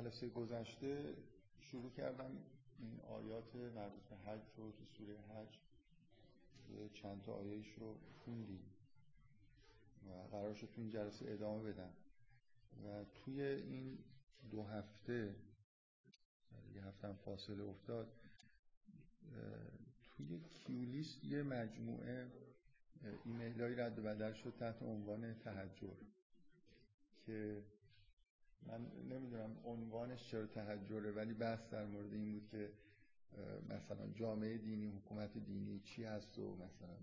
جلسه گذشته شروع کردم این آیات مربوط به حج رو تو سوره حج چند تا آیهش رو خوندیم و قرار شد تو این جلسه ادامه بدم. و توی این دو هفته یه هفته فاصله افتاد توی کیولیست یه مجموعه ایمیل هایی رد و بدل شد تحت عنوان تحجر که من نمی‌دونم عنوانش چرا تحجره ولی بحث در مورد این بود که مثلا جامعه دینی حکومت دینی چی هست و مثلا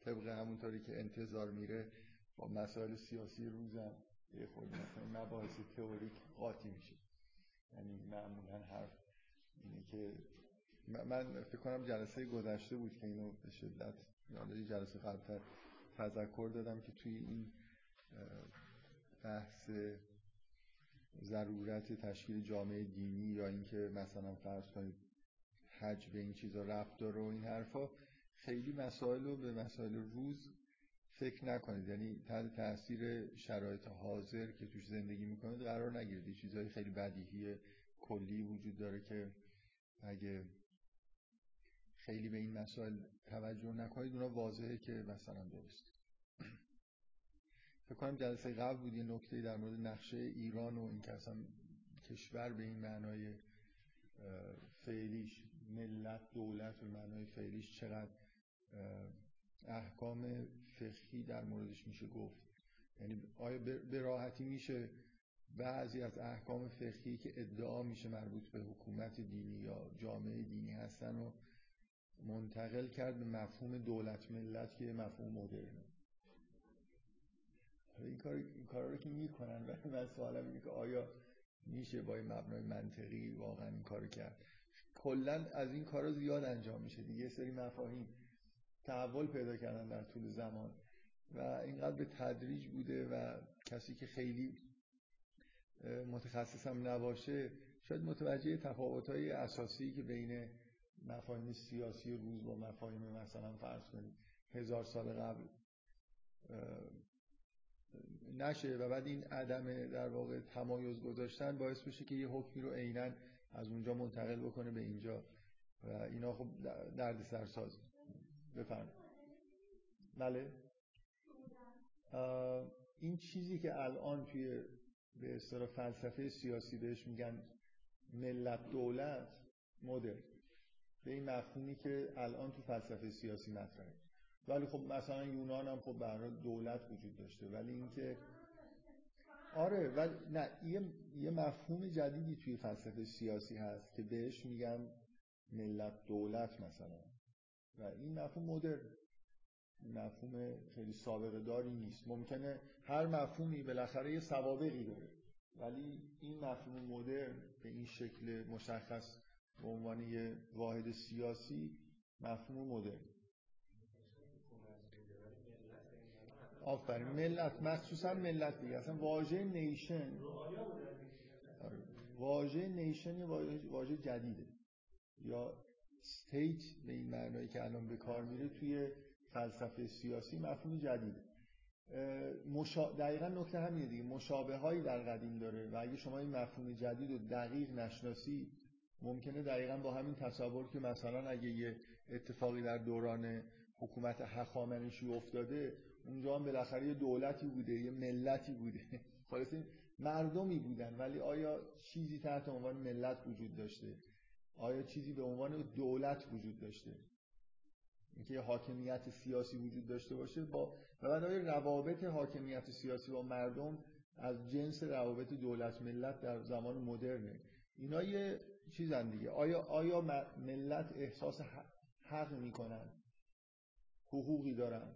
طبق همونطوری که انتظار میره با مسائل سیاسی روزم یه خود مثلا مباحث تئوریک قاطی میشه. یعنی معمولا حرف اینه که من فکر کنم جلسه گذشته بود که اینو به شدت یاد جلسه قبلتر تذکر دادم که توی این بحث ضرورت تشکیل جامعه دینی یا اینکه مثلا فرض کنید حج به این چیزا رفت داره و این حرفا خیلی مسائل رو به مسائل روز فکر نکنید. یعنی تحت تاثیر شرایط حاضر که توش زندگی می‌کنید قرار نگیرید. چیزهای خیلی بدیهی کلی وجود داره که اگه خیلی به این مسائل توجه نکنید اونا واضحه که مثلا درست فکر کنم جلسه قبل بود یه نکته در مورد نقشه ایران و اینکه اصلا کشور به این معنای فعلیش ملت دولت به معنای فعلیش چقدر احکام فقهی در موردش میشه گفت. یعنی آیا به راحتی میشه بعضی از احکام فقهی که ادعا میشه مربوط به حکومت دینی یا جامعه دینی هستن و منتقل کرد به مفهوم دولت ملت که مفهوم مدرنه. این کار این کارا رو که می‌کنن ولی من سوالم اینه که آیا میشه با این مبنای منطقی واقعا این کارو کرد؟ کلا از این کارا زیاد انجام میشه دیگه. سری مفاهیم تحول پیدا کردن در طول زمان و اینقدر به تدریج بوده و کسی که خیلی متخصص هم نباشه شاید متوجه تفاوت‌های اساسی که بین مفاهیم سیاسی روز با مفاهیم مثلا فرض کنید هزار سال قبل نشه و بعد این عدم در واقع تمایز گذاشتن باعث بشه که یه حکمی رو عینا از اونجا منتقل بکنه به اینجا. و اینا خب درد سرساز بفرمایید. بله. این چیزی که الان توی به اصطلاح فلسفه سیاسی بهش میگن ملت دولت مدر به این مفهومی که الان تو فلسفه سیاسی مطرحه. ولی خب مثلا یونان هم خب برای دولت وجود داشته. ولی اینکه آره ولی نه یه, یه مفهوم جدیدی توی فلسفه سیاسی هست که بهش میگن ملت دولت مثلا. و این مفهوم مدرن. مفهوم خیلی سابقه داری نیست. ممکنه هر مفهومی بالاخره یه سوابقی داره. ولی این مفهوم مدرن به این شکل مشخص به عنوان یه واحد سیاسی مفهوم مدرن. آفرین. ملت مخصوصا ملت دیگه. اصلا واژه نیشن. واژه نیشن یه واژه جدیده. یا ستیت به این معنایی که الان به کار میره توی فلسفه سیاسی مفهوم جدیده. مشا... دقیقا نکته همینه دیگه. مشابه هایی در قدیم داره و اگه شما این مفهوم جدید رو دقیق نشناسی ممکنه دقیقا با همین تصور که مثلا اگه یه اتفاقی در دوران حکومت هخامنشی افتاده اونجا هم بالاخره یه دولتی بوده یه ملتی بوده. خلاص مردمی بودن ولی آیا چیزی تحت عنوان ملت وجود داشته؟ آیا چیزی به عنوان دولت وجود داشته؟ اینکه حاکمیت سیاسی وجود داشته باشه با و بعد آیا روابط حاکمیت سیاسی با مردم از جنس روابط دولت ملت در زمان مدرنه. اینا یه چیزن دیگه. آیا آیا ملت احساس حق می‌کنن؟ حقوقی دارن.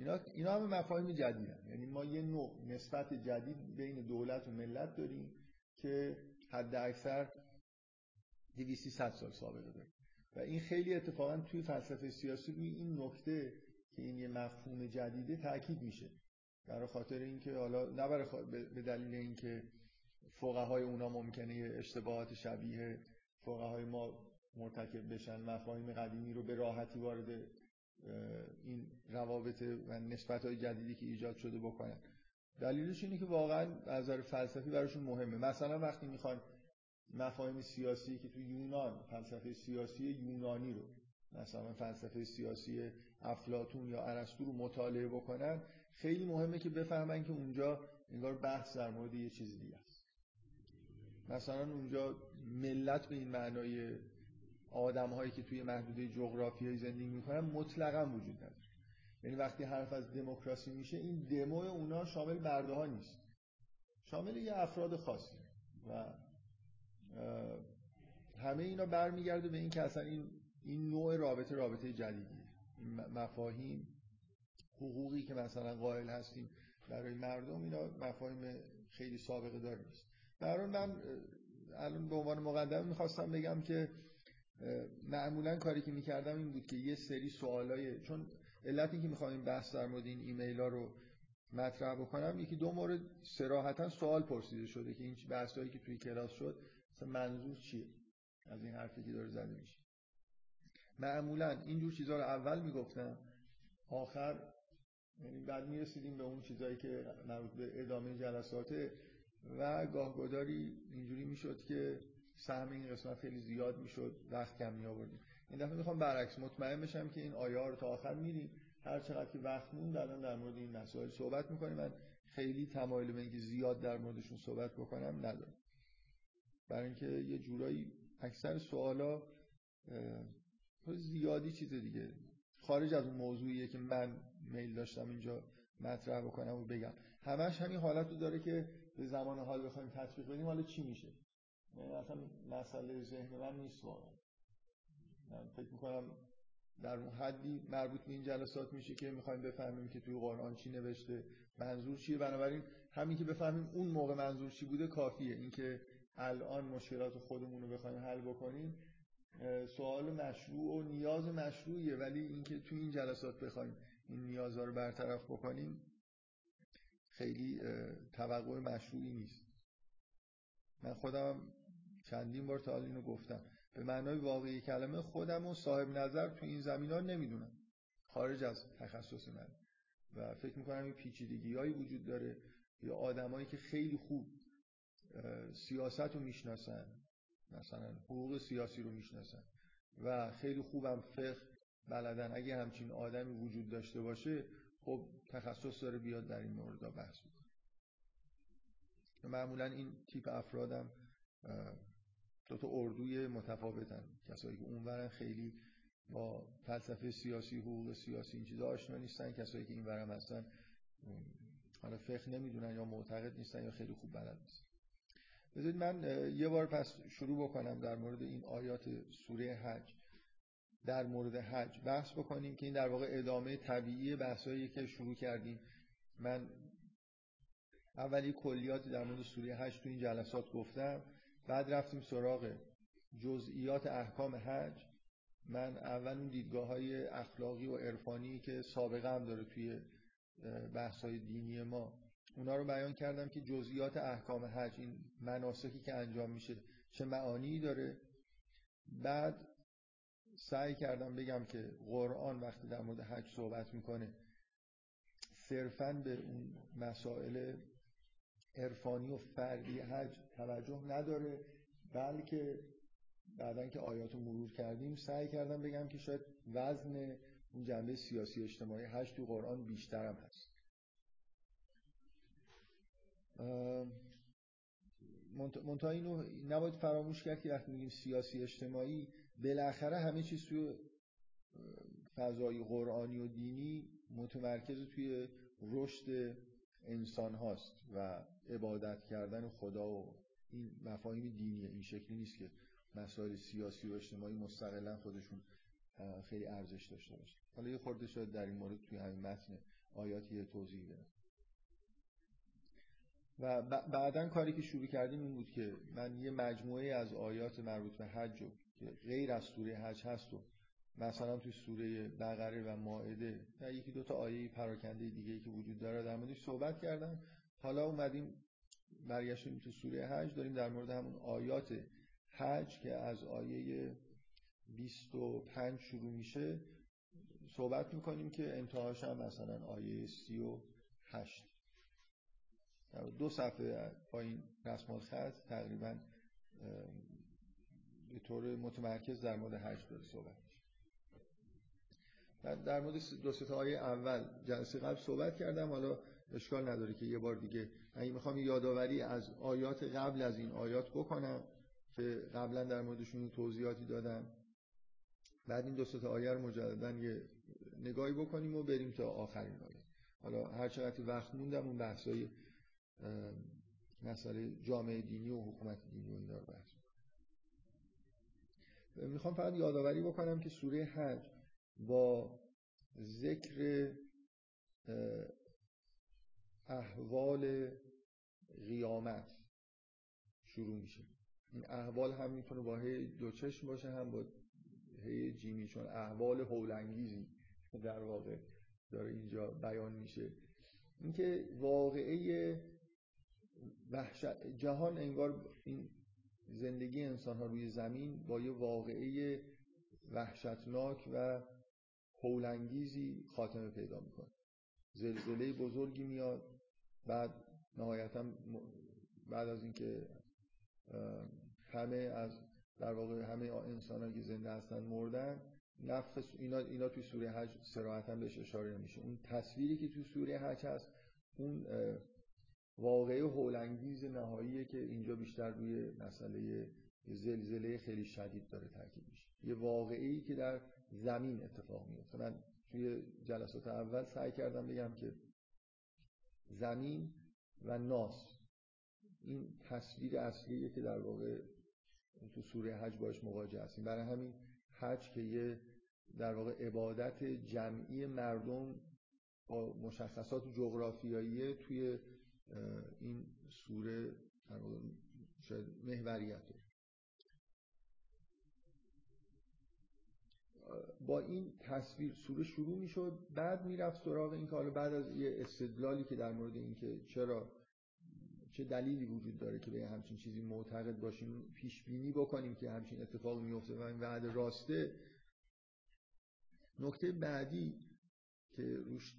اینا اینا هم مفاهیم جدیدن. یعنی ما یه نوع نسبت جدید بین دولت و ملت داریم که حد اکثر 200 سال سابقه داره. و این خیلی اتفاقا توی فلسفه سیاسی روی این نکته که این یه مفهوم جدیده تاکید میشه. برای خاطر اینکه حالا نه برای به دلیل اینکه فقهای اونا ممکنه اشتباهات شبیه فقهای ما مرتکب بشن مفاهیم قدیمی رو به راحتی وارد این روابط و نسبت های جدیدی که ایجاد شده بکنن. دلیلش اینه که واقعا نظر فلسفی براشون مهمه. مثلا وقتی می‌خوان مفاهیم سیاسی که تو یونان فلسفه سیاسی یونانی رو مثلا فلسفه سیاسی افلاتون یا ارسطو رو مطالعه بکنن خیلی مهمه که بفهمن که اونجا انگار بحث در مورد یه چیز دیگه است. مثلا اونجا ملت به این معنای آدم هایی که توی محدوده جغرافیایی زندگی می‌کنن مطلقا وجود نداره. یعنی وقتی حرف از دموکراسی میشه این دمو اونا شامل برده نیست. شامل یه افراد خاصی. و همه اینا برمیگرده به این که اصلا این این نوع رابطه رابطه جدیدیه. مفاهیم حقوقی که مثلا قائل هستیم برای مردم اینا مفاهیم خیلی سابقه دار نیست. در من الان به عنوان مقدمه می‌خواستم بگم که معمولا کاری که می‌کردم این بود که یه سری سوالای چون علتی که می‌خوام این بحث در مورد این ایمیل ها رو مطرح بکنم یکی دو مورد سراحتا سوال پرسیده شده که این بحثایی که توی کلاس شد مثلا منظور چیه؟ از این حرفی که داره زده میشه. معمولا اینجور چیزها رو اول می‌گفتم آخر یعنی بعد می‌رسیدیم به اون چیزایی که مربوط به ادامه جلساته و گاهگداری اینجوری می‌شد که سهم این قسمت خیلی زیاد می‌شد وقت کم می آوردیم این دفعه می‌خوام برعکس مطمئن بشم که این آیه رو تا آخر میریم هر چقدر که وقت موند الان در مورد این مسائل صحبت می‌کنیم من خیلی تمایل به اینکه زیاد در موردشون صحبت بکنم ندارم. برای اینکه یه جورایی اکثر سوالا زیادی چیز دیگه. خارج از اون موضوعیه که من میل داشتم اینجا مطرح بکنم و بگم. همش همین حالت داره که به زمان حال بخوایم تطبیق بدیم حالا چی میشه؟ یعنی اصلا مسئله ذهن من نیست واقعا. من فکر می‌کنم در اون حدی مربوط به این جلسات میشه که می‌خوایم بفهمیم که توی قرآن چی نوشته منظور چیه. بنابراین همین که بفهمیم اون موقع منظور چی بوده کافیه. اینکه الان مشکلات خودمون رو بخوایم حل بکنیم سوال مشروع و نیاز مشروعیه. ولی اینکه توی این جلسات بخوایم این نیازها رو برطرف بکنیم خیلی توقع مشروعی نیست. من خودم چندین بار تا اینو گفتم. به معنای واقعی کلمه خودم و صاحب نظر تو این زمین ها نمی‌دونم خارج از تخصص من. و فکر می‌کنم این پیچیدگی هایی وجود داره. یا آدمایی که خیلی خوب سیاست رو می‌شناسن. مثلا حقوق سیاسی رو می‌شناسن. و خیلی خوبم فقه بلدن. اگه همچین آدمی وجود داشته باشه خب تخصص داره بیاد در این مورد بحث بکنه معمولا این تیپ افرادم دو تا اردوی متفاوتن. کسایی که اونورن خیلی با فلسفه سیاسی حقوق سیاسی این چیزا آشنا نیستن. کسایی که اینورم هستن حالا فقه نمی‌دونن یا معتقد نیستن یا خیلی خوب بلد نیستن. بذارید من یه بار پس شروع بکنم در مورد این آیات سوره حج. در مورد حج بحث بکنیم که این در واقع ادامه طبیعی بحثایی که شروع کردیم. من اولی کلیاتی در مورد سوره حج تو این جلسات گفتم. بعد رفتیم سراغ جزئیات احکام حج. من اول اون دیدگاه های اخلاقی و عرفانی که سابقه هم داره توی بحث های دینی ما. اونا رو بیان کردم که جزئیات احکام حج این مناسکی که انجام میشه چه معانی داره. بعد سعی کردم بگم که قرآن وقتی در مورد حج صحبت می‌کنه صرفا به اون مسائل عرفانی و فردی حج توجه نداره بلکه بعدا که آیات رو مرور کردیم سعی کردم بگم که شاید وزن اون جنبه سیاسی اجتماعی حج تو قرآن بیشتر هم هست. منتها اینو نباید فراموش کرد که وقتی میگیم سیاسی اجتماعی بالاخره همه چیز توی فضای قرآنی و دینی متمرکز توی رشد انسان هاست و عبادت کردن خدا و این مفاهیم دینیه این شکلی نیست که مسائل سیاسی و اجتماعی مستقلا خودشون خیلی ارزش داشته باشه حالا یه خورده شاید در این مورد توی همین متن آیاتی توضیح بدم. و بعدا کاری که شروع کردیم این بود که من یه مجموعه از آیات مربوط به حج رو که غیر از سوره حج هست و مثلا توی سوره بقره و مائده و یکی دو تا آیه پراکنده دیگه که وجود داره در موردش صحبت کردم حالا اومدیم برگشتیم تو سوره حج داریم در مورد همون آیات حج که از آیه 25 شروع میشه صحبت می‌کنیم که انتهاش هم مثلا آیه 38 دو صفحه پایین رسم خط تقریبا به طور متمرکز در مورد حج داره صحبت. در مورد دو تا آیه اول جلسه قبل صحبت کردم. حالا اشکال نداره که یه بار دیگه اگه می‌خوام یادآوری از آیات قبل از این آیات بکنم که قبلا در موردشون توضیحاتی دادم. بعد این دو تا آیه رو مجددا یه نگاهی بکنیم و بریم تا آخرین آیه. حالا هر چقدر وقت موندم اون بحثای مسئله جامعه دینی و حکومت دینی و اینا رو بحث می‌خوام فقط یادآوری بکنم که سوره حج با ذکر احوال قیامت شروع میشه. این احوال هم می‌تونه با هی دو چشم باشه هم با هی جیمی چون احوال هولانگیزی در واقع داره اینجا بیان میشه. اینکه واقعه وحشت جهان انگار این زندگی انسان ها روی زمین با یه واقعه وحشتناک و هولانگیزی خاتمه پیدا می‌کنه. زلزله بزرگی میاد. بعد نهایتا بعد از اینکه همه از در واقع همه انسان که زنده هستن مردن نفخ اینا اینا توی سوره حج صراحتا بهش اشاره نمیشه اون تصویری که توی سوره حج هست اون واقعه هولانگیز نهاییه که اینجا بیشتر روی مسئله زلزله خیلی شدید داره تاکید میشه. یه واقعی که در زمین اتفاق میفته من توی جلسات اول سعی کردم بگم که زمین و ناس این تصویر اصلیه که در واقع تو سوره حج باش مواجه هستیم. برای همین حج که یه در واقع عبادت جمعی مردم با مشخصات جغرافیایی توی این سوره در واقع شاید محوریت با این تصویر سوره شروع می‌شد بعد می‌رفت سراغ این که بعد از یه استدلالی که در مورد اینکه چرا چه دلیلی وجود داره که به همچین چیزی معتقد باشیم پیش بینی بکنیم که همچین اتفاق میفته و این راسته. نکته بعدی که روش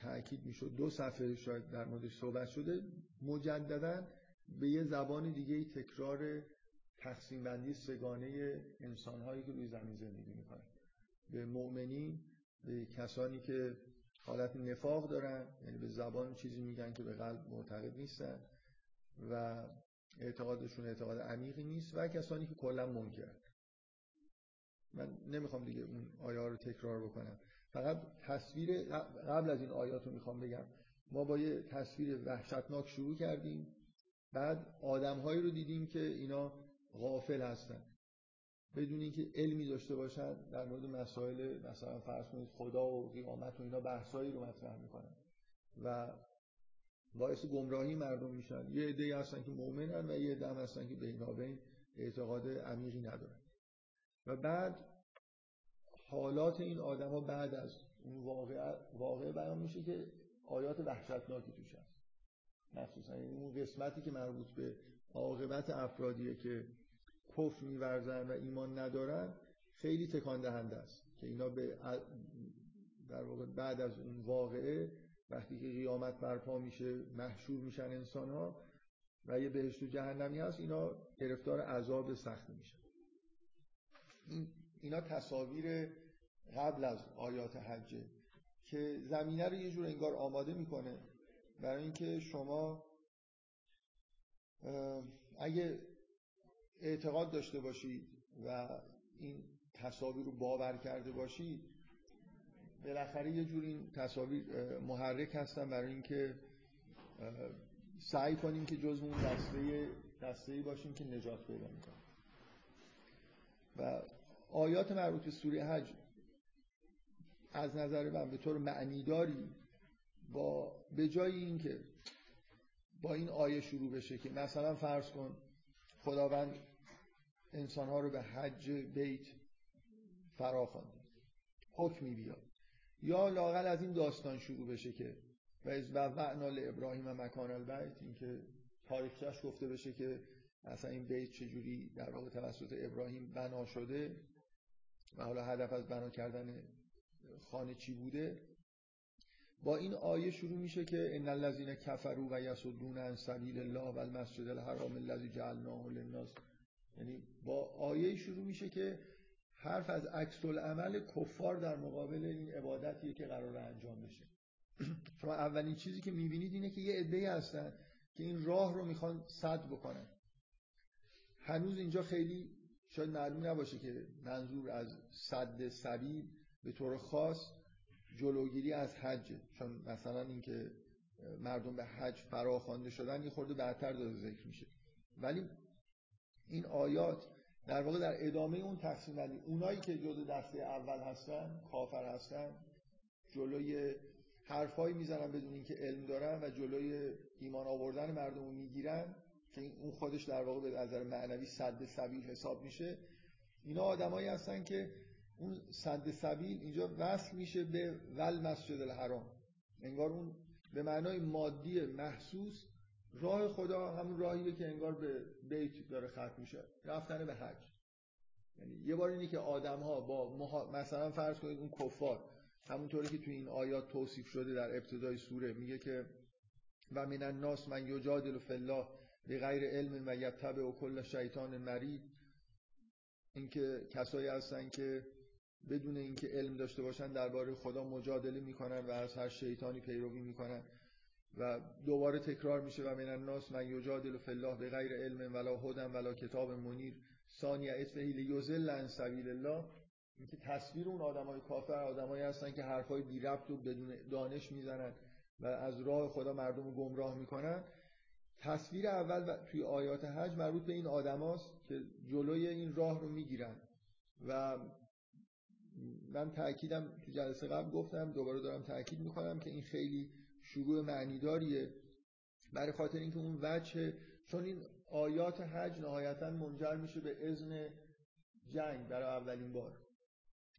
تاکید می‌شد دو صفحه شاید در موردش صحبت شده مجددا به یه زبان دیگه تکرار تقسیم بندی سگانه انسان هایی که روی زمین زندگی می‌کنن. به مؤمنین به کسانی که حالت نفاق دارن یعنی به زبان چیزی میگن که به قلب معتقد نیستن و اعتقادشون اعتقاد عمیقی نیست و کسانی که کلا منکرن. من نمی‌خوام دیگه اون آیه رو تکرار بکنم. فقط تصویر قبل از این آیات رو می‌خوام بگم. ما با یه تصویر وحشتناک شروع کردیم. بعد آدمهایی رو دیدیم که اینا غافل هستن. بدون اینکه علمی داشته باشن در مورد مسائل مثلا فرض کنید خدا و قیامت و اینا بحثایی رو مطرح می‌کنن. و باعث گمراهی مردم میشن. یه عده هستن که مؤمنن و یه عده هستن که بینابین اعتقاد عمیقی ندارن. و بعد حالات این آدما بعد از اون واقع واقع بیان میشه که آیات وحشتناکی توش هست. مخصوصا اون قسمتی که مربوط به عاقبت افرادیه که کف میورزن و ایمان ندارن خیلی تکان دهنده است که اینا به در واقع بعد از اون واقعه وقتی که قیامت برپا میشه محشور میشن انسان ها و یه بهشت و جهنمی هست اینا گرفتار عذاب سختی میشن. اینا تصاویر قبل از آیات حجه که زمینه رو یه جور انگار آماده می‌کنه برای اینکه شما اگه اعتقاد داشته باشید و این تصاویر رو باور کرده باشید بالاخره یه جور این تصاویر محرک هستن برای اینکه سعی کنیم که جزو اون دسته دسته باشیم که نجات پیدا می‌کنه. و آیات مربوط به سوره حج از نظر من به طور معنیداری با به جای اینکه با این آیه شروع بشه که مثلا فرض کن خداوند انسانها رو به حج بیت فرا حکمی بیاد. یا لاقل از این داستان شروع بشه که و از وعنا ابراهیم مکان البیت اینکه تاریخش گفته بشه که مثلا این بیت چجوری در واقع توسط ابراهیم بنا شده و حالا هدف از بنا کردن خانه چی بوده. با این آیه شروع میشه که ان الذين كفروا و یصدون عن سبیل الله و المسجد الحرام الذي جعلناه للناس یعنی با آیه شروع میشه که حرف از عکس العمل کفار در مقابل این عبادتیه که قرار انجام بشه. شما اولین چیزی که می‌بینید اینه که یه عده‌ای هستن که این راه رو می‌خوان صد بکنن. هنوز اینجا خیلی شاید معلوم نباشه که منظور از صد سبیل به طور خاص جلوگیری از حج. چون مثلا اینکه مردم به حج فراخوانده شدن یه خورده بعدتر داره ذکر میشه. ولی این آیات در واقع در ادامه اون تقسیم بندی. اونایی که جزء دسته اول هستن کافر هستن جلوی حرفایی می‌زنن بدون اینکه علم دارن و جلوی ایمان آوردن مردم رو می‌گیرن که اون خودش در واقع به نظر معنوی صد سبیل حساب میشه. اینا آدمایی هستن که اون صد سبیل اینجا وصل میشه به ول مسجد الحرام. انگار اون به معنای مادی محسوس راه خدا همون راهیه که انگار به بیت داره ختم میشه. رفتن به حج. یعنی یه بار اینه که آدم ها با مثلا فرض کنید اون کفار همونطوری که تو این آیات توصیف شده در ابتدای سوره میگه که و من الناس من یجادل فی به غیر علم و یتبع و کل شیطان مرید اینکه کسایی هستن که بدون اینکه علم داشته باشن درباره خدا مجادله می‌کنن و از هر شیطانی پیروی می‌کنن. و دوباره تکرار میشه و من الناس من یجادل فی الله به غیر علم ولا هدن ولا کتاب منیر. ثانی اطفهی لیوزل عن سبیل الله. اینکه تصویر اون آدمای کافر آدمایی هستن که حرفای بی ربط و بدون دانش می‌زنن و از راه خدا مردم رو گمراه می‌کنن. تصویر اول توی آیات حج مربوط به این آدماست که جلوی این راه رو می‌گیرن. و من تاکیدم تو جلسه قبل گفتم دوباره دارم تاکید می‌کنم که این خیلی شروع معنیداریه. برای خاطر اینکه اون وجه چون این آیات حج نهایتا منجر میشه به اذن جنگ برای اولین بار.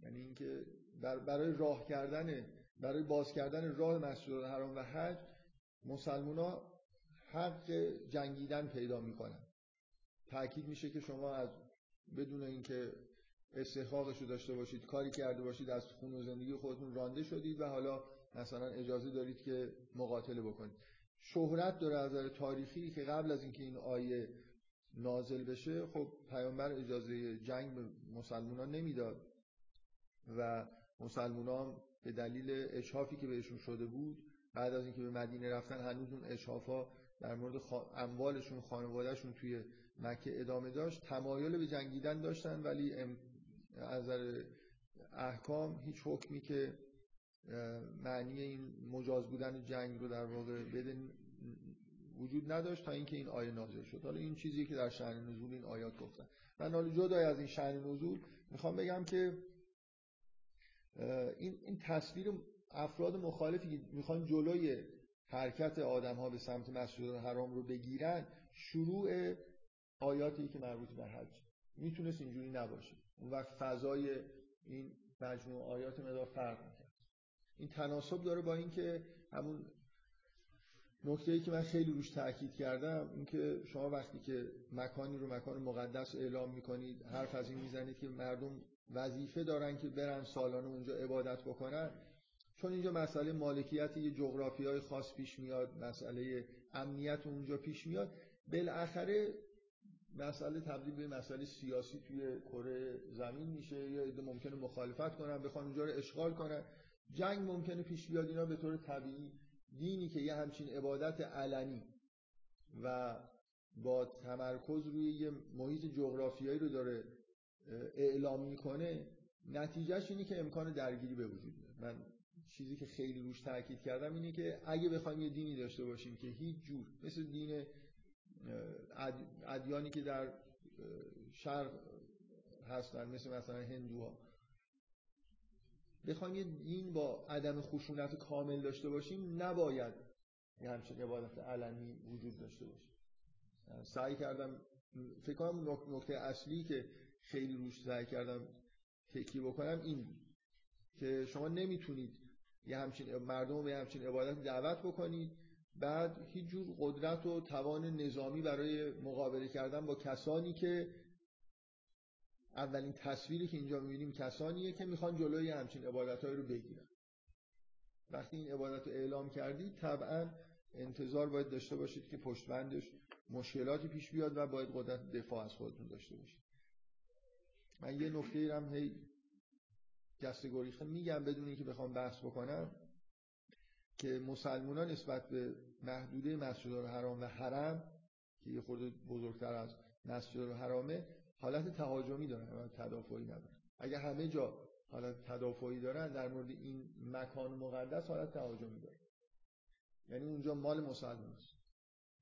یعنی اینکه برای راه کردن برای باز کردن راه مسجد الحرام و حج مسلمونا حق جنگیدن پیدا می‌کنن. تاکید میشه که شما از بدون اینکه استحقاقش رو داشته باشید کاری کرده باشید از خون و زندگی خودتون رانده شدید و حالا مثلا اجازه دارید که مقاتله بکنید. شهرت داره از نظر تاریخی که قبل از اینکه این آیه نازل بشه خب پیامبر اجازه جنگ به مسلمانان نمی‌داد و مسلمانان به دلیل اشافی که بهشون شده بود بعد از اینکه به مدینه رفتن هنوز اون اشافا در مورد اموالشون خانوادهشون توی مکه ادامه داشت. تمایل به جنگیدن داشتن ولی از نظر احکام هیچ حکمی که معنی این مجاز بودن جنگ رو در واقع بده وجود نداشت تا اینکه این آیه نازل شد. حالا این چیزی که در شأن نزول این آیات گفتن. من حالا جدای از این شأن نزول می‌خوام بگم که این این تصویر افراد مخالفی می‌خوان جلوی حرکت آدم ها به سمت مسجد الحرام رو بگیرن شروع آیاتی که مربوط به حج. می‌تونست اینجوری نباشه. اون وقت فضای این مجموع آیات مدار فرق این تناسب داره با اینکه همون نکته ای که من خیلی روش تاکید کردم اینکه شما وقتی که مکانی رو مکان مقدس اعلام می‌کنید حرف از این می‌زنید که مردم وظیفه دارن که برن سالانه اونجا عبادت بکنن. چون اینجا مسئله مالکیت یه جغرافی های خاص پیش میاد مسئله امنیت اونجا پیش میاد. بالاخره مسئله تبدیل به مسئله سیاسی توی کره زمین میشه. یا ممکنه مخالفت کنن بخوان اونجا رو اشغال کنن. جنگ ممکنه پیش بیاد اینا به طور طبیعی دینی که یه همچین عبادت علنی و با تمرکز روی یه محیط جغرافیایی رو داره اعلام می‌کنه نتیجهش اینه که امکان درگیری به وجود میاد. من چیزی که خیلی روش تاکید کردم اینه که اگه بخوایم یه دینی داشته باشیم که هیچ جور مثل دین ادیانی که در شرق هستن مثل مثلا هندوها بخوایم یه دین با عدم خشونت کامل داشته باشیم نباید یه همچین عبادت علنی وجود داشته باشه. سعی کردم فکر کنم نکته اصلی که خیلی روش سعی کردم تکیه بکنم این که شما نمی‌تونید یه همچین مردم به همچین عبادت دعوت بکنید بعد هیچ جور قدرت و توان نظامی برای مقابله کردن با کسانی که اولین تصویری که اینجا می‌بینیم کسانیه که می‌خوان جلوی همچین عبادتهایی رو بگیرن. وقتی این عبادت رو اعلام کردید طبعا انتظار باید داشته باشید که پشتبندش مشکلاتی پیش بیاد و باید قدرت دفاع از خودتون داشته باشید. من یه نکته ای هم هی جسته گریخته میگم بدون اینکه بخوام بحث بکنم که مسلمانان نسبت به محدوده مسجد الحرام و حرم که یه خورده بزرگتر از مسجد الحرامه حالت تهاجمی دارن و تدافعی ندارن. اگه همه جا حالت تدافعی دارن در مورد این مکان مقدس حالت تهاجمی دارن. یعنی اونجا مال مسلمان است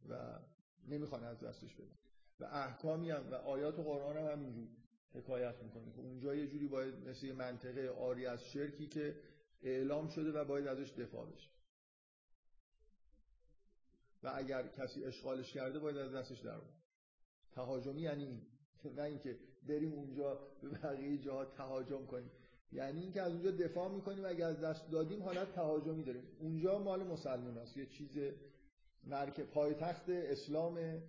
و نمی‌خوان از دستش بدن. و احکامی هم و آیات قرآن هم همینجور حکایت می‌کنه که اونجا یه جوری باید مثل یه منطقه آری از شرکی که اعلام شده و باید ازش دفاع بشه. و اگر کسی اشغالش کرده باید از دستش در تهاجمی یعنی نه اینکه بریم اونجا به بقیه جاها تهاجم کنیم. یعنی اینکه از اونجا دفاع می‌کنیم اگر از دست دادیم حالت تهاجمی داریم. اونجا مال مسلمان هست یه چیز مرکز پایتخت اسلامه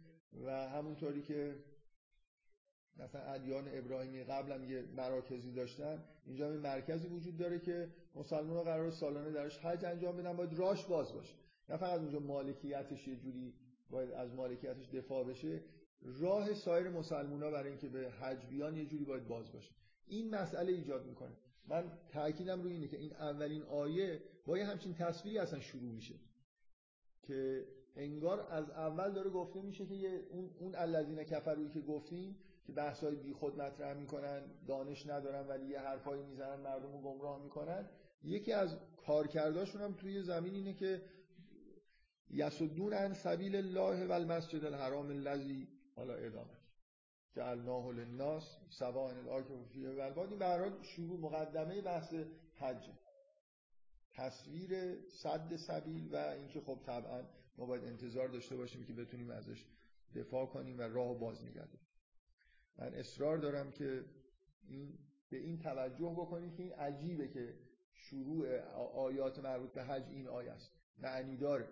و همونطوری که مثلا ادیان ابراهیمی قبلا یه مراکزی داشتن اینجا یه مرکزی وجود داره که مسلمان ها قرار سالانه درش حج انجام بدن باید راش باز باشه. نه فقط اونجا مالکیتش یه جوری باید از مالکیتش دفاع بشه. راه سایر مسلمان ها برای اینکه به حج بیان یه جوری باید باز باشه. این مسئله ایجاد می‌کنه. من تاکیدم روی اینه که این اولین آیه با یه همچین تصویری اصلا شروع میشه. که انگار از اول داره گفته میشه که اون اون الذین کفروی که گفتیم که بحثای بی خود مطرح می‌کنن دانش ندارن ولی یه حرفایی می‌زنن مردم رو گمراه می‌کنن. یکی از کارکرداشون هم توی زمین اینه که یسدون عن سبیل الله و المسجد الحرام الذی حالا ادامه جعلناه للناس سواء الارض فیه و این به شروع مقدمه بحث حج. تصویر صد سبیل و اینکه خب طبعا ما باید انتظار داشته باشیم که بتونیم ازش دفاع کنیم و راه باز نگردیم من اصرار دارم که این به این توجه بکنید که این عجیبه که شروع آیات مربوط به حج این آیه است. معنی داره.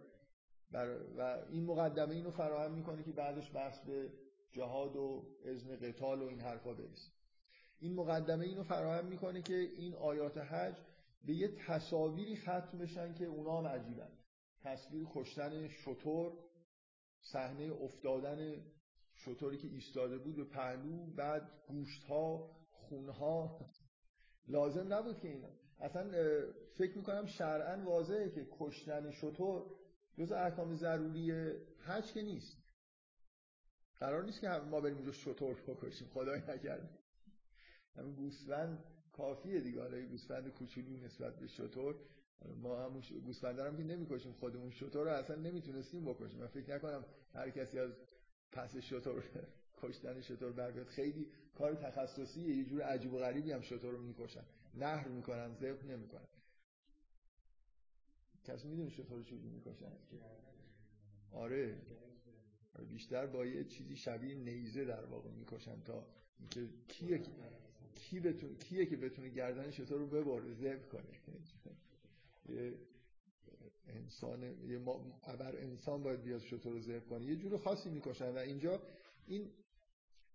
و این مقدمه اینو فراهم می‌کنه که بعدش بحث به جهاد و اذن قتال و این حرفا برسه این مقدمه اینو فراهم می‌کنه که این آیات حج به یه تصاویری ختم بشن که اونا هم عجیبن. تصویر کشتن شطور صحنه افتادن شطوری که ایستاده بود به پهلو بعد گوشت ها خون ها لازم نبود که اینا. اصلا فکر می‌کنم شرعا واضحه که کشتن شطور جز احکام ضروری حج که نیست. قرار نیست که ما بریم اونجا شطور بکشیم. خدای نکرده. همین گوسفند کافیه دیگه. حالا گوسفند کوچولی نسبت به شطور ما هم گوسفند هم که نمی‌کشیم. خودمون شطور رو اصلا نمی‌تونستیم بکشیم. من فکر نکنم هر کسی از پس شطور کشتن شطور بر خیلی کار تخصصیه. یه جور عجیب و غریبی هم شطور رو می‌کشن. نهر می‌کنن ذبح نمی‌کنن. کسی می‌دونه شطور چجوری می‌کشن؟ آره. بیشتر با یه چیزی شبیه نیزه در واقع می‌کشن تا اینکه کیه کی بتونه کیه که بتونه گردن شطور رو ببره ذبح کنه. یه انسان یه ابر انسان باید بیاد شطور رو ذبح کنه. یه جور خاصی می‌کشن و اینجا این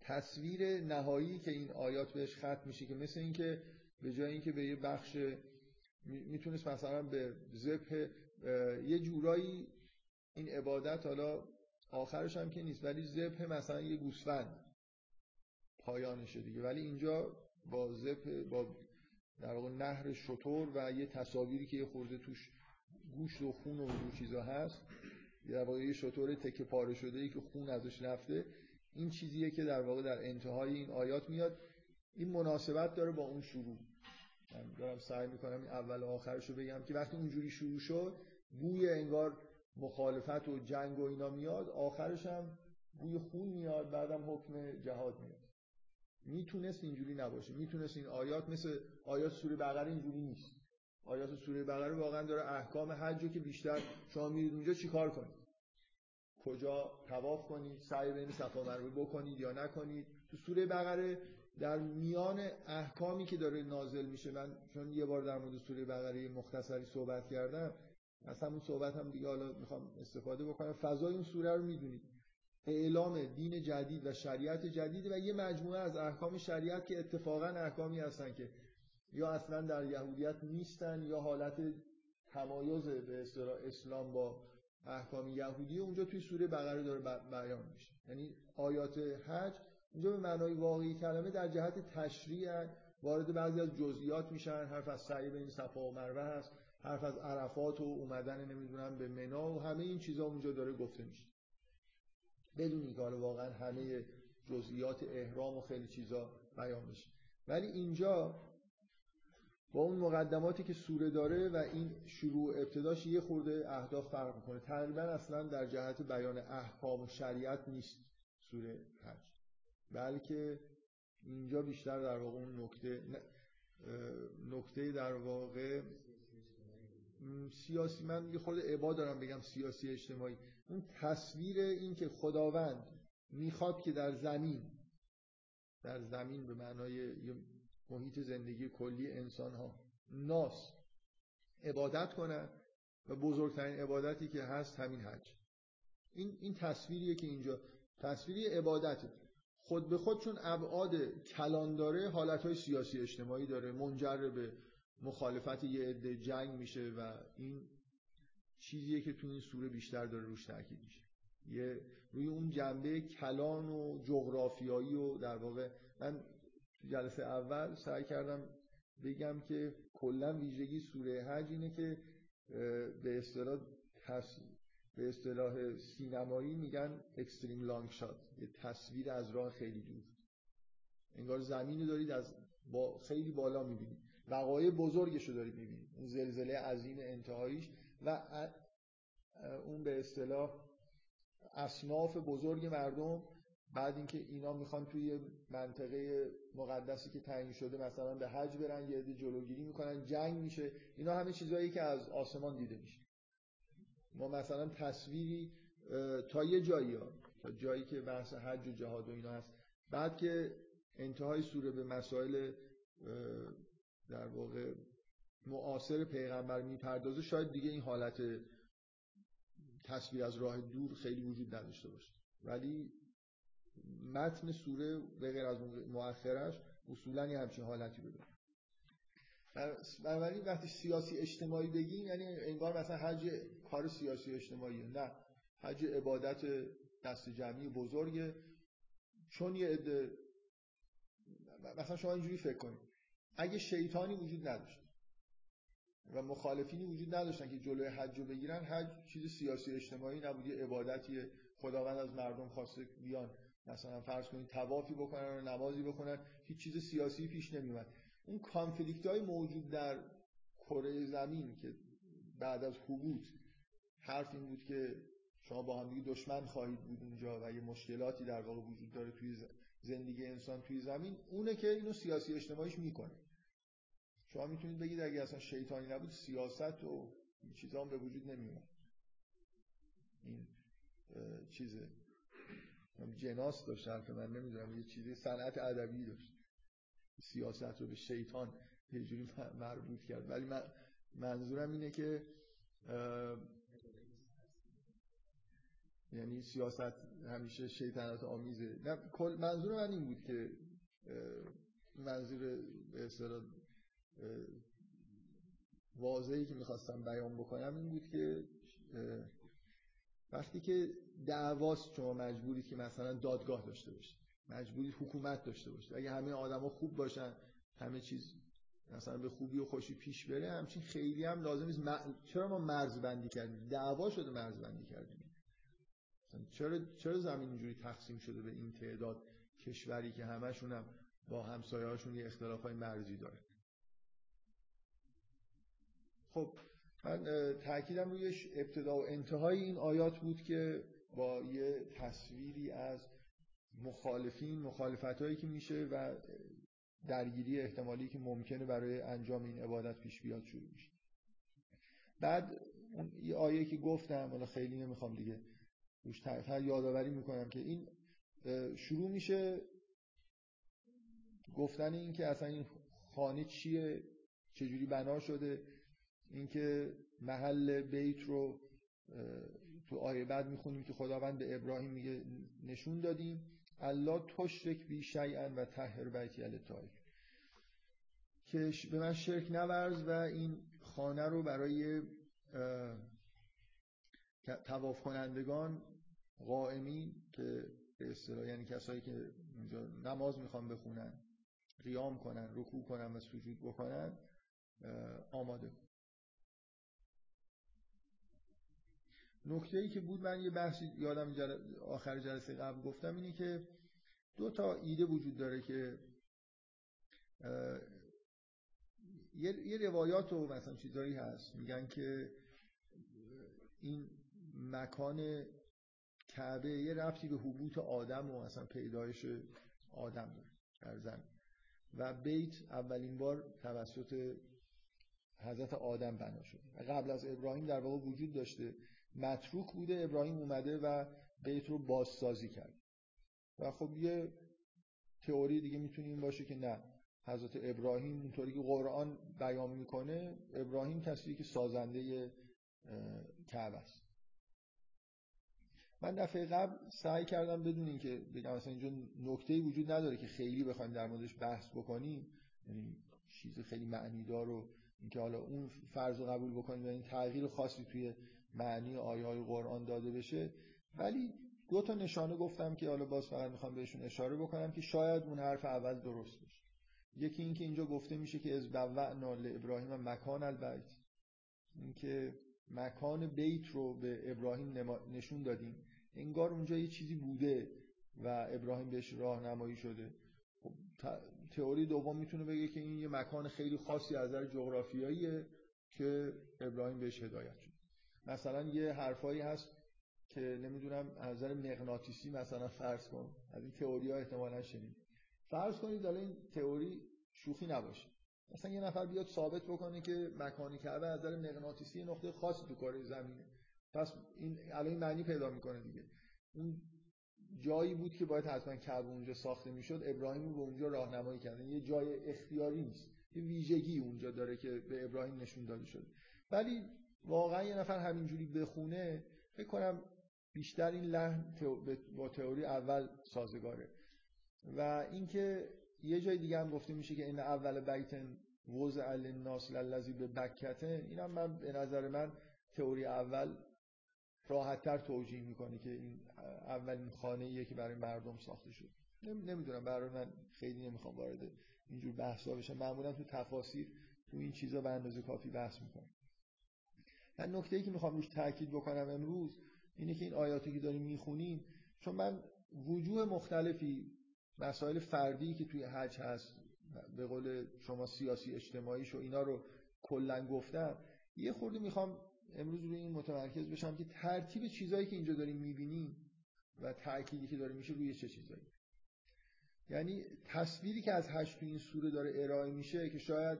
تصویر نهایی که این آیات بهش ختم میشه که مثل اینکه به جای اینکه به یه بخش می‌تونست مثلا به ذبح یه جورایی این عبادت حالا آخرش هم که نیست ولی ذبح مثلا یه گوسفند پایانشه دیگه. ولی اینجا با ذبح با در واقع نهر شطور و یه تصاویری که یه خورده توش گوشت و خون و دو چیزا هست در واقع یه شطور تکه پاره شده ای که خون ازش رفته این چیزیه که در واقع در انتهای این آیات میاد. این مناسبت داره با اون شروع. من دارم سعی می‌کنم این اول و آخرش رو بگم که وقتی اونجوری شروع شد بوی انگار مخالفت و جنگ و اینا میاد آخرش هم بوی خون میاد بعدم حکم جهاد میاد. می‌تونست اینجوری نباشه. می‌تونست این آیات مثل آیات سوره بقره اینجوری نیست. آیات سوره بقره واقعا داره احکام حج که بیشتر شما میرید اونجا چیکار کنید؟ کجا تواف کنید؟ سعی بین صفا مروه بکنید یا نکنید؟ تو سوره بقره در میان احکامی که داره نازل میشه من چون یه بار در مورد سوره بقره مختصری صحبت کردم از همون صحبت هم دیگه حالا می‌خوام استفاده بکنم. فضای اون سوره رو می‌دونید. اعلام دین جدید و شریعت جدید و یه مجموعه از احکام شریعت که اتفاقا احکامی هستن که یا اصلا در یهودیت نیستن یا حالت تمایز به اسلام با احکام یهودی اونجا توی سوره بقره داره بیان میشه. یعنی آیات حج اونجا به معنای واقعی کلمه در جهت تشریع وارد بعضی از جزئیات میشن. حرف از سعی بین صفا و مروه هست حرف از عرفات و اومدن نمی‌دونم به منا و همه این چیزا اونجا داره گفته میشه. بدون اینکه واقعا همه جزئیات احرام و خیلی چیزا بیان بشه. ولی اینجا با اون مقدماتی که سوره داره و این شروع ابتداش یه خورده اهداف فرق می‌کنه. تقریبا اصلا در جهت بیان احکام و شریعت نیست سوره حج بلکه اینجا بیشتر در واقع اون نکته نکته در واقع سیاسی من یه خود عبا دارم بگم سیاسی اجتماعی. اون تصویر این که خداوند می‌خواد که در زمین در زمین به معنای محیط زندگی کلی انسان ها ناس عبادت کنن و بزرگترین عبادتی که هست همین حج. این این تصویریه که اینجا تصویری عبادته. خود به خود چون ابعاد کلان داره حالتهای سیاسی اجتماعی داره. منجر به مخالفت یه عده جنگ میشه و این چیزیه که تو این سوره بیشتر داره روش تاکید میشه. یه روی اون جنبه کلان و جغرافیایی و در واقع من جلسه اول سعی کردم بگم که کلا ویژگی سوره حج اینه که به اصطلاح به اصطلاح سینمایی میگن اکستریم لانگ شات. یه تصویر از راه خیلی دور. انگار زمینی دارید از با خیلی بالا می‌بینید. وقایع بزرگش رو دارید می‌بینید. اون زلزله عظیم انتهاییش و اون به اصطلاح اصناف بزرگ مردم بعد اینکه اینا می‌خوان توی منطقه مقدسی که تعیین شده مثلا به حج برن یه جلوگیری می‌کنن جنگ میشه. اینا همه چیزهایی که از آسمان دیده میشه. ما مثلا تصویری تا یه جایی ها تا جایی که بحث حج و جهاد و اینا هست. بعد که انتهای سوره به مسائل در واقع معاصر پیغمبر می‌پردازه شاید دیگه این حالت تصویر از راه دور خیلی وجود نداشته باشه. ولی متن سوره به غیر از مؤخرش اصولا یه همچین حالتی بده بنابراین وقتی سیاسی اجتماعی بگیم یعنی انگار مثلا حج کار سیاسی اجتماعی نه. حج عبادت دست جمعی بزرگه. چون یه عده مثلا شما اینجوری فکر کنید. اگه شیطانی وجود نداشت و مخالفینی وجود نداشتن که جلوی حج رو بگیرن حج چیز سیاسی اجتماعی نبود. یه عبادتیه. خداوند از مردم خواسته بیان. مثلا فرض کنید توافی بکنن و نمازی بکنن هیچ چیز سیاسی پیش نمیومد اون کانفلیکت های موجود در کره زمین که بعد از حبوط حرف این بود که شما با هم دشمن خواهید بود اونجا و یه مشکلاتی در واقع وجود داره توی زندگی انسان توی زمین اونه که اینو سیاسی اجتماعیش می‌کنه. شما می‌تونید بگید اگه اصلا شیطانی نبود سیاست و این چیزا به وجود نمیومد این چیزه. جناس داشت حرف من نمی‌دونم یه چیزی صنعت ادبی داشت. سیاست رو به شیطان یه جوری مربوط کرد. ولی من منظورم اینه که یعنی سیاست همیشه شیطنت آمیزه. نه منظور من این بود که منظور اصطلاح واضحی که می‌خواستم بیان بکنم این بود که وقتی که دعواست شما مجبورید که مثلا دادگاه داشته باشید مجبورید حکومت داشته باشید. اگه همه آدما خوب باشن همه چیز مثلا به خوبی و خوشی پیش بره همچین خیلی هم لازم نیست. چرا ما مرز بندی کردیم؟ دعوا شده مرز بندی کردیم. چرا چرا زمین اینجوری تقسیم شده به این تعداد؟ کشوری که همشون هم با همسایه‌هاشون یه اختلافای مرزی داره خب من تاکیدم روی ابتدا و انتهای این آیات بود که با یه تصویری از مخالفین مخالفت هایی که میشه و درگیری احتمالی که ممکنه برای انجام این عبادت پیش بیاد شروع میشه. بعد یه آیه که گفتم حالا خیلی نمی‌خوام دیگه روش یادآوری می‌کنم که این شروع میشه گفتن این که اصلا این خانه چیه چجوری بنا شده اینکه محل بیت رو تو آیه بعد می‌خونیم که خداوند به ابراهیم میگه نشون دادیم الله تشرک بی شیئا و تهر بیتی الطایف که به من شرک نورز و این خانه رو برای تواف کنندگان قائمین که به اصطلاح یعنی کسایی که اونجا نماز می‌خوان بخونن قیام کنن رکوع کنن و سجود بکنن آماده نکته ای که بود من یه بحثی یادم جل... آخر جلسه قبل گفتم اینه که دو تا ایده وجود داره که یه, یه روایات و مثلا چیزایی هست. میگن که این مکان کعبه یه رفتی به حبوط آدم و مثلا پیدایش آدم داره در زمین و بیت اولین بار توسط حضرت آدم بنا شده قبل از ابراهیم در واقع وجود داشته. متروک بوده. ابراهیم اومده و بیت رو بازسازی کرد. و خب یه تئوری دیگه می‌تونه این باشه که نه. حضرت ابراهیم اونطوری که قرآن بیان می‌کنه ابراهیم کسی که سازنده کعبه است. من دفعه قبل سعی کردم بدون اینکه بگم مثلا اینجا نکته وجود نداره که خیلی بخوایم در موردش بحث بکنیم. یعنی چیز خیلی معنیدار رو اینکه حالا اون فرض رو قبول بکنیم یعنی تغییر خاصی توی معنی آیه های قرآن داده بشه. ولی دو تا نشانه گفتم که حالا باز فقط می‌خوام بهشون اشاره بکنم که شاید اون حرف اول درست باشه. یکی اینکه اینجا گفته میشه که از بوعنا ابراهیم مکان البیت. اینکه مکان بیت رو به ابراهیم نشون دادیم. انگار اونجا یه چیزی بوده و ابراهیم بهش راهنمایی شده. خب تئوری دوم می‌تونه بگه که این یه مکان خیلی خاصی از نظر جغرافیاییه که ابراهیم بهش هدایت شد. مثلا یه حرفایی هست که نمی‌دونم از نظر مغناطیسی مثلا فرض کن از این تئوری ها احتمالا شنید فرض کنید حالا این تئوری شوخی نباشه. مثلا یه نفر بیاد ثابت بکنه که مکانی کعبه از نظر مغناطیسی نقطه خاصی تو کره زمینه. پس این الان معنی پیدا می‌کنه دیگه. اون جایی بود که باید حتما کعبه اونجا ساخته می‌شد ابراهیم به اونجا راهنمایی کرده یه جای اختیاری نیست. یه ویژگی اونجا داره که به ابراهیم نشون داده شده. ولی واقعا یه نفر همینجوری بخونه فکر کنم بیشتر این لحن با تئوری اول سازگاره. و اینکه یه جای دیگه هم گفته میشه که این اول بیتن وضع للناس للذی به بکته اینم من به نظر من تئوری اول راحتتر توجیه می‌کنه که این اولین خانه که برای مردم ساخته شد نمی‌دونم برای من خیلی نمی‌خوام وارد اینجور بحثا بشم. معمولا تو تفاسیر تو این چیزا به اندازه کافی بحث می‌کنم. من نکته ای که می‌خوام روش تاکید بکنم امروز اینه که این آیاتی که داریم می‌خونیم چون من وجوه مختلفی مسائل فردی که توی حج هست به قول شما سیاسی اجتماعیش و اینا رو کلا گفتم یه خورده می‌خوام امروز روی این متمرکز بشم که ترتیب چیزایی که اینجا داریم می‌بینیم و تأکیدی که داره میشه روی چه چیزایی. یعنی تصویری که از حج تو این سوره داره ارائه میشه که شاید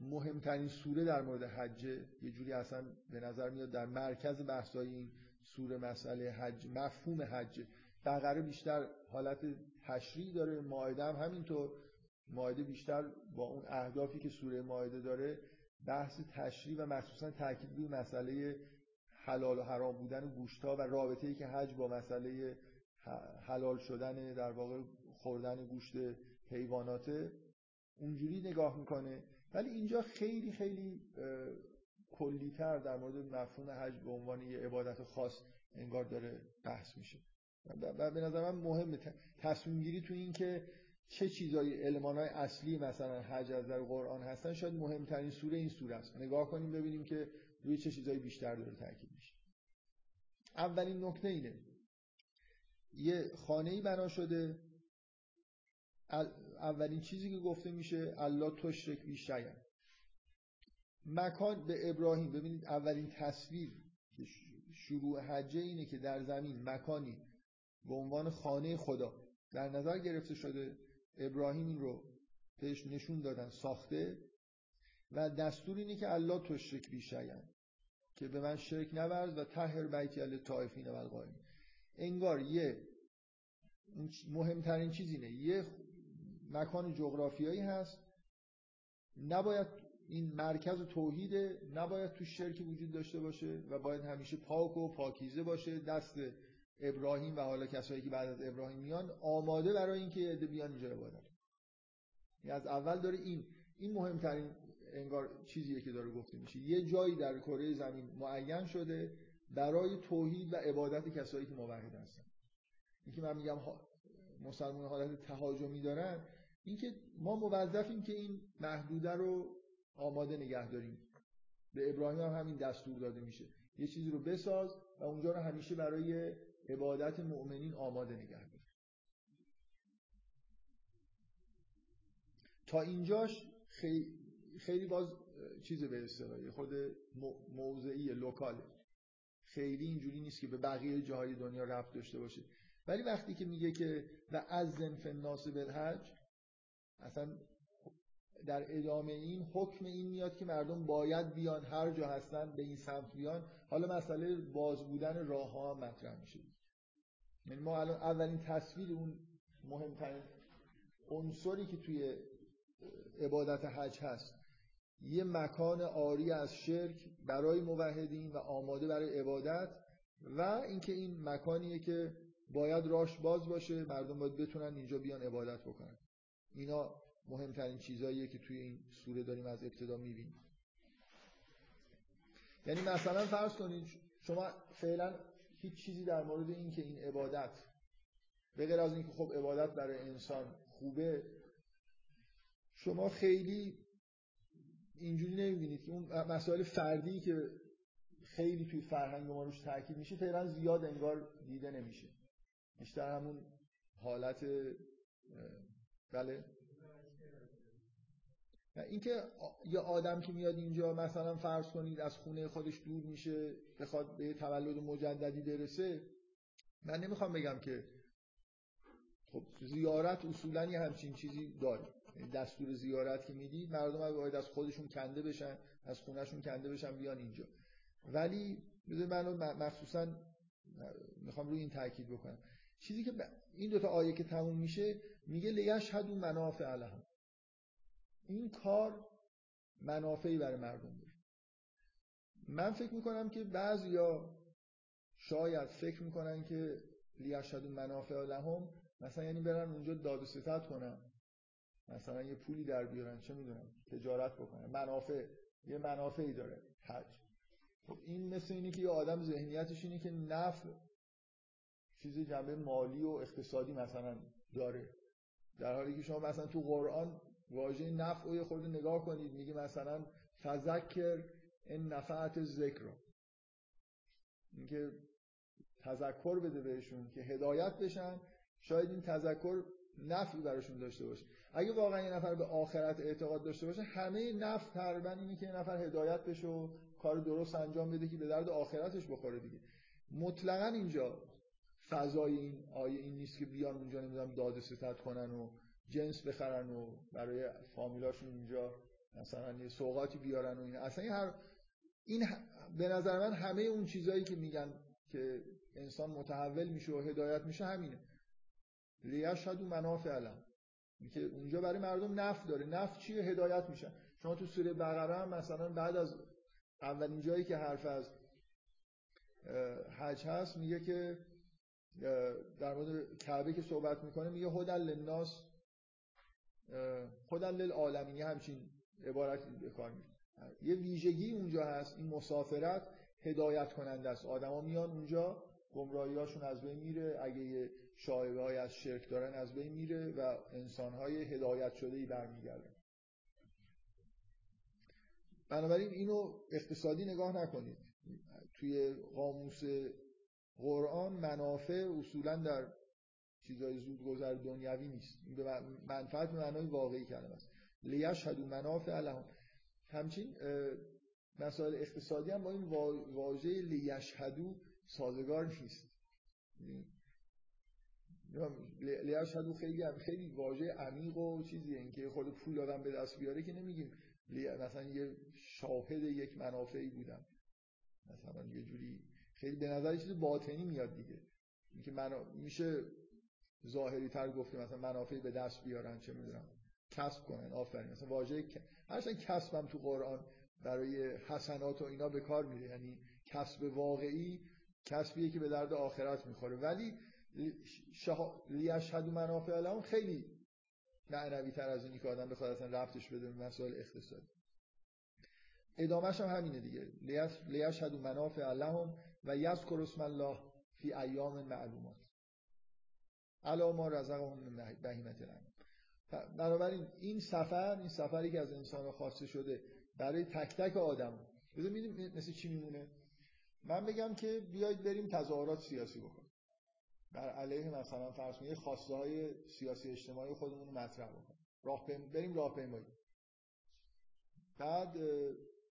مهمترین سوره در مورد حج یه جوری اصلا به نظر میاد در مرکز بحثای این سوره مسئله حج مفهوم حج. بقره بیشتر حالت تشریع داره ماعده هم همینطور. ماعده بیشتر با اون اهدافی که سوره ماعده داره بحث تشریع و مخصوصا تاکید روی مسئله حلال و حرام بودن گوشتها و رابطه ای که حج با مسئله حلال شدن در واقع خوردن گوشت حیوانات اونجوری نگاه می‌کنه. ولی اینجا خیلی خیلی کلیتر در مورد مفهوم حج به عنوان یه عبادت خاص انگار داره بحث میشه. و به نظر من مهمه. تصمیم گیری تو این که چه چیزایی های اصلی مثلا حج از در قرآن هستن شاید مهمترین سوره این سوره است. نگاه کنیم ببینیم که روی چه چیزایی بیشتر داره تاکید میشه. اولین نکته اینه. یه خانه ای بنا شده. اولین چیزی که گفته میشه الله تشرک بی مکان به ابراهیم. ببینید اولین تصویر شروع حجه اینه که در زمین مکانی به عنوان خانه خدا در نظر گرفته شده. ابراهیم رو بهش نشون دادن ساخته. و دستور اینه که الله تشرک بی که به من شرک نورز و تهر بیتی ال طائفین و القائمین انگار یه مهمترین چیز اینه. یه مکان جغرافیایی هست. نباید این مرکز توحیده نباید تو شرک وجود داشته باشه و باید همیشه پاک و پاکیزه باشه. دست ابراهیم و حالا کسایی که بعد از ابراهیم میان آماده برای اینکه عده بیان اینجا عبادت یعنی از اول داره این این مهمترین انگار چیزیه که داره گفته میشه. یه جایی در کره زمین معین شده برای توحید و عبادت کسایی که موحد هستن. اینکه من میگم مسلمان حالت تهاجمی دارن اینکه ما موظفیم که این محدوده رو آماده نگه داریم. به ابراهیم هم همین دستور داده میشه. یه چیزی رو بساز و اونجا رو همیشه برای عبادت مؤمنین آماده نگه دار. تا اینجاش خیلی, خیلی باز چیز به اصطلاح خود موضعی لوکاله. خیلی اینجوری نیست که به بقیه جاهای دنیا رفت داشته باشه. ولی وقتی که میگه که و از زنف الناس بالحج اصلا در ادامه این حکم این میاد که مردم باید بیان هر جا هستن به این سمت بیان. حالا مسئله باز بودن راه ها هم مطرح میشه. یعنی ما الان اولین تصویر اون مهمترین عنصری که توی عبادت حج هست یه مکان آری از شرک برای موحدین و آماده برای عبادت و اینکه این مکانیه که باید راش باز باشه مردم باید بتونن اینجا بیان عبادت بکنن. اینا مهمترین چیزهاییه که توی این سوره داریم از ابتدا می‌بینیم. یعنی مثلا فرض کنید شما فعلا هیچ چیزی در مورد این که این عبادت به غیر از اینکه خب عبادت برای انسان خوبه شما خیلی اینجوری نمی‌بینید که اون مسائل فردی که خیلی توی فرهنگ ما روش تاکید میشه فعلا زیاد انگار دیده نمیشه. بیشتر همون حالت بله؟ اینکه یه آدم که میاد اینجا مثلا فرض کنید از خونه خودش دور میشه بخواد به تولد مجددی برسه من نمی‌خوام بگم که خب زیارت اصولا یه همچین چیزی داره. یعنی دستور زیارت که می‌دید مردم باید از خودشون کنده بشن از خونهشون کنده بشن بیان اینجا. ولی بذار من مخصوصا می‌خوام روی این تاکید بکنم. چیزی که این دوتا آیه که تموم میشه میگه لیشهدو منافع لهم. این کار منافعی برای مردم داره. من فکر می‌کنم که بعضیا شاید فکر می‌کنن که لیشهدو منافع لهم مثلا یعنی برن اونجا داد و ستت کنن. مثلا یه پولی در بیارن چه می‌دونم تجارت بکنن. منافع یه منافعی داره حج. خب این مثل اینه که یه آدم ذهنیتش اینه که نفع چیز جنبه مالی و اقتصادی مثلا داره. در حالی که شما مثلا تو قرآن واژه نفع رو خورده نگاه کنید. میگه مثلا فذکر این نفعت ذکر اینکه تذکر بده بهشون که هدایت بشن. شاید این تذکر نفعی براشون داشته باشه. اگه واقعا یه نفر به آخرت اعتقاد داشته باشه همه نفع تقریبا اینه که یه نفر هدایت بشه و کار درست انجام بده که به درد آخرتش بخوره دیگه. مطلقا اینجا فضای این آیه این نیست که بیان اونجا نمی‌دونم داد ستت کنن و جنس بخرن و برای فامیلاشون اینجا مثلا یه سوقاتی بیارن و این اصلا این هر این به نظر من همه اون چیزایی که میگن که انسان متحول میشه و هدایت میشه همینه. لیشهد و منافع علم. که اونجا برای مردم نفع داره. نفع چیه؟ هدایت میشن شما تو سوره بقره هم مثلا بعد از اولین جایی که حرف از حج هست میگه که در مورد کعبه که صحبت می‌کنه میگه هدل للناس هدل للعالمین یه همچین عبارتی به کار یه ویژگی اونجا هست این مسافرت هدایت کننده است. آدما میان اونجا گمراهیاشون از بین میره. اگه یه شایبه های از شرک دارن از بین میره و انسان های هدایت شده ای برمیگردن. بنابراین اینو اقتصادی نگاه نکنید. توی قاموس قرآن منافع اصولا در چیزای زود گذر دنیوی نیست. منفعت به معنای واقعی کلمه است. لیشهدو منافع لهم. همچین مسائل اقتصادی هم با این واژه لیشهدو سازگار نیست. لیشهدو خیلی هم خیلی واژه عمیق و چیزیه. اینکه خود پول آدم به دست بیاره که نمیگیم مثلا یه شاهد یک منافعی بودم. مثلا یه جوری خیلی به نظر چیز باطنی میاد دیگه. اینکه من میشه ظاهری تر گفته مثلا منافعی به دست بیارن چه می‌دونم کسب کنن. آفرین. مثلا واژه هرچند کسبم تو قرآن برای حسنات و اینا به کار میره. یعنی کسب واقعی کسبیه که به درد آخرت می‌خوره. ولی شها... لیشهد منافع لهم خیلی معنوی تر از اینی که آدم بخواد اصلا رفتش بده به مسائل اقتصادی. ادامهش هم همینه دیگه. لیشهدوا منافع لهم و یذکر اسم الله فی ایام معلومات. علا ما رزقهم من بهیمت بنابراین این سفر این سفری که از انسان خواسته شده برای تک تک آدم ببینید مثل چی میمونه؟ من بگم که بیاید بریم تظاهرات سیاسی بکنیم. بر علیه مثلا فرض کنید خواسته های سیاسی اجتماعی خودمون رو مطرح بکنیم. راه بریم راهپیمایی. بعد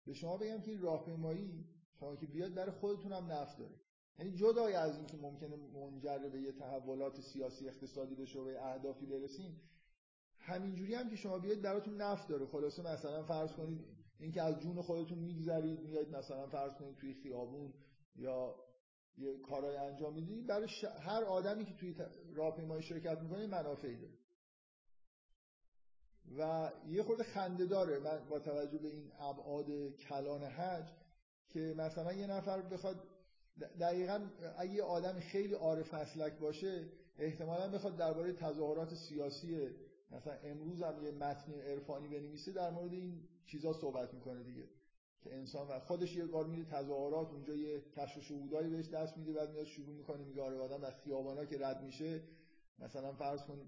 به شما بگم که این راهپیمایی شما که بیاد برای خودتون هم نفع داره یعنی جدای از اینکه ممکنه منجر به یه تحولات سیاسی اقتصادی بشه و به اهدافی برسیم همینجوری هم که شما بیاید براتون نفع داره. خلاصه مثلا فرض کنید اینکه از جون خودتون میگذرید میاید مثلا فرض کنید توی خیابون یا یه کارهای انجام می‌دید برای هر آدمی که توی راهپیمایی شرکت می‌کنه منافعی داره. و یه خورده خنده داره. من با توجه به این ابعاد کلان حج که مثلا یه نفر بخواد دقیقا اگه یه آدم خیلی عارف مسلک باشه احتمالا بخواد درباره تظاهرات سیاسی مثلا امروز هم یه متن عرفانی بنویسه در مورد این چیزا صحبت می‌کنه دیگه. که انسان خودش یه بار میره تظاهرات اونجا یه کشف شهودایی بهش دست میده بعد میاد شروع می‌کنه میگه آره آدم از خیابانا که رد میشه مثلا فرض کن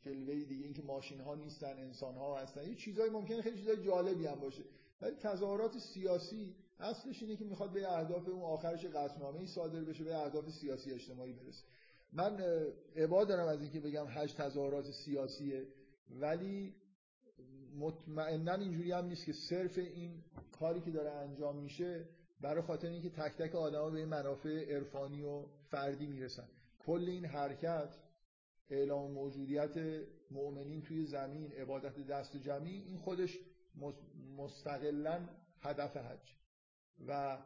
جلوه دیگه اینکه ماشین ها نیستن انسان ها هستن یه چیزایی ممکنه خیلی چیزای جالبی هم باشه. ولی تظاهرات سیاسی اصلش اینه که می‌خواد به اهداف اون آخرش قطعنامه ای صادر بشه به اهداف سیاسی اجتماعی برسه. من عباد دارم از اینکه بگم هشت تظاهرات سیاسیه ولی مطمئنا اینجوری هم نیست که صرف این کاری که داره انجام میشه برای خاطر اینکه تک تک آدما به منافع عرفانی و فردی می‌رسن. کل این حرکت اعلام موجودیت مؤمنین توی زمین عبادت دست جمعی این خودش مستقلا هدف حج. و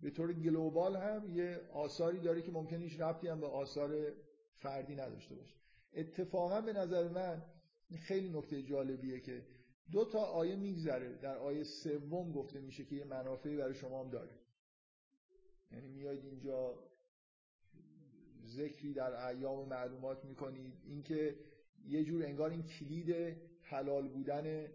به طور گلوبال هم یه آثاری داره که ممکنه هیچ ربطی هم به آثار فردی نداشته باشه. اتفاقا به نظر من خیلی نکته جالبیه که دو تا آیه میگذره. در آیه سوم گفته میشه که یه منافعی برای شما هم داره. یعنی میاید اینجا ذکری در ایام معلومات می‌کنید. اینکه یه جور انگار این کلید حلال بودن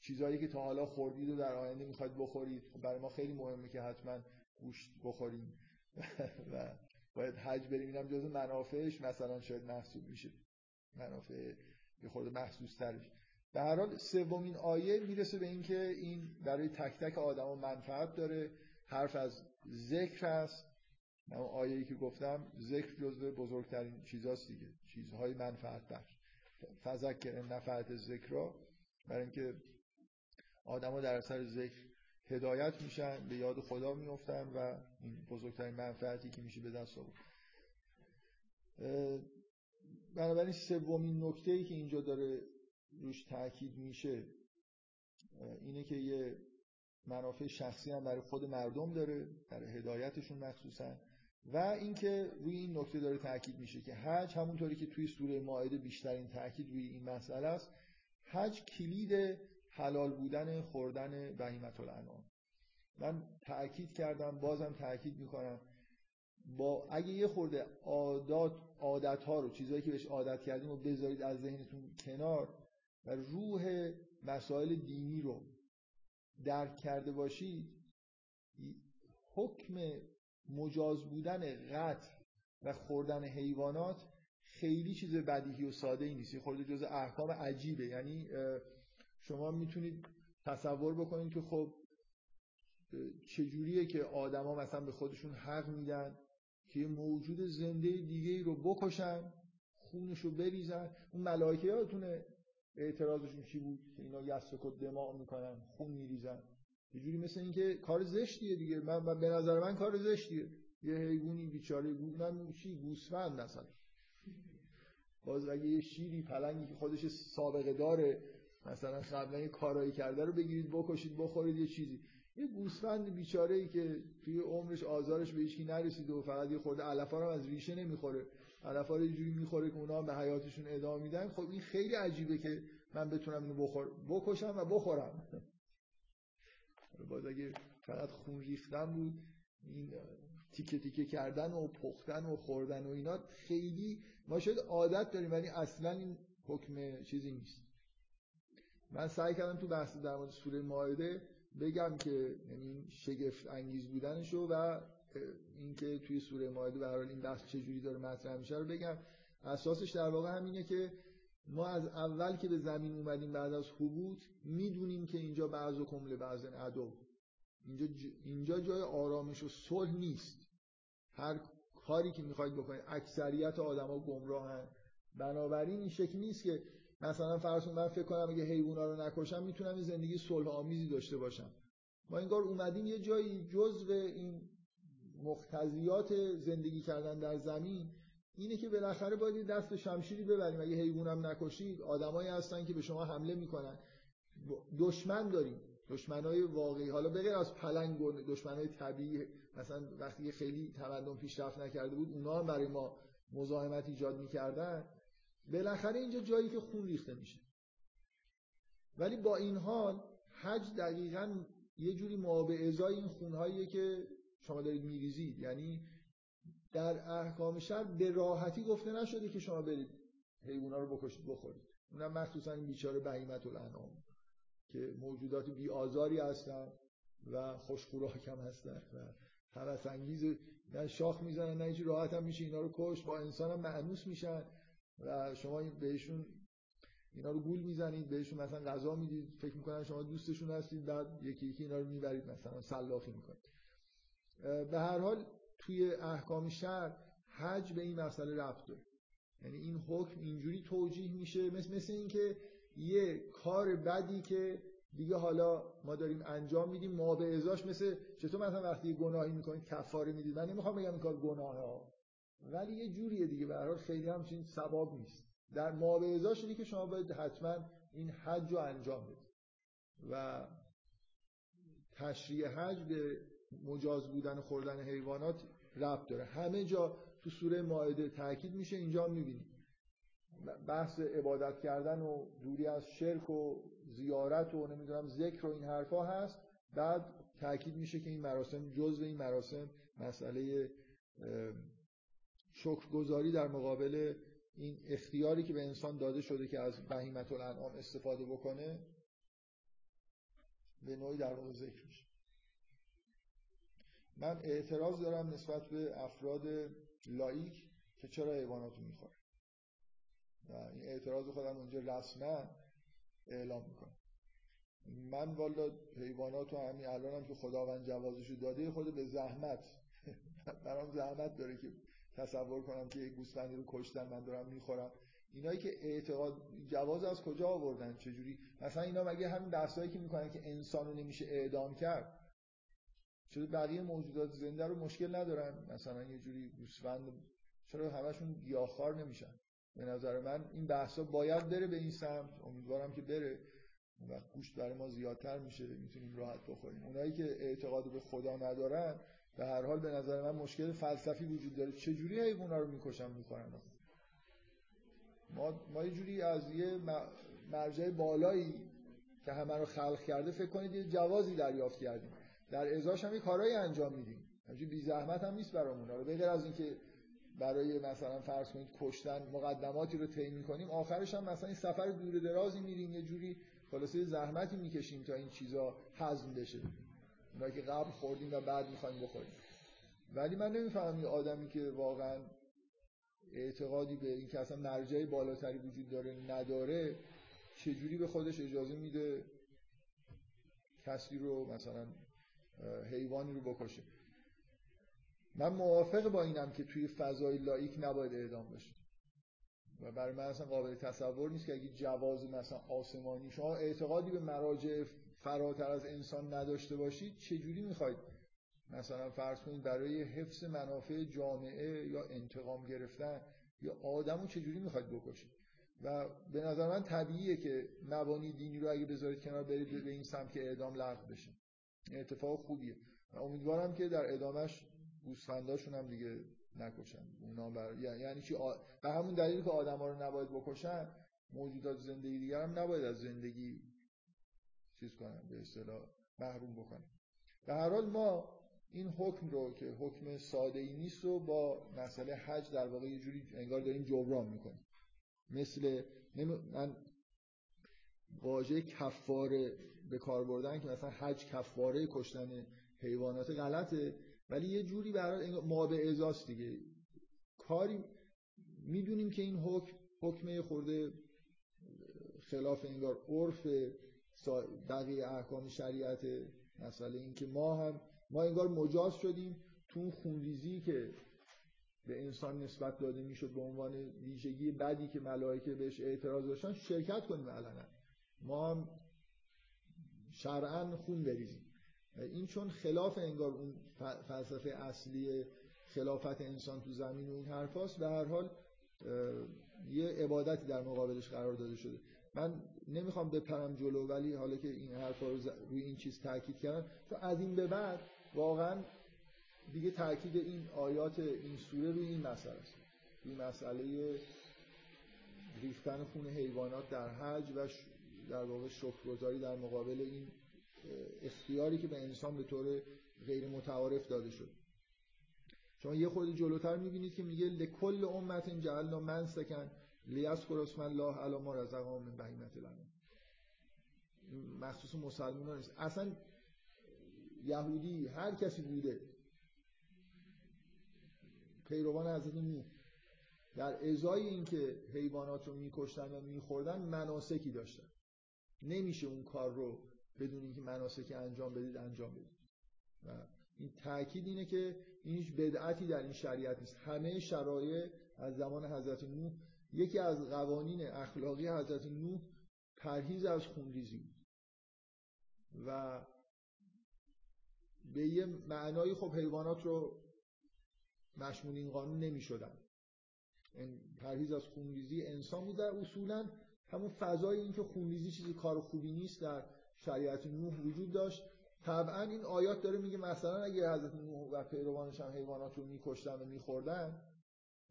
چیزهایی که تا حالا خوردید و در آینده می‌خواید بخورید. خب برای ما خیلی مهمه که حتما گوشت بخوریم و باید حج بریم. اینم جز منافعش مثلا شاید محسوب میشه. منافع یه خورده محسوس ترش به هر حال سومین آیه می‌رسه به اینکه این برای تک تک آدما منفعت داره. حرف از ذکر هست. اون آیه‌ای که گفتم ذکر جزو بزرگترین چیزاست دیگه. چیزهای منفعت بخش. فذکر نفعت ذکر برای اینکه آدما در اثر ذکر هدایت میشن به یاد خدا میفتن و این بزرگترین منفعتی که میشه به دست آورد. بنابراین سومین نکته ای که اینجا داره روش تاکید میشه اینه که یه منافع شخصی هم برای خود مردم داره برای هدایتشون مخصوصا. و اینکه روی این نکته داره تاکید میشه که حج همونطوری که توی سوره مائده بیشترین تاکید روی این مسئله است. حج کلید حلال بودن خوردن بهیمت الانعام. من تاکید کردم بازم تاکید می‌کنم. با اگه یه خورده عادات عادت ها رو چیزایی که بهش عادت کردیم رو بذارید از ذهنتون کنار و روح مسائل دینی رو درک کرده باشید حکم مجاز بودن قتل و خوردن حیوانات خیلی چیز بدیهی و ساده ای نیست خورده جز احکام عجیبه. یعنی شما می‌تونید تصور بکنید که خب چجوریه که آدما مثلا به خودشون حق میدن که یه موجود زنده دیگه ای رو بکشن خونش رو بریزن. اون ملائکه یادتونه اعتراضشون چی بود؟ که اینا یسک و دماغ می‌کنن خون میریزن. یه جوری مثل اینکه کار زشتیه دیگه. من به نظر من کار زشتیه. یه حیوانی بیچاره گونن چی؟ گوسفند مثلا باز اگه یه شیری پلنگی که خودش سابقه داره مثلا قبلا یه کارایی کرده رو بگیرید بکشید بخورید یه چیزی. یه گوسفند بیچاره ای که توی عمرش آزارش به هیچکی نرسیده و فقط یه خورده علفا رو از ریشه نمی‌خوره. علفا رو جوری می‌خوره که اونا به حیاتشون ادامه میدن. خب این خیلی عجیبه که من بتونم اینو بخور بکشم و بخورم. باز اگه فقط خون ریختن بود این تیکه تیکه کردن و پختن و خوردن و اینا خیلی ما شاید عادت داریم ولی اصلا این حکم چیزی نیست. من سعی کردم تو بحث در مورد سوره مائده بگم که یعنی شگفت انگیز بودنشو و اینکه توی سوره مائده به هر حال این بحث چجوری داره مطرح میشه رو بگم. اساسش در واقع همینه که ما از اول که به زمین اومدیم بعد از حبوط می‌دونیم که اینجا بعض و کمله بعض عدو. اینجا اینجا جای آرامش و صلح نیست. هر کاری که می‌خواید بکنید اکثریت آدما گمراهن. بنابراین این شکل نیست که مثلا فرض من فکر کنم اگه حیونا رو نکشم می‌تونم این زندگی صلح آمیزی داشته باشم. ما انگار اومدیم یه جایی جزء این مقتضیات زندگی کردن در زمین اینه که بالاخره باید دست شمشیری ببریم. اگه حیوانم نکشید آدمایی هستن که به شما حمله می‌کنن. دشمن داریم. دشمنای واقعی. حالا بغیر از پلنگ و دشمنای طبیعی مثلا وقتی خیلی تمدن پیشرفت نکرده بود اونا هم برای ما مزاحمت ایجاد می‌کردن. بالاخره اینجا جایی که خون ریخته میشه. ولی با این حال حج دقیقا یه جوری ما به ازای این خونهاییه که شما دارید میریزید. یعنی در احکام شر به راحتی گفته نشده که شما برید حیونا رو بکشید بخورید. اونم مخصوصا این بیچاره بهیمت الانام که موجودات بی آزاری هستن و خوشخوراک هم هستن و هوس انگیز نه شاخ می‌زنن نه راحت هم میشه اینا رو کش با انسان هم معنوس میشن. و شما بهشون اینا رو گول می‌زنید بهشون مثلا غذا می‌دید. فکر می‌کنن شما دوستشون هستید بعد یکی یکی اینا رو می‌برید مثلا سلاخی می‌کنید. به هر حال توی احکام شر حج به این مسئله رفت داره. یعنی این حکم اینجوری توجیه میشه مثل مثل اینکه یه کار بدی که دیگه حالا ما داریم انجام میدیم ما به ازاش مثل چطور مثلا وقتی گناهی می‌کنید کفاره می‌دید. من نمی‌خوام بگم این کار گناهه ها. ولی یه جوریه دیگه. به هر خیلی همچین ثواب نیست. در ما به ازاش که شما باید حتما این حج رو انجام بدید. و تشریع حج به مجاز بودن خوردن حیوانات ربط داره. همه جا تو سوره مائده تاکید میشه اینجا می‌بینیم بحث عبادت کردن و دوری از شرک و زیارت و نمی‌دونم ذکر و این حرفا هست. بعد تاکید میشه که این مراسم جزء این مراسم مسئله شکرگزاری در مقابل این اختیاری که به انسان داده شده که از بهیمت الانعام استفاده بکنه به نوعی در واقع ذکر میشه. من اعتراض دارم نسبت به افراد لایک که چرا حیوانات رو می‌خوره و این اعتراض خودم اونجا رسما اعلام می‌کنم. من والا حیوانات همین الان هم که خداوند جوازشو داده خود به زحمت برام زحمت داره که تصور کنم که یک گوسفندی رو کشتن من دارم می‌خورم. اینایی که اعتقاد جواز از کجا آوردن؟ چجوری؟ مثلا اینا مگه همین بحثایی که می‌کنن که انسان رو نمیشه اعدام کرد؟ چرا بقیه موجودات زنده رو مشکل ندارن؟ مثلا یه جوری گوسفند چرا همشون گیاهخوار نمیشن؟ به نظر من این بحثا باید بره به این سمت. امیدوارم که بره. وقت گوشت برای ما زیادتر میشه. می‌تونیم راحت بخوریم. اونایی که اعتقاد به خدا ندارن به هر حال به نظر من مشکل فلسفی وجود داره. چجوری حیونا رو می‌کشن می‌خورن ما ما یه جوری از یه مرجع بالایی که همه رو خلق کرده فکر کنید یه جوازی دریافت کردیم. در ازاش هم یه کارهایی انجام میدیم. همچنین بی زحمت هم نیست برامون. به غیر از اینکه برای مثلا فرض کنید کشتن مقدماتی رو طی می‌کنیم آخرش هم مثلا این سفر دور درازی میریم یه جوری خلاصه زحمتی می‌کشیم تا این چیزا هضم بشه. اونایی که قبل خوردیم و بعد می‌خوایم بخوریم. ولی من نمی‌فهمم یه آدمی که واقعا اعتقادی به این که اصلا مرجعی بالاتری وجود داره نداره چجوری به خودش اجازه میده کسی رو مثلا حیوانی رو بکشه؟ من موافق با اینم که توی فضای لایک نباید اعدام بشه. و برای من اصلا قابل تصور نیست که اگه جواز مثلا آسمانی شما اعتقادی به مراجع فراتر از انسان نداشته باشید چجوری می‌خواید؟ مثلا فرض کنید برای حفظ منافع جامعه یا انتقام گرفتن یا آدمو چجوری می‌خواید بکشید؟ و به نظر من طبیعیه که مبانی دینی رو اگه بذارید کنار برید به این سمت که اعدام لغو بشه. اتفاق خوبیه. امیدوارم که در ادامش گوسفنداشون هم دیگه نکشن. اونا بر... یعنی چی؟ آ... به همون دلیل که آدما رو نباید بکشن موجودات زندگی دیگر هم نباید از زندگی چیز کنن به اصطلاح محروم بکنن به هر حال ما این حکم رو که حکم ساده ای نیست رو با مسئله حج در واقع یه جوری انگار داریم جبران می‌کنیم. مثل من واژه کفاره به کار بردن که مثلا حج کفاره کشتن حیوانات غلطه ولی یه جوری برای ما به ازاست دیگه. کاری می‌دونیم که این حکم حکم خورده خلاف انگار عرف بقیه احکام شریعت مسئله این که ما هم ما انگار مجاز شدیم تو خونریزی که به انسان نسبت داده می‌شد به عنوان ویژگی بدی که ملائکه بهش اعتراض داشتن شرکت کنیم علنا. ما هم شرعا خون بریزیم. این چون خلاف انگار اون فلسفه اصلی خلافت انسان تو زمین و این حرفاست به هر حال یه عبادتی در مقابلش قرار داده شده. من نمی‌خوام بپرم جلو ولی حالا که این حرفا رو روی این چیز تاکید کردم تو از این به بعد واقعا دیگه تاکید این آیات این سوره روی این مسئله است. روی مسئله ریختن خون حیوانات در حج و در واقع شکرگزاری در مقابل این اختیاری که به انسان به طور غیر متعارف داده شد. شما یه خود جلوتر می‌بینید که میگه لکل امت جعلنا منسکن. لیذکر اسم الله علی ما رزقهم من بهیمت الانعام مخصوص مسلمان نیست. اصلا یهودی هر کسی بوده. پیروان حضرت نوح در ازای اینکه حیوانات رو میکشتن و میخوردن مناسکی داشتن. نمیشه اون کار رو بدون اینکه مناسکی انجام بدید انجام بدید. و این تاکید اینه که این هیچ بدعتی در این شریعت نیست. همه شرایع از زمان حضرت نوح یکی از قوانین اخلاقی حضرت نوح پرهیز از خونریزی بود. و به یه معنایی خب حیوانات رو مشمول این قانون نمی شدن پرهیز از خونریزی انسان بود در اصولا همون فضای این که خونریزی چیزی کار خوبی نیست در شریعت نوح وجود داشت. طبعا این آیات داره میگه مثلا اگه حضرت نوح و پیروانش هم حیوانات رو میکشتن و میخوردن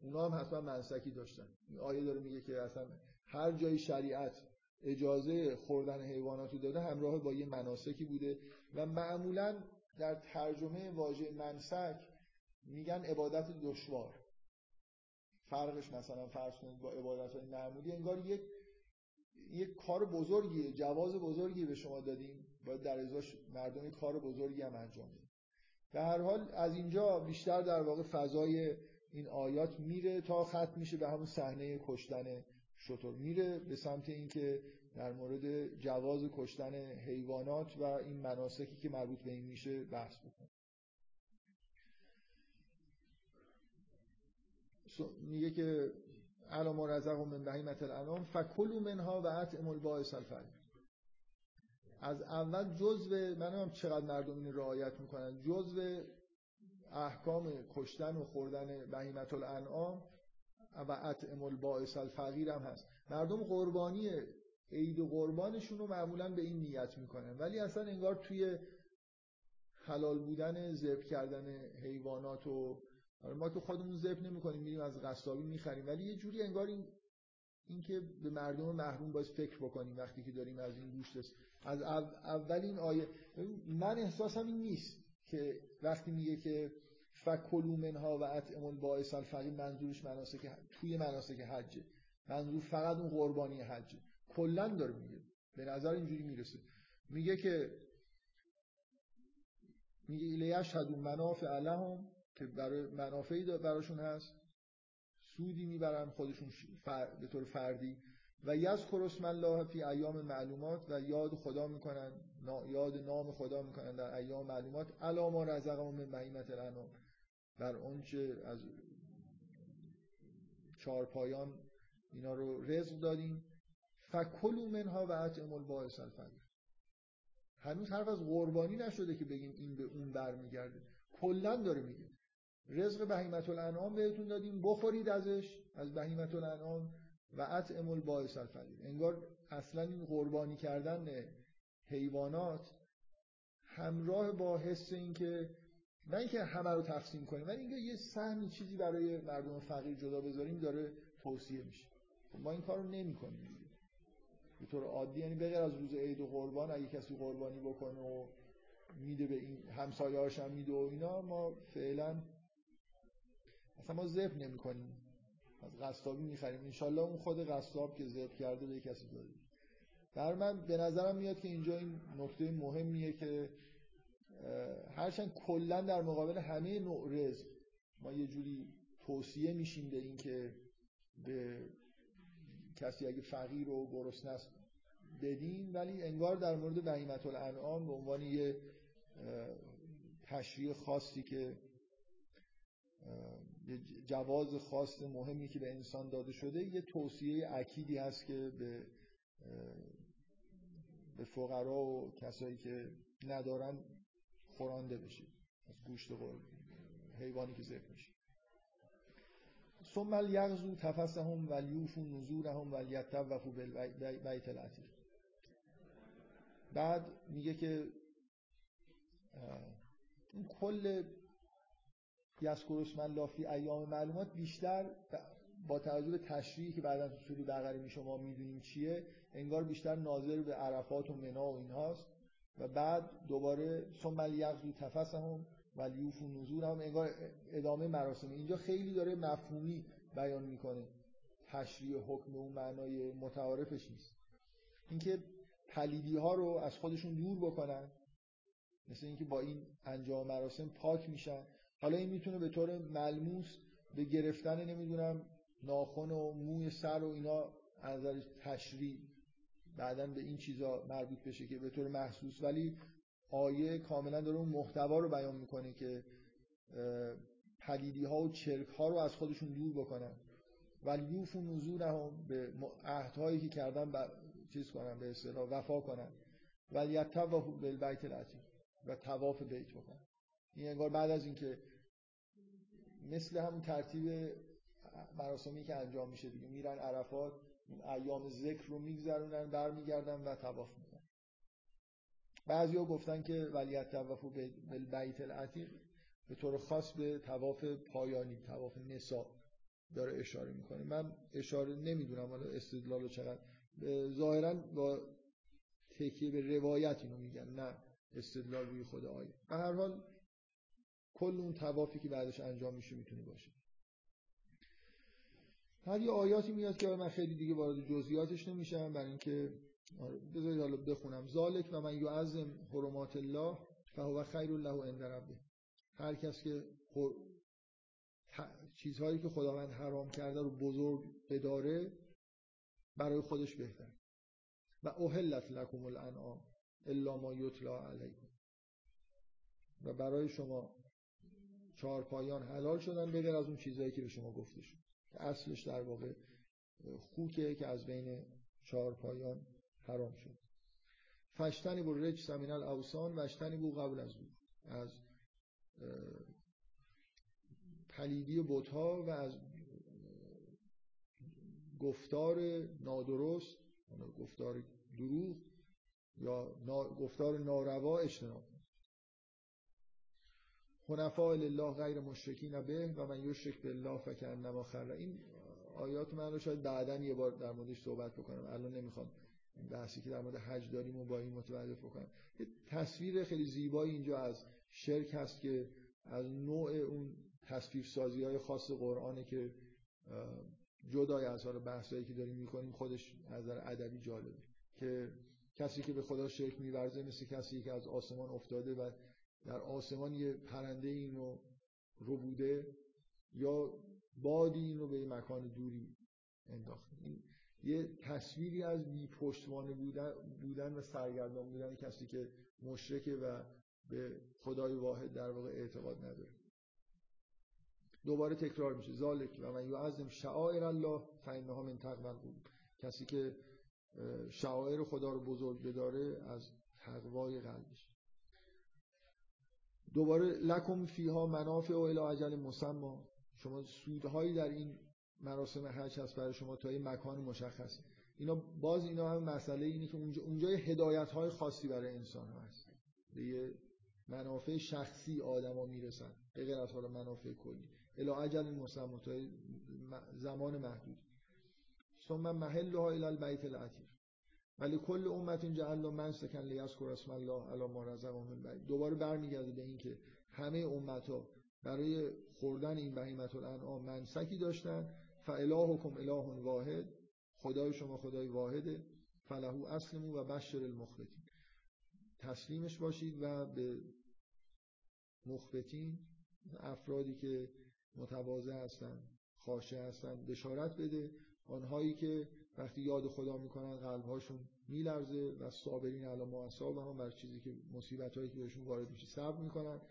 اونا هم حتما منسکی داشتن. این آیه داره میگه که اصلا هر جای شریعت اجازه خوردن حیوانات رو داده همراه با یه مناسکی بوده و معمولا در ترجمه واژه منسک میگن عبادت دشوار. فرقش مثلا فرض کنید با عبادت های معمولی انگار یک یک کار بزرگیه جواز بزرگی به شما دادیم باید در ازاش مردم کار بزرگی هم انجام بدیم. به هر حال از اینجا بیشتر در واقع فضای این آیات میره تا ختم میشه به همون صحنه کشتن شطور. میره به سمت اینکه در مورد جواز کشتن حیوانات و این مناسکی که مربوط به این میشه بحث بکنه میگه که علا ما رزق من بهیمت الانام فکلوا منها و اطعموا البائس الفقیر از اول جزء من هم چقدر مردم این رعایت می‌کنن جزء احکام کشتن و خوردن بهیمت الانعام و اطعم البائس الفقیر هم هست. مردم قربانی عید و قربانشون رو معمولا به این نیت می‌کنن. ولی اصلا انگار توی حلال بودن ذبح کردن حیوانات و ما که خودمون ذبح نمی‌کنیم میریم از قصابی می‌خریم. ولی یه جوری انگار این اینکه به مردم محروم باید فکر بکنیم وقتی که داریم از این گوشت از اول این آیه. من احساسم این نیست. که وقتی میگه که فکلوا منها و اطعم البائس الفقیر منظورش مناسک توی مناسک حجه منظور فقط اون قربانی حجه کلا داره میگه. به نظر اینجوری می‌رسه. میگه که میگه الیشهدوا منافع لهم که برای منافعی براشون هست. سودی می‌برن خودشون به طور فردی. و یذکر اسم الله فی ایام معلومات و یاد خدا می‌کنن یاد نام خدا می‌کنن در ایام معلومات الا ما رزقهم من بهیمت الانام. بر آنچه از چهار پایان اینا رو رزق دادیم. فکلوا منها و اطعموا البائس الفقیر هنوز حرف از قربانی نشده که بگیم این به اون برمیگرده. کلا داره میگه. رزق بهیمت الانعام بهتون دادیم بخورید ازش از بهیمت الانعام و اطعم البائس الفقیر. انگار اصلا این قربانی کردن حیوانات همراه با حس اینکه نه اینکه همه رو تقسیم کنیم ولی اینکه یه سهمی چیزی برای مردم فقیر جدا بذاریم داره توصیه میشه. خب ما این کارو نمی‌کنیم به طور عادی یعنی بغیر از روز عید و قربان اگه کسی قربانی بکنه و میده به این همسایه‌هاش هم میده و اینا ما فعلا اصلا ما ذبح نمی‌کنیم. از قصابی می‌خریم. انشالله اون خود قصاب که ذبح کرده به کسی داده بر من به نظرم میاد که اینجا این نکته مهمیه که هرچند کلا در مقابل همه نوع رزق ما یه جوری توصیه میشیم به اینکه به کسی اگه فقیر و گرسنه است بدین ولی انگار در مورد بهیمت الانعام به عنوان یه تشریع خاصی که جواز خاص مهمی که به انسان داده شده یه توصیه اکیدی هست که به به فقرا و کسایی که ندارن خورانده بشه از گوشت حیوانی که ذبح میشه ثم الیغزو تفسهم ولیوفو نزورهم ولیتوفو بالبیت العتیق. بعد میگه که این کل یسکر اسم الله فی ایام معلومات بیشتر با توجه به تشریحی که بعدا تو سوره بقره می شما می‌دونیم چیه انگار بیشتر ناظر به عرفات و منا و اینهاست. و بعد دوباره ثم الیغزو تفسهم و نزور هم انگار ادامه مراسم. اینجا خیلی داره مفهومی بیان می‌کنه. تشریح حکم اون معنای متعارفش نیست. اینکه پلیدی ها رو از خودشون دور بکنن مثل اینکه با این انجام مراسم پاک میشن. حالا این می‌تونه به طور ملموس به گرفتن نمی‌دونم ناخن و موی سر و اینا از نظر تشریح بعدا به این چیزا مربوط بشه که به طور محسوس ولی آیه کاملا داره اون محتوا رو بیان می‌کنه که پلیدی ها و چرک ها رو از خودشون دور بکنن. و نزور هم به عهدهایی که کردن با چیز کنن به اصطلاح وفا کنن. ولی یتواف بالبیت العتیق و تواف بیت بکنن. این انگار بعد از اینکه مثل همون ترتیب مراسمی که انجام میشه دیگه میرن عرفات ایام ذکر رو میگذرونن برمیگردن و تواف می‌کنن. بعضیا گفتن که ولیت توافو بیت العتیق به طور خاص به تواف پایانی تواف نسا داره اشاره می‌کنه. من اشاره نمی‌دونم حالا استدلال چقدر. ظاهرا با تکیه به روایت اینو میگن نه استدلال روی خود آیه. به هر حال کل اون توافی که بعدش انجام میشه می‌تونه باشه. هر یه آیاتی میاد که من خیلی دیگه وارد جزئیاتش نمیشم برای اینکه آره، بذارید حالا بخونم. ذالک و من یعظم حرمات الله فهو خیر له عند ربه. هر کس که چیزهایی که خداوند حرام کرده رو بزرگ بداره برای خودش بهتر. و اوهلت لکم الانعام الا ما یتلا علیکم. و برای شما چهار پایان حلال شدن بگر از اون چیزهایی که به شما گفته شد. اصلش در واقع خوکه که از بین چهار پایان حرام شد. فشتنی بو رج سمینال اوسان وشتنی بو قبل از بود از پلیدی بوتها و از گفتار نادرست گفتار دروغ یا گفتار ناروا اجتناب. حنفاء لله غیر مشرکین به و من یشرک بالله فکانما خر. این آیات من رو شاید بعدا یه بار در موردش صحبت بکنم. الان نمی‌خوام بحثی که در مورد حج داریم و با این متوجه بکنم. یه تصویر خیلی زیبایی اینجا از شرک هست که از نوع اون تصویر سازی های خاص قرآنه که جدای از حالا بحثایی که داریم می‌کنیم خودش از نظر ادبی جالبه. که کسی که به خدا شرک میورزه مثل کسی که از آسمان افتاده و در آسمان یه پرنده اینو رو بوده یا بادی این رو به مکان دوری انداخته. این یه تصویری از بی پشتوانه بودن, بودن و سرگردان بودن کسی که مشرکه و به خدای واحد در واقع اعتقاد نداره. دوباره تکرار میشه. ذالک و من یعظم شعائر الله فانها من تقوی القلوب. کسی که شعائر خدا رو بزرگ بداره از تقوای قلبش. دوباره لکم فیها منافع و الی اجل مسمى. شما سودهایی در این مراسم حج هست برای شما تا این مکان مشخص. اینا باز اینا هم مسئله اینه که اونجا اونجا هدایت های خاصی برای انسان هست. به یه منافع شخصی آدما می‌رسن. به غیر از حالا منافع کلی. الی اجل مسمى تا زمان محدود. ثم محلها الى البیت العتیق. ولی کل امت جعل من سکن لیذکر اسم الله علی ما رزقهم من دوباره برمیگرده به اینکه همه امت ها برای خوردن این بهیمت الانعام منسکی داشتن. فالهکم اله واحد. خدای شما خدای واحده. فله اسلمو و بشر المخبتین. تسلیمش باشید و به مخبتین افرادی که متواضع هستن خاشه هستن بشارت بده. آنهایی که وقتی یاد خدا می‌کنن قلبهاشون میلرزه و صابرین علی ما اصاب هم بر چیزی که مصیبت هایی که بهشون وارد میشه صبر می‌کنن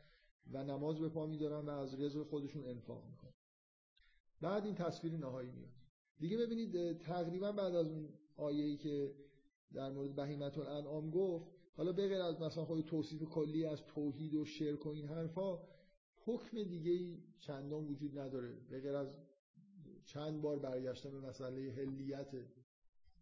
و نماز به پا میدارن و از رزق خودشون انفاق می‌کنن. بعد این تصویر نهایی میاد. دیگه ببینید تقریبا بعد از اون آیه‌ای که در مورد بهیمت الانعام گفت حالا بغیر از مثلا خود توصیف کلی از توحید و شرک و این حرفا حکم دیگه ای چندان وجود نداره. بغیر از چند بار برگشتن به مسئله هلیت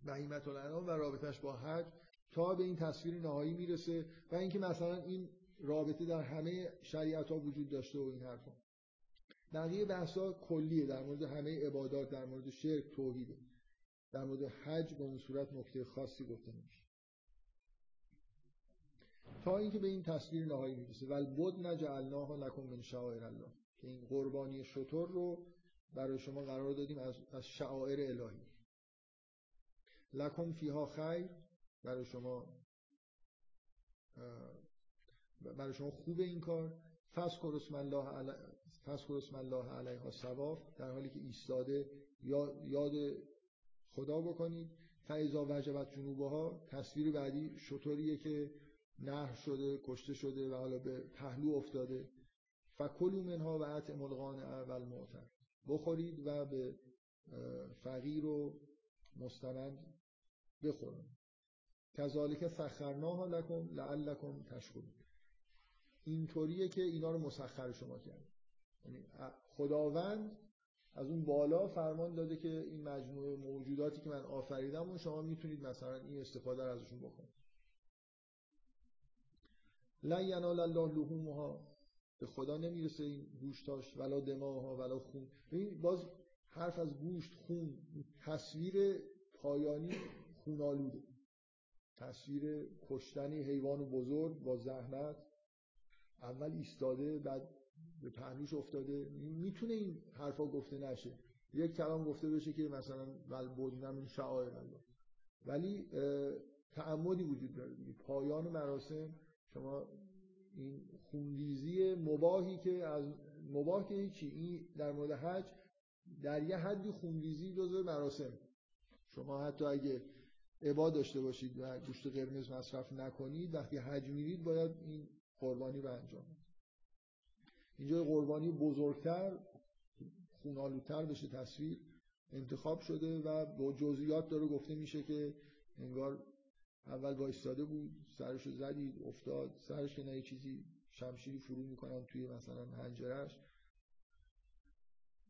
بهیمت الانعام و رابطش با حج تا به این تصویر نهایی می‌رسه و اینکه مثلا این رابطه در همه شریعت ها وجود داشته و این حرفا. بقیه بحثا کلیه در مورد همه عبادات در مورد شرک توحیده در مورد حج به اون صورت نکته خاصی گفته نمیشه تا اینکه به این تصویر نهایی می‌رسه. ول بود نجعلناها لکم من شعائر الله. که این قربانی شطور رو برای شما قرار دادیم از, از شعائر الهی. لکم فیها خیر. برای شما برای شما خوب این کار. فذکر اسم الله علی فذکر اسم الله در حالی که ایستاده یاد خدا بکنید. فاذا وجبت جنوبها تصویر بعدی شطوریه که نهر شده کشته شده و حالا به پهلو افتاده. فکلوا منها و اطعم القانع و المعتر بخورید و به فقیر و مستمند بخورید کذالک سخرناها لکم لعلکم تشکرون. اینطوریه که اینا رو مسخر شما کرد یعنی خداوند از اون بالا فرمان داده که این مجموعه موجوداتی که من آفریدم و شما می‌تونید مثلا این استفاده رو ازشون بکنید. لا ینال الله لحومها. به خدا نمی‌رسه این گوشتاش ولا دماها ولا خون. ببین باز حرف از گوشت خون تصویر پایانی خونالوده تصویر کشتنی حیوان بزرگ با زحمت. اول ایستاده بعد به پهلوش افتاده. می‌تونه این حرفا گفته نشه. یک کلام گفته بشه که مثلا ول بودنم این شعائر ولی تعمدی وجود داره پایان مراسم شما این خونریزی مباهی که از مباه که هیچی. این در مورد حج در یه حدی خونریزی جزء مراسم. شما حتی اگه عباد داشته باشید و گوشت قرمز مصرف نکنید وقتی حج میرید باید این قربانی رو انجام اینجا قربانی بزرگتر خونالودتر بشه تصویر انتخاب شده و با جزئیات داره گفته میشه که انگار اول وایستاده بود سرشو زدید افتاد سرش نه چیزی شمشیری فرو می‌کنن توی مثلا هنجرش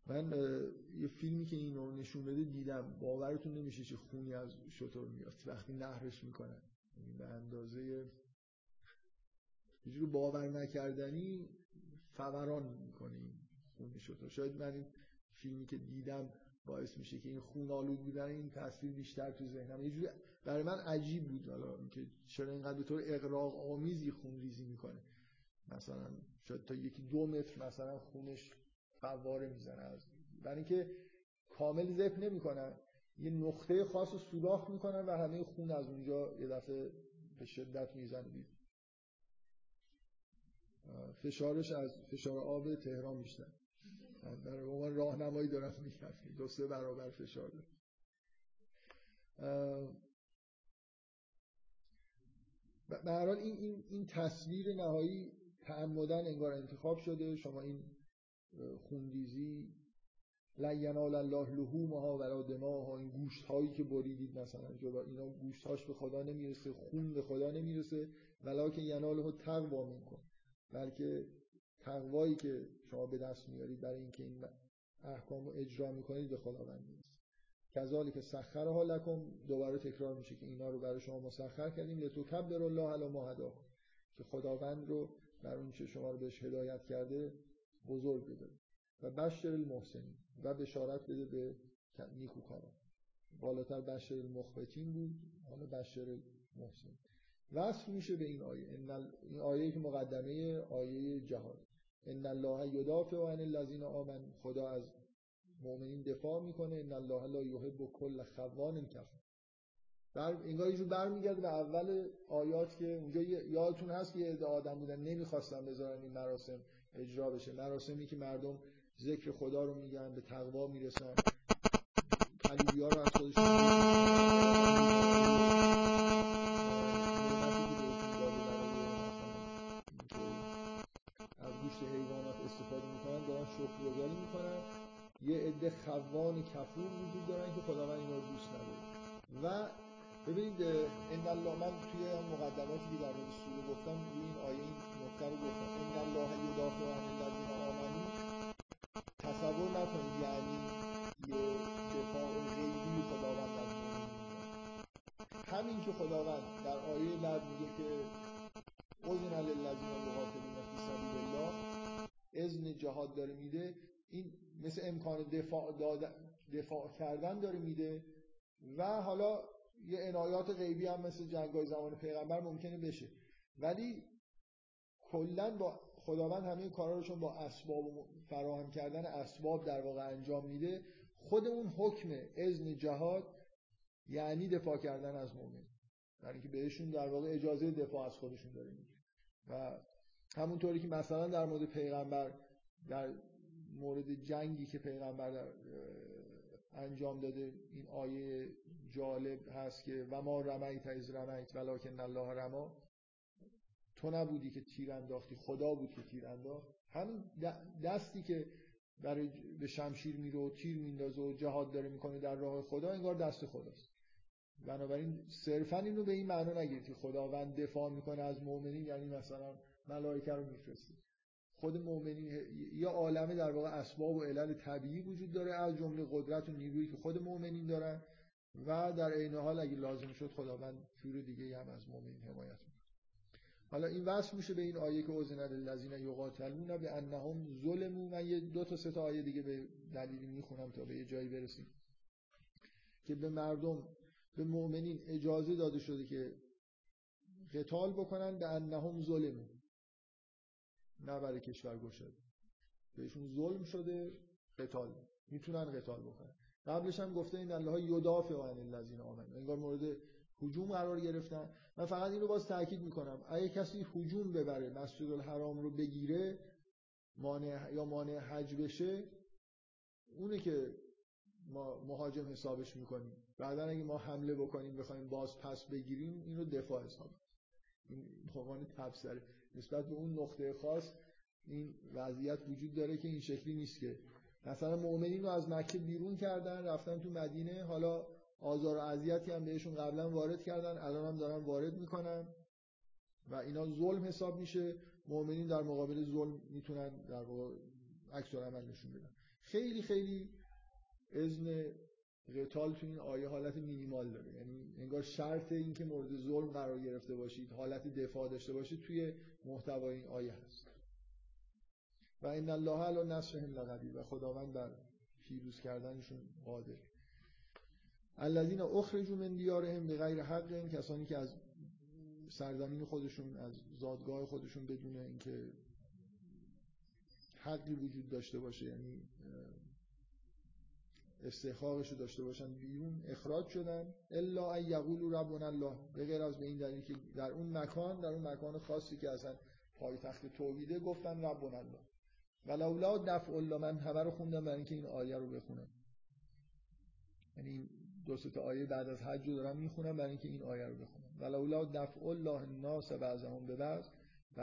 من یه فیلمی که اینو نشون بده دیدم. باورتون نمیشه چه خونی از شطور میاد. وقتی نهرش می‌کنن. یعنی به اندازه یه باور نکردنی فوران می‌کنه این خونی شطور. شاید من این فیلمی که دیدم باعث میشه که این خون آلود بودن این تصویر بیشتر تو ذهنم. یه جوری برای من عجیب بود. حالا اینکه چرا اینقدر به طور اقراق آمیزی خون ریزی می‌کنه. مثلا شاید تا یکی دو متر مثلا خونش فواره می‌زنه از برای اینکه کامل زپ نمی‌کنن. یه نقطه خاص رو سوراخ می‌کنن و همه خون از اونجا یه دفعه به شدت می‌زنه. فشارش از فشار آب تهران بیشتر. برای عنوان راهنمایی دارم میگم دو سه برابر فشار داره به هر حال این, این تصویر نهایی تعمدن انگار انتخاب شده. شما این خوندیزی لن ینال الله لحومها ولا دماها این گوشت هایی که بریدید مثلا جلو اینا گوشت هاش به خدا نمی‌رسه خون به خدا نمی‌رسه. ولکن یناله تقوا میکن بلکه تقوایی که شما به دست میارید برای اینکه این احکام رو اجرا می‌کنید به خداوند می‌رسه کذالی که سخرها لکم. دوباره تکرار میشه که اینا رو برای شما مسخر کردیم. لتکبر الله علی ما که خداوند رو بر اون چه شما رو بهش هدایت کرده بزرگ بدارید و بشر المحسنین. و بشارت بده به نیکوکاران. بالاتر بشر المخبتین بود حالا بشر المحسنین. وصف میشه به این آیه. این آیه که مقدمه آیه جهاد ان الله یدافع عن الذین آمن خدا از مؤمنین دفاع می‌کنه. ان الله لا یحب کل خوان کفر بر انگار یه جور برمیگرده به اول آیات که اونجا یادتون هست که یه عده آدم بودن نمی‌خواستن بذارن این مراسم اجرا بشه. مراسمی که مردم ذکر خدا رو میگن به تقوا می‌رسن. پلیدی ها رو از خودشون از گوشت حیوانات استفاده می‌کنن دارن شکرگزاری می‌کنن. یه عده خوان کفور وجود دارن که خداوند اینا ببینید ان الله من توی مقدماتی که در مورد سوره گفتم روی این آیه این نکته رو گفتم. ان الله یدافع عن الذین آمنو. تصور نکنید یعنی یه دفاع غیبی خداوند از همین که خداوند در آیه بعد میگه که اذن للذین یقاتلون فی سبیل الله اذن جهاد داره میده. این مثل امکان دفاع دفاع کردن داره میده. و حالا یه عنایات غیبی هم مثل جنگای زمان پیغمبر ممکنه بشه. ولی کلا با خداوند همه کارا رو چون با اسباب فراهم کردن اسباب در واقع انجام میده خود اون حکم اذن جهاد یعنی دفاع کردن از مؤمن یعنی که بهشون در واقع اجازه دفاع از خودشون داره میده و همونطوری که مثلا در مورد پیغمبر در مورد جنگی که پیغمبر انجام داده این آیه جالب هست که و ما رمیت از رمیت ولکن الله رما. تو نبودی که تیر انداختی خدا بود که تیر انداخت. همین دستی که برای به شمشیر میره و تیر میندازه و جهاد داره می‌کنه در راه خدا انگار دست خداست. بنابراین صرفا اینو به این معنا نگیرید که خداوند دفاع می‌کنه از مؤمنین یعنی مثلا ملائکه رو میفرسته. خود مؤمنین یا عالمه در واقع اسباب و علل طبیعی وجود داره از جمله قدرت و نیرویی که خود مؤمنین دارن. و در عین حال اگه لازم شد خداوند جور دیگه هم از مؤمنین حمایت می‌کنه حالا این وصل میشه به این آیه که اوزن للذین یقاتلون به انهم ظلموا. من یه دو تا سه تا آیه دیگه به دلیلی می‌خونم تا به یه جایی برسیم. که به مردم به مؤمنین اجازه داده شده که قتال بکنن. به انهم ظلموا. نه برای کشور گشاده بهشون ظلم شده قتال. می‌تونن قتال بکنن. قبلش هم گفته این الله یدافع عن الذین آمنوا. انگار مورد هجوم قرار گرفتن. من فقط اینو باز تاکید می‌کنم. اگه کسی هجوم ببره مسجد الحرام رو بگیره مانع یا مانع حج بشه اونه که ما مهاجم حسابش می‌کنیم. بعدا اگه ما حمله بکنیم بخوایم باز پس بگیریم اینو دفاع حساب این عنوان تبصره. نسبت به اون نقطه خاص این وضعیت وجود داره که این شکلی نیست که مثلا مؤمنین رو از مکه بیرون کردن رفتن تو مدینه حالا آزار و اذیتی هم بهشون قبلا وارد کردن الان هم دارن وارد می‌کنن و اینا ظلم حساب میشه. مؤمنین در مقابل ظلم می‌تونن در واقع عکس العمل نشون بدن. خیلی خیلی اذن قتال تو این آیه حالت مینیمال داره. یعنی انگار شرط این که مورد ظلم قرار گرفته باشید حالت دفاع داشته باشید توی محتوای این آیه هست. و ان الله علی نصرهم لقدیر و خداوند بر پیروز کردنشون قادر. الذين اخرجوا من دیارهم بغیر حق این کسانی که از سرزمین خودشون از زادگاه خودشون بدون اینکه حقی وجود داشته باشه یعنی استحقاقش رو داشته باشن بیرون اخراج شدن. الا ان یقولوا ربنا الله. به غیر از به این دلیل که در اون مکان در اون مکان خاصی که اصلا پایتخت توحیده گفتن ربنا الله. ولولا دفع الله من همه رو خوندم برای اینکه این آیه رو بخونم. یعنی دو تا آیه بعد از حج رو دارم می‌خونم برای اینکه این آیه رو بخونم. ولولا دفع الله الناس بعضهم به بعض. و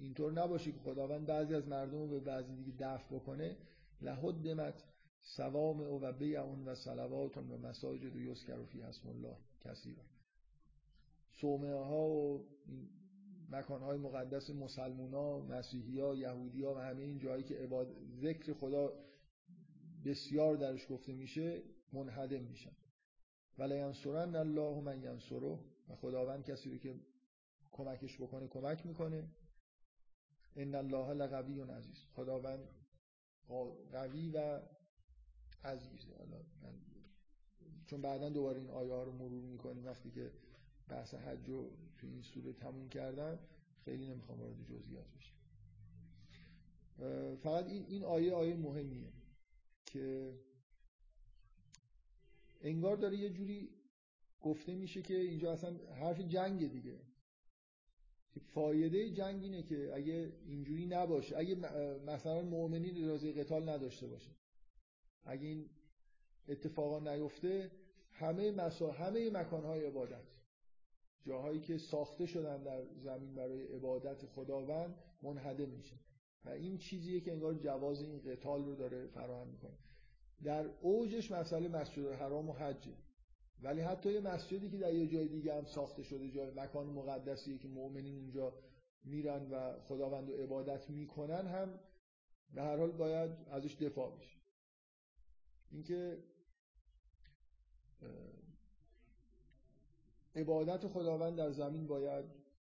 اینطور نباشه که خداوند بعضی از مردم رو به بعضی دیگه دفع بکنه لهدمت سوام و بیعون و صلوات و مساجد و یذکر فی اسم الله کثیرا. صومعه ها و مکان های مقدس مسلمونا مسیحی ها یهودی ها و همه این جایی که عباد ذکر خدا بسیار درش گفته میشه منهدم میشن. ولی ینصرن الله من ینصره. و خداوند کسی رو که کمکش بکنه کمک می‌کنه. ان الله لقوی عزیز. خداوند قوی و عزیز. من چون بعدا دوباره این آیه ها رو مرور می‌کنیم وقتی که بحث حج رو توی این سوره تموم کردن خیلی نمی‌خوام وارد جزئیات بشم. فقط این این آیه آیه مهمیه که انگار داره یه جوری گفته میشه که اینجا اصلا حرف جنگ دیگه. فایده جنگ اینه که اگه اینجوری نباشه اگه مثلا مؤمنین اجازه قتال نداشته باشه اگه این اتفاقا نیفته همه مسا... همه مکانهای عبادت. جاهایی که ساخته شدن در زمین برای عبادت خداوند منهدم میشه. و این چیزیه که انگار جواز این قتال رو داره فراهم می‌کنه. در اوجش مسئله مسجد حرام و حجه ولی حتی یه مسجدی که در یه جای دیگه هم ساخته شده جای مکان مقدسیه که مؤمنین اونجا میرن و خداوند رو عبادت می‌کنن هم به هر حال باید ازش دفاع بشه. اینکه عبادت خداوند در زمین باید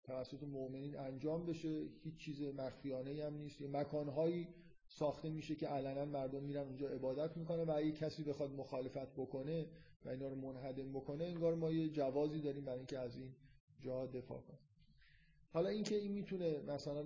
توسط مؤمنین انجام بشه. هیچ چیز مخفیانه هم نیست. یه مکانهایی ساخته میشه که علنا مردم میرن اونجا عبادت می‌کنه و اگه کسی بخواد مخالفت بکنه و اینا رو منهدم بکنه انگار ما یه جوازی داریم برای اینکه از این جا دفاع کنیم. حالا اینکه این می‌تونه مثلا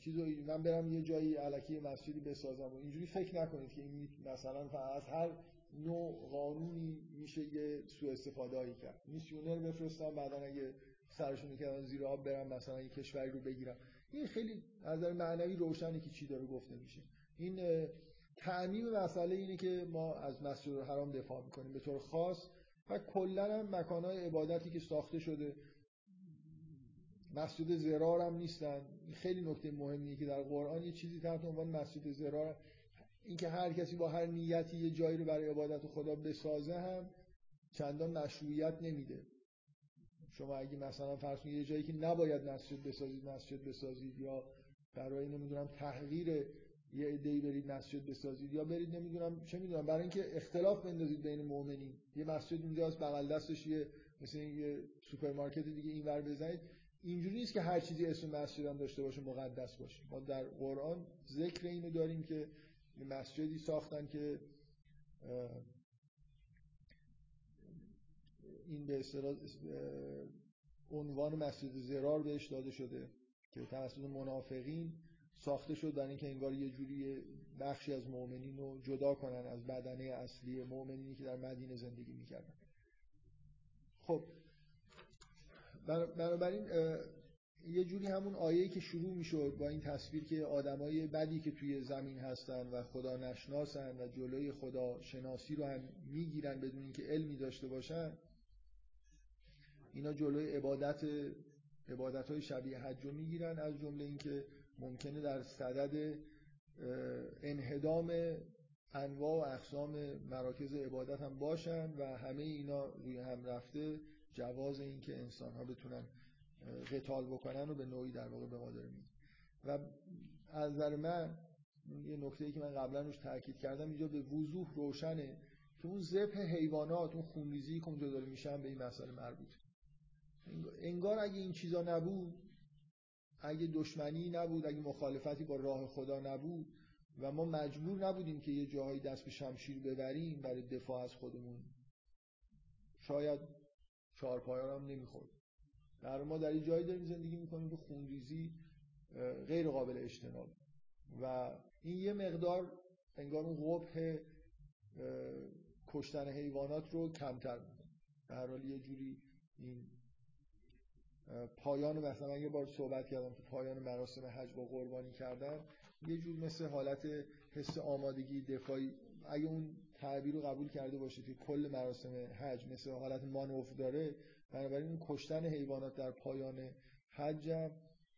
چیزو من برم یه جایی علکی مسجدی بسازم اینجوری فکر نکنید که این مثلا از هر نوع قانونی میشه یه سوء استفاده هایی کرد. میسیونر بفرستم بعدا اگه سرشون می‌کردن زیر آب برم مثلا یه کشوری رو بگیرم این خیلی از نظر معنوی روشنه که چی داره گفته میشه. این تعمیم مسئله اینه که ما از مسجد حرام دفاع می‌کنیم. به طور خاص و کلا هم مکانهای عبادتی که ساخته شده مسجد زرار هم نیستن. خیلی نکته مهمیه که در قرآن یه چیزی تحت عنوان مسجد زرار اینکه هر کسی با هر نیتی یه جایی رو برای عبادت خدا بسازه هم چندان مشروعیت نمیده. شما اگه مثلا فرض یه جایی که نباید مسجد بسازید مسجد بسازید یا برای نمی‌دونم تحقیر یه ایده برید مسجد بسازید یا برید نمی‌دونم چه می‌دونم برای اینکه اختلاف بندازید بین مؤمنین. یه مسجد اونجاست بغل دستش یه مثل یه سوپرمارکت دیگه اینور بزنید. اینجوری نیست که هر چیزی اسم مسجد هم داشته باشه مقدس باشه. ما در قرآن ذکر اینو داریم که مسجدی ساختن که این به اصطلاح عنوان مسجد ضرار بهش داده شده که توسط منافقین ساخته شد در اینکه انگار یه جوری بخشی از مؤمنین رو جدا کنن از بدنه اصلی مؤمنینی که در مدینه زندگی می‌کردن. خب بنابراین یه جوری همون آیه‌ای که شروع می‌شد با این تصویر که آدمای بدی که توی زمین هستن و خدا نشناسن و جلوی خدا شناسی رو هم می‌گیرن بدون اینکه علمی داشته باشن اینا جلوی عبادت عبادت های شبیه حج رو می‌گیرن از جمله اینکه ممکنه در صدد انهدام انواع و اقسام مراکز عبادت هم باشن و همه اینا روی هم رفته جواز اینکه انسان ها بتونن قتال بکنن رو به نوعی در واقع به ما داره و از نظر من یه نکته ای که من قبلا روش تاکید کردم اینجا به وضوح روشنه که اون ذبح حیوانات اون خونریزی که اونجا داره میشن به این مسئله مربوطه انگار اگه این چیزا نبود اگه دشمنی نبود اگه مخالفتی با راه خدا نبود و ما مجبور نبودیم که یه جاهایی دست به شمشیر ببریم برای دفاع از خودمون شاید چهارپایان هم نمی‌خورد. در ما در این جایی داریم زندگی می‌کنیم که خونریزی غیر قابل اجتناب. و این یه مقدار انگار اون قبح کشتن حیوانات رو کمتر می‌کنه. در حال یه جوری این پایان مثلا من یه بار صحبت کردم که پایان مراسم حج با قربانی کردن یه جور مثل حالت حس آمادگی دفاعی. اگه اون تعبیر رو قبول کرده باشید که کل مراسم حج مثل حالت مانوف داره بنابراین این کشتن حیوانات در پایان حج هم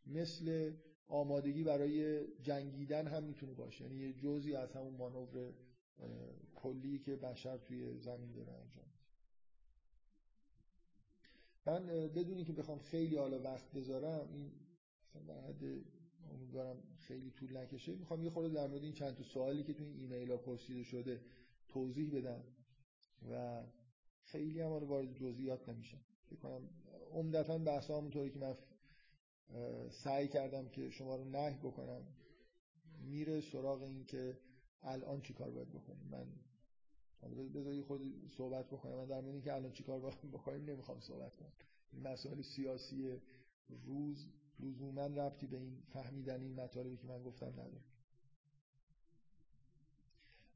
مثل آمادگی برای جنگیدن هم می‌تونه باشه. یعنی یه جزی از همون مانور کلی که بشر توی زمین داره انجام من بدونی که بخوام خیلی حالا وقت بذارم این در حد امیدوارم خیلی طول نکشه می‌خوام یه خورده در مورد این چند تا سوالی که توی این ایمیل ها پرسیده شده توضیح بدم و خیلی هم وارد جزئیات نمیشه فکر کنم عمدتا بحث همونطوری که من سعی کردم که شما رو نه بکنم میره سراغ این که الان چی کار باید بکنیم. من بذاری خود صحبت بکنم. من در مورد که الان چی کار باید بکنیم نمی‌خوام صحبت کنم. این مسائل سیاسی روز لزوما ربطی به این فهمیدن این مطالبی که من گفتم نداره.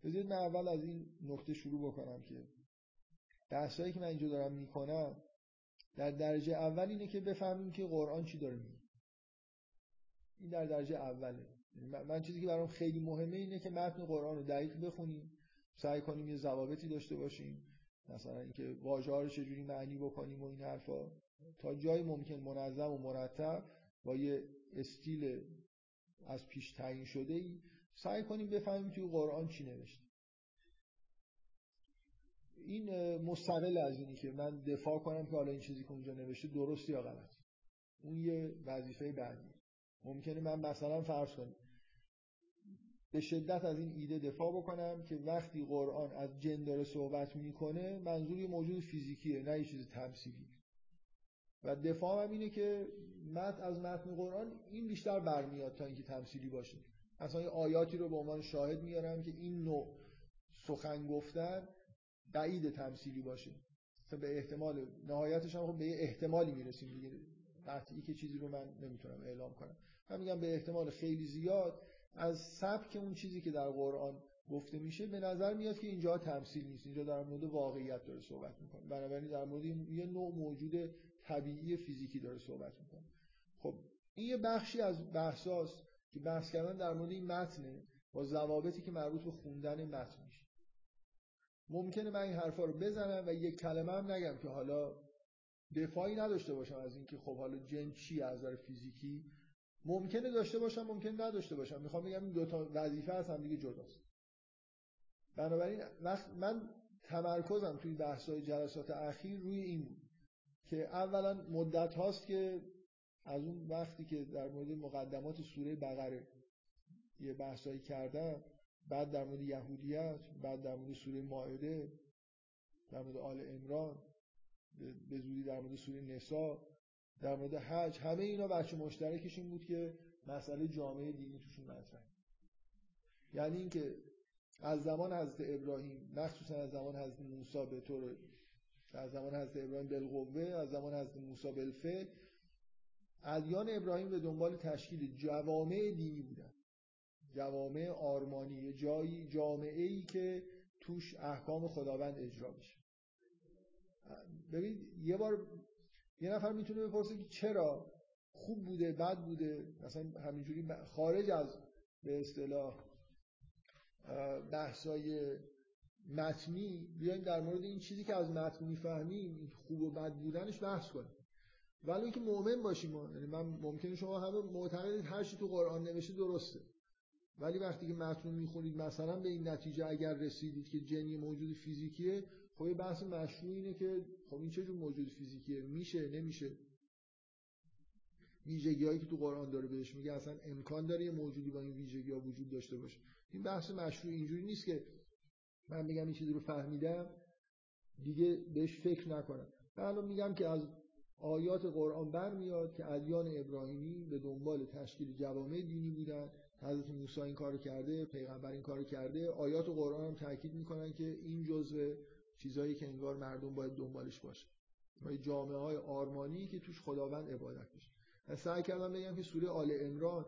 بذارید من اول از این نقطه شروع بکنم که بحثایی که من اینجا دارم می‌کنم در درجه اول اینه که بفهمیم که قرآن چی داره میگه. این در درجه اوله. من چیزی که برام خیلی مهمه اینه که متن قرآن رو دقیق بخونیم سعی کنیم یه ضوابطی داشته باشیم. مثلا اینکه واژه ها رو چجوری معنی بکنیم و این حرفا. تا جای ممکن منظم و مرتب با یه استیل از پیش تعیین شده ای سعی کنیم بفهمیم توی قرآن چی نوشته. این مستقل از اینی که من دفاع کنم که حالا این چیزی که اونجا نوشته درست یا غلط. اون یه وظیفه بعدی. ممکنه من مثلا فرض کنم به شدت از این ایده دفاع بکنم که وقتی قرآن از جن داره صحبت می‌کنه منظور یه موجود فیزیکیه نه یه چیز تمثیلی. و دفاع هم اینه که متن از متن قرآن این بیشتر برمیاد تا اینکه تمثیلی باشه. اصلا یه آیاتی رو به عنوان شاهد میارم که این نوع سخن گفتن بعید تمثیلی باشه. به احتمال نهایتش هم خب به یه احتمالی می‌رسیم دیگه. قطعی که چیزی رو من نمی‌تونم اعلام کنم. من میگم به احتمال خیلی زیاد از سبک اون چیزی که در قرآن گفته میشه به نظر میاد که اینجا تمثیل نیست. اینجا در مورد واقعیت داره صحبت می‌کنه. بنابراین در مورد یه نوع موجود طبیعی فیزیکی داره صحبت می‌کنه. خب این یه بخشی از بحثاست. که بحث کردن در مورد این متنه با ضوابطی که مربوط به خوندن متن میشه. ممکنه من این حرفا رو بزنم و یک کلمه هم نگم که حالا دفاعی نداشته باشم از اینکه خب حالا جن چی از نظر فیزیکی. ممکنه داشته باشم ممکنه نداشته باشم. می‌خوام بگم این دو تا وظیفه از هم دیگه جداست. بنابراین وقت من تمرکزم توی بحث‌های جلسات اخیر روی این بود که اولا مدت هاست که از اون وقتی که در مورد مقدمات سوره بقره یه بحثایی کردم بعد در مورد یهودیت بعد در مورد سوره مائده در مورد آل عمران به زودی در مورد سوره نسا در مورد حج همه اینا بچه مشترکش این بود که مسئله جامعه دینی توشون مطرح یعنی اینکه از زمان حضرت ابراهیم مخصوصا از زمان حضرت موسی به طور از زمان حضرت ابراهیم بالقوه از زمان حضرت موسی بالفعل ادیان ابراهیم به دنبال تشکیل جوامع دینی بودن. جوامع آرمانی جایی جامعه ای که توش احکام خداوند اجرا بشه ببینید یه بار یه نفر می‌تونه بپرسه که چرا خوب بوده بد بوده؟ مثلا همینجوری خارج از به اصطلاح بحثای متنی بیایم در مورد این چیزی که از متن می‌فهمیم خوب و بد بودنش بحث کنیم. ولی اینکه مؤمن باشیم یعنی من ممکنه شما همه معتقدید هر چی تو قرآن نوشته درسته. ولی وقتی که متن می‌خونید مثلا به این نتیجه اگر رسیدید که جنی موجود فیزیکیه خب یه بحث مشروع اینه که خب این چه موجود فیزیکیه؟ میشه نمیشه؟ ویژگی هایی که تو قرآن داره بهش میگه اصلا امکان داره یه موجودی با این ویژگی ها وجود داشته باشه. این بحث مشروع اینجوری نیست که من میگم این چیزی رو فهمیدم دیگه بهش فکر نکنم. من میگم که از آیات قرآن برمیاد که ادیان ابراهیمی به دنبال تشکیل جوامع دینی بودن. حضرت موسی این کارو کرده پیغمبر این کارو کرده. آیات قرآن هم تاکید می‌کنن که این جزء چیزایی که انگار مردم باید دنبالش باشه. و جامعه های آرمانی که توش خداوند عبادت بشه سعی کردم بگم که سوره آل عمران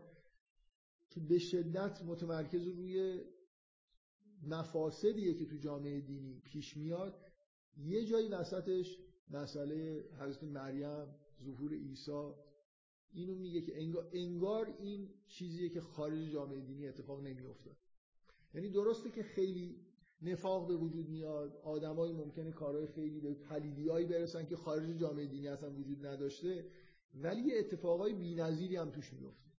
که به شدت متمرکز روی مفاسدیه که تو جامعه دینی پیش میاد. یه جایی وسطش مسئله حضرت مریم ظهور عیسی اینو میگه که انگار, انگار این چیزیه که خارج جامعه دینی اتفاق نمیفته یعنی درسته که خیلی نفاق به وجود میاد آدمایی ممکنه کارهای خیلی به پلیدیایی برسن که خارج جامعه دینی اصلا وجود نداشته ولی یه اتفاقای بی‌نظیری هم توش میفته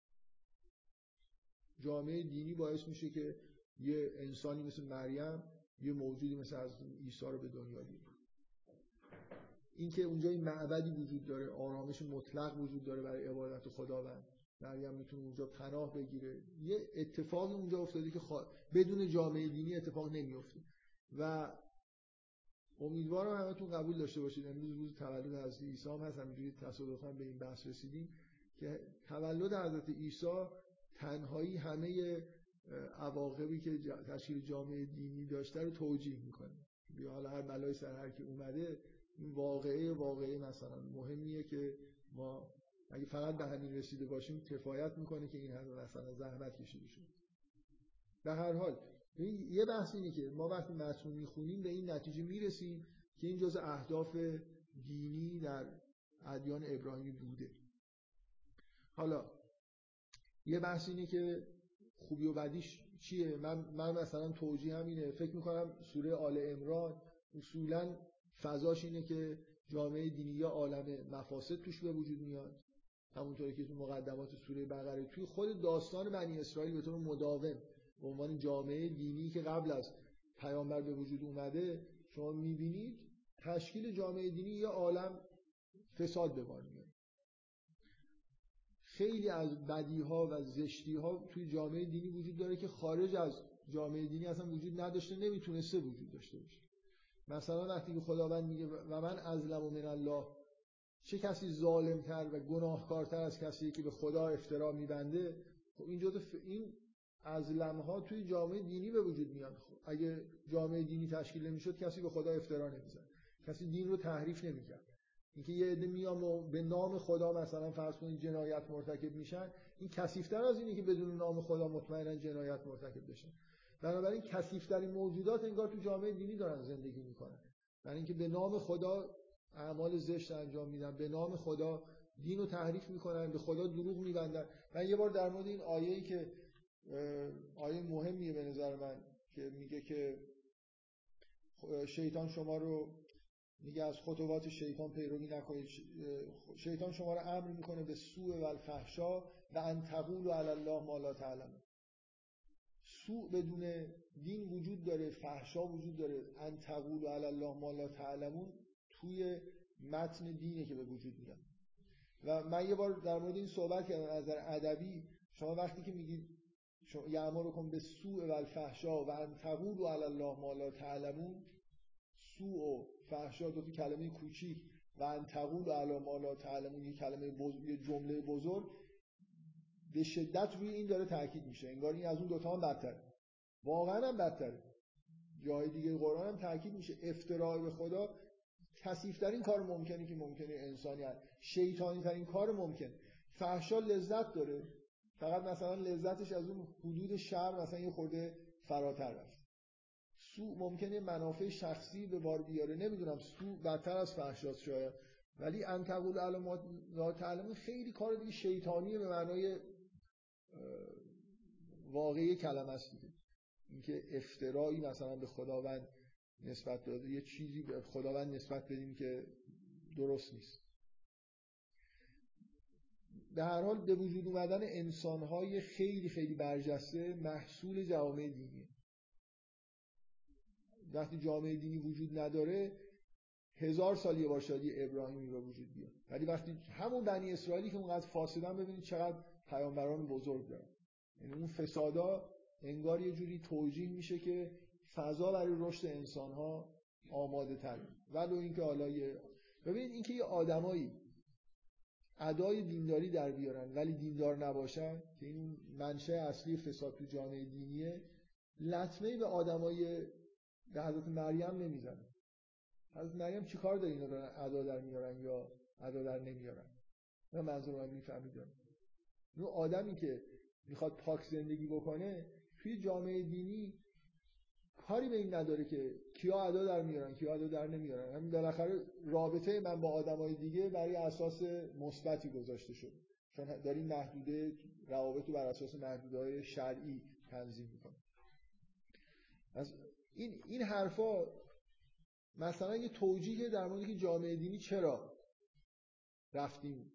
جامعه دینی باعث میشه که یه انسانی مثل مریم یه موجودی مثل از عیسی رو به دنیا بیاره. اینکه اونجا این معبدی وجود داره آرامش مطلق وجود داره برای عبادت خداوند. مریم می‌تونه اونجا پناه بگیره. یه اتفاقی اونجا افتاده که بدون جامعه دینی اتفاق نمیفته و امیدوارم همتون قبول داشته باشید. امروز روز تولد حضرت عیسی هم هست. همینجوری تصادفا به این بحث رسیدیم که تولد حضرت عیسی تنهایی همه عواقبی که تشکیل جامعه دینی داشته رو توجیه می‌کنه. یا حالا هر بلای سر هر که اومده این واقعه واقعه مثلا. مهمیه که ما اگه فقط به همین رسیده باشیم کفایت می‌کنه که این همه مثلا زحمت کشیده شد. به هر حال یه بحث اینه که ما وقتی متن می‌خونیم به این نتیجه می‌رسیم که این جز اهداف دینی در ادیان ابراهیمی بوده. حالا یه بحث اینه که خوبی و بدیش چیه؟ من, من مثلا توجیه هم اینه فکر می‌کنم سوره آل امران اصولا فضاش اینه که جامعه دینی یا عالم مفاسد توش به وجود میاد. همونطوری که تو مقدمات سوره بقره توی خود داستان بنی اسرائیل به طور مداوم به عنوان جامعه دینی که قبل از پیامبر به وجود اومده شما می‌بینید تشکیل جامعه دینی یا عالم فساد به بار میاد خیلی از بدی ها و زشتی ها توی جامعه دینی وجود داره که خارج از جامعه دینی اصلا وجود نداشته نمی‌تونسته وجود داشته باشه. مثلا وقتی که خداوند میگه و من ازلم من الله چه کسی ظالمتر و گناهکارتر از کسی که به خدا افترا میبنده؟ خب این جزء این ازلم ها توی جامعه دینی به وجود میاد. خب اگه جامعه دینی تشکیل نمی‌شد کسی به خدا افترا نمی‌زد. کسی دین رو تحریف نمی‌کرد. اینکه یه عده میان و به نام خدا مثلا فرض کنید جنایت مرتکب میشن این کثیف‌تر از اینه که بدون نام خدا مطمئنا جنایت مرتکب بشن. بنابراین کثیف‌ترین موجودات انگار تو جامعه دینی دارن زندگی می‌کنن. برای اینکه به نام خدا اعمال زشت انجام میدن به نام خدا دین رو تحریف می‌کنن به خدا دروغ میبندن. من یه بار در مورد این آیه‌ای که آیه مهمیه به نظر من که میگه که شیطان شما رو میگه از خطوات شیطان پیروی نکنید. شیطان شما رو امر می‌کنه به سوء و الفحشا و ان تقولوا علی الله ما لا تعلمون. سوء بدون دین وجود داره فحشا وجود داره. ان تقولوا علی الله ما لا تعلمون توی متن دینه که به وجود میاد. و من یه بار در مورد این صحبت کردم از نظر ادبی. شما وقتی که میگید یعمرکم به سوء و الفحشا و ان تقولوا علی الله ما لا تعلمون سوء و فحشا دو کلمه کوچیک و ان تقول علی ما لا تعلمون یه کلمه بزرگ یه جمله بزرگ. به شدت روی این داره تاکید میشه. انگار این از اون دوتا هم بدتر واقعا هم بدتره. جای دیگه قرآن هم تاکید میشه. افتراع به خدا کثیفترین کار ممکنه که ممکنه انسانی هست. شیطانی ترین کار ممکن. فحشا لذت داره. فقط مثلا لذتش از اون حدود شر مثلا یه خورده فراتر رفت. سو ممکنه منافع شخصی به بار بیاره. نمی‌دونم سو بدتر از فحشاست شاید. ولی ان تقول علامات لا تعلم خیلی کار دیگه شیطانیه به معنای واقعی کلمه است دیگه. اینکه افترایی مثلا به خداوند نسبت داده یه چیزی به خداوند نسبت بدیم که درست نیست. به هر حال به وجود اومدن انسانهای خیلی خیلی برجسته محصول جوامع دینی وقتی جامعه دینی وجود نداره هزار سال یه بار شادی ابراهیمی به وجود بیاد. ولی وقتی همون بنی اسرائیلی که اونقدر فاسدن ببینید چقدر پیامبران بزرگ دارن. یعنی اون فسادا انگار یه جوری توجیه میشه که فضا برای رشد انسان ها آماده تر ولو اینکه حالا یه ببینید اینکه یه آدمایی ادای دینداری در بیارن ولی دیندار نباشن که این منشه اصلی فساد تو جامعه دینیه لطمه به آدمای به حضرت مریم نمی‌زنه. حضرت مریم چیکار دارن ادا در میارن یا ادا در نمیارن؟ من منظور من می‌فهمید اون آدمی که می‌خواد پاک زندگی بکنه توی جامعه دینی کاری به این نداره که کیا ادا در میارن کیا ادا در نمیارن. همین بالاخره رابطه من با آدمای دیگه برای اساس مثبتی گذاشته شده. چون داری محدوده روابط بر اساس محدوده شرعی تنظیم می‌کنه. از این این حرفا مثلا یه توجیه در مورد که جامعه دینی چرا رفتیم.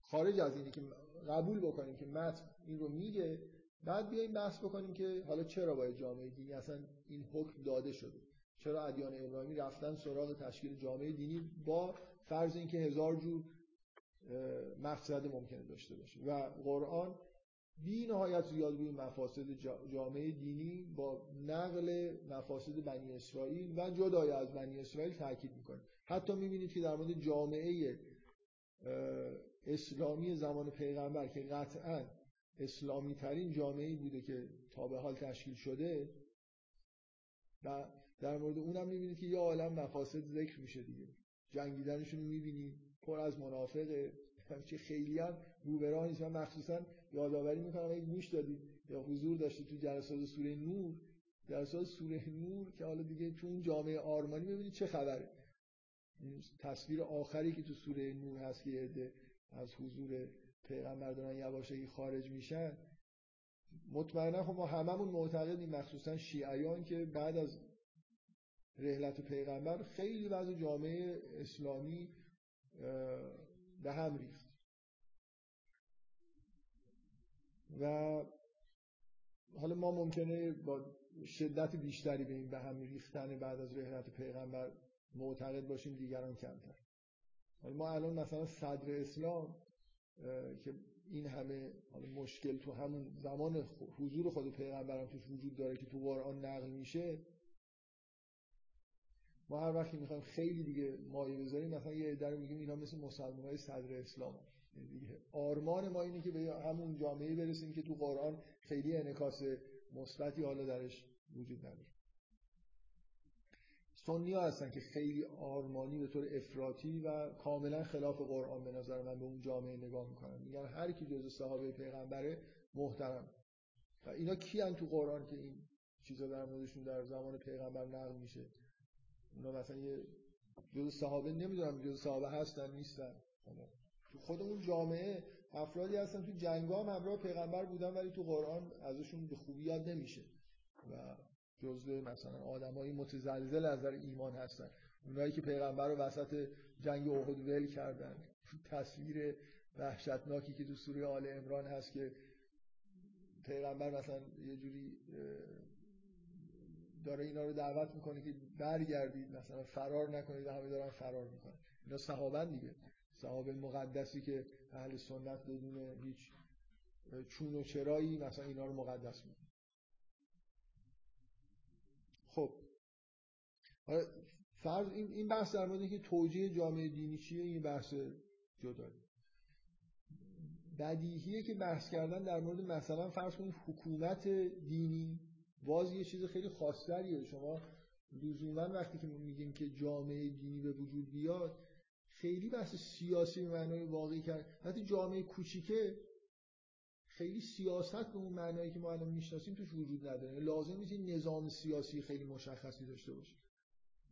خارج از اینی که قبول بکنیم که متن این رو میگه بعد بیایم بحث بکنیم که حالا چرا باید جامعه دینی اصلا این حکم داده شده؟ چرا ادیان ابراهیمی رفتن سراغ تشکیل جامعه دینی با فرض اینکه هزار جور مقصد ممکنه داشته باشه؟ و قرآن بی نهایت زیاد روی مفاسد جامعه دینی با نقل مفاسد بنی اسرائیل و جدای از بنی اسرائیل تاکید می‌کنه. حتی می‌بینید که در مورد جامعه اسلامی زمان پیغمبر که قطعا اسلامی ترین جامعه بوده که تا به حال تشکیل شده و در مورد اونم می‌بینید که یه عالم مفاسد ذکر میشه دیگه. جنگیدنشون می‌بینید پر از منافقه. که خیلی هم روبراه نیست. من مخصوصا یادآوری می‌کنم اگه گوش دادید یا حضور داشتید تو جلسات سوره نور. صورت سوره نور که حالا دیگه تو اون جامعه آرمانی ببینید چه خبره. تصویر آخری که تو سوره نور هست که از حضور پیغمبر دارن یواشکی خارج میشن. مطمئنا خب ما هممون معتقدیم مخصوصا شیعیان که بعد از رحلت پیغمبر خیلی وضع جامعه اسلامی به هم ریخت. و حالا ما ممکنه با شدت بیشتری به این به هم ریختن بعد از رحلت پیغمبر معتقد باشیم دیگران کمتر. ما الان مثلا صدر اسلام که این همه مشکل تو همون زمان حضور خود پیغمبرم توش وجود داره که تو قرآن نقل میشه. ما هر وقتی می‌خوایم خیلی دیگه مایه بذاریم مثلا یه رو میگیم اینا مثل مسلمان های صدر اسلام. یعنی دیگه آرمان ما اینه که به همون جامعه برسیم که تو قرآن خیلی انکاس مثبتی حالا درش وجود نداره. سنی ها هستن که خیلی آرمانی به طور افراطی و کاملا خلاف قرآن به نظر من به اون جامعه نگاه می‌کنن. میگن هر کی جز صحابه پیغمبره محترم. و اینا کیان تو قرآن که این چیزا در موردشون در زمان پیغمبر نقل میشه؟ اونا مثلا یه جز صحابه نمی‌دونم جز صحابه هستن نیستن. تو خود اون جامعه افرادی هستن تو جنگا هم همراه پیغمبر بودن ولی تو قرآن ازشون به خوبی یاد نمیشه. و جزء مثلا آدمای متزلزل از نظر ایمان هستن. اونایی که پیغمبر رو وسط جنگ احد ول کردن. تصویر وحشتناکی که تو سوره آل عمران هست که پیغمبر مثلا یه جوری داره اینا رو دعوت می‌کنه که برگردید مثلا فرار نکنید همه دارن فرار می‌کنن. اینا صحابن دیگه. صحابه مقدسی که اهل سنت بدون هیچ چون و چرایی مثلا اینا رو مقدس می‌کنن خب. فرض این این بحث در مورد که توجیه جامعه دینی چیه این بحث جدایی بدیهیه که بحث کردن در مورد مثلا فرض کنید حکومت دینی باز یه چیز خیلی خاصتریه. شما لزوما وقتی که میگیم که جامعه دینی به وجود بیاد خیلی بحث سیاسی به معنای واقعی کرد وقتی جامعه کوچیکه خیلی سیاست به اون معنایی که ما الان می‌شناسیم توش وجود نداره. یعنی لازم نیست نظام سیاسی خیلی مشخصی داشته باشه.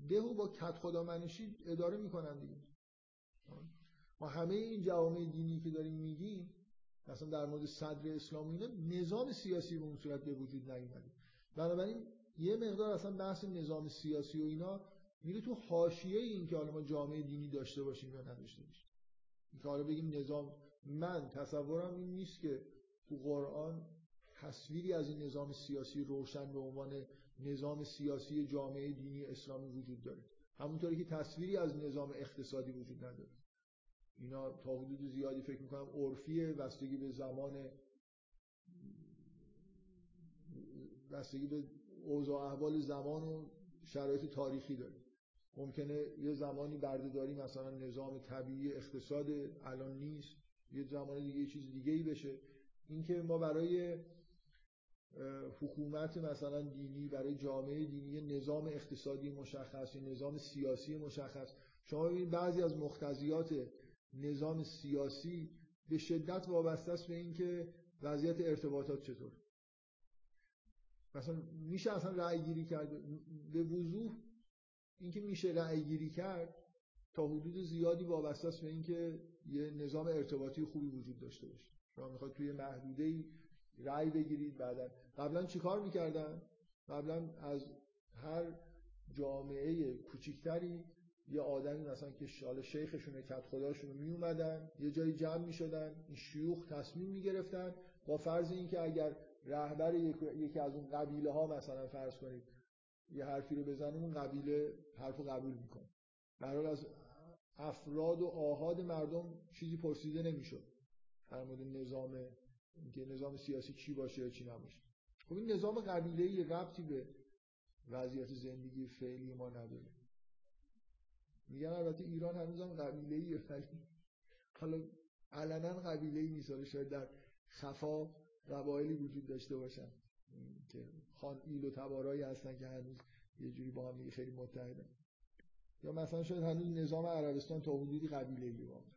دهو با کت خدا منشی اداره می‌کنن دیگه. ما همه این جوامع دینی که داریم میگیم مثلا در مورد صدر اسلام اینا نظام سیاسی به اون صورت به وجود نیومده. بنابراین یه مقدار اصلا بحث نظام سیاسی و اینا میره تو حاشیه این که حالا ما جامعه دینی داشته باشیم یا نداشته باشیم. که حالا بگیم نظام من تصورم این نیست که تو قرآن تصویری از این نظام سیاسی روشن به عنوان نظام سیاسی جامعه دینی اسلامی وجود داره. همونطوری که تصویری از نظام اقتصادی وجود نداره. اینا تا حدود زیادی فکر می‌کنم عرفیه بستگی به زمان بستگی به اوضاع احوال زمان و شرایط تاریخی داره. ممکنه یه زمانی بردهداری مثلا نظام طبیعی اقتصاد الان نیست یه زمان دیگه یه چیز دیگه ای بشه. اینکه ما برای حکومت مثلا دینی برای جامعه دینی نظام اقتصادی مشخص نظام سیاسی مشخص. شما ببینید بعضی از مختزیات نظام سیاسی به شدت وابسته است به اینکه وضعیت ارتباطات چطور. مثلا میشه اصلا رأی گیری کرد؟ به وضوح اینکه میشه رأی گیری کرد تا حدود زیادی وابسته است به اینکه یه نظام ارتباطی خوبی وجود داشته باشه. شما می‌خواد توی محدوده رأی بگیرید بعدا. قبلا چیکار می‌کردن؟ قبلا از هر جامعه کوچیکتری یه آدمی مثلا که شال شیخشون کت خداشون می اومدن یه جایی جمع می شدن این شیوخ تصمیم می گرفتن با فرض اینکه اگر رهبر یکی از اون قبیله ها مثلا فرض کنید یه حرفی رو بزنه اون قبیله حرف قبول می‌کنه. برای از افراد و آهاد مردم چیزی پرسیده نمی‌شد. در مورد نظام که نظام سیاسی چی باشه یا چی نباشه. خب این نظام قبیله ربطی به وضعیت زندگی فعلی ما نداره. میگن البته ایران هنوزم قبیله ای حالا علنا قبیله ای نیست شاید در خفا قبایلی وجود داشته باشن که خان ایل و تبارایی هستن که هنوز یه جوری با هم خیلی متحدن. یا مثلا شاید هنوز نظام عربستان تا حدودی قبیله ای واقعا.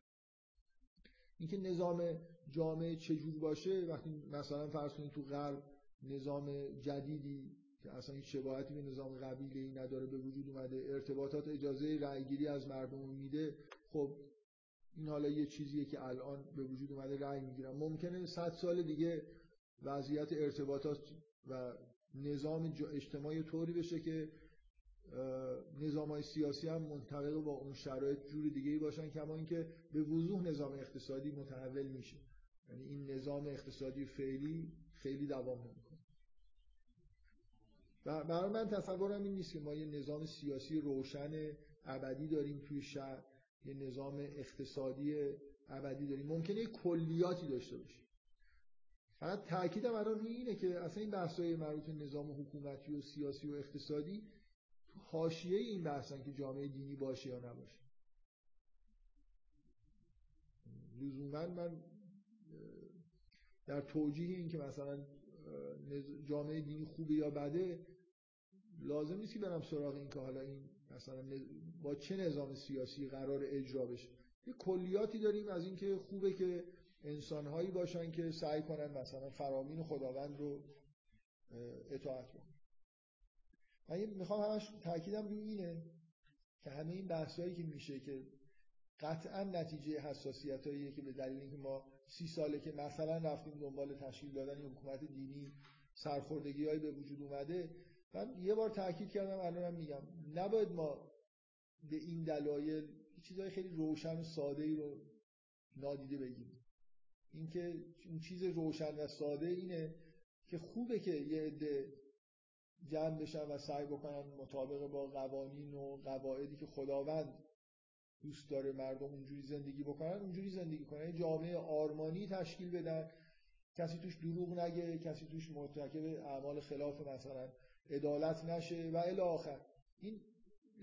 اینکه نظام جامعه چجور باشه وقتی مثلا فرض کنید تو غرب نظام جدیدی که اصلا هیچ شباهتی به نظام قبیله ای نداره به وجود اومده ارتباطات اجازه رأیگیری از مردم میده خب این حالا یه چیزیه که الان به وجود اومده رأی می‌گیرن. ممکنه صد سال دیگه وضعیت ارتباطات و نظام اجتماعی طوری بشه که نظام های سیاسی هم منطبق با اون شرایط جور دیگه ای باشن کما اینکه به وضوح نظام اقتصادی متحول میشه. یعنی این نظام اقتصادی فعلی خیلی دوام نمی‌کنه. برای من تصورم این نیست که ما یه نظام سیاسی روشن ابدی داریم توی شهر یه نظام اقتصادی ابدی داریم. ممکنه یه کلیاتی داشته باشیم. فقط تاکیدم الان روی اینه که اصلا این بحث‌های مربوط نظام حکومتی و سیاسی و اقتصادی حاشیه این بحثن که جامعه دینی باشه یا نباشه. لزوما من در توجیه این که مثلا جامعه دینی خوبه یا بده لازم نیست که برم سراغ این که حالا این مثلا با چه نظام سیاسی قرار اجرا بشه. یه کلیاتی داریم از اینکه خوبه که انسانهایی باشن که سعی کنن مثلا فرامین خداوند رو اطاعت کنن من می‌خوام همش تاکیدم روی اینه که همه این بحثایی که میشه که قطعا نتیجه حساسیت هاییه که به دلیل اینکه ما سی ساله که مثلا رفتیم دنبال تشکیل دادن حکومت دینی سرخوردگی به وجود اومده من یه بار تاکید کردم الانم میگم نباید ما به این دلایل چیزهای خیلی روشن و ساده ای رو نادیده بگیریم. اینکه اون چیز روشن و ساده اینه که خوبه که یه عده جمع بشن و سعی بکنن مطابق با قوانین و قواعدی که خداوند دوست داره مردم اونجوری زندگی بکنن اونجوری زندگی کنن. جامعه آرمانی تشکیل بدن. کسی توش دروغ نگه کسی توش مرتکب اعمال خلاف مثلا عدالت نشه و الی آخر. این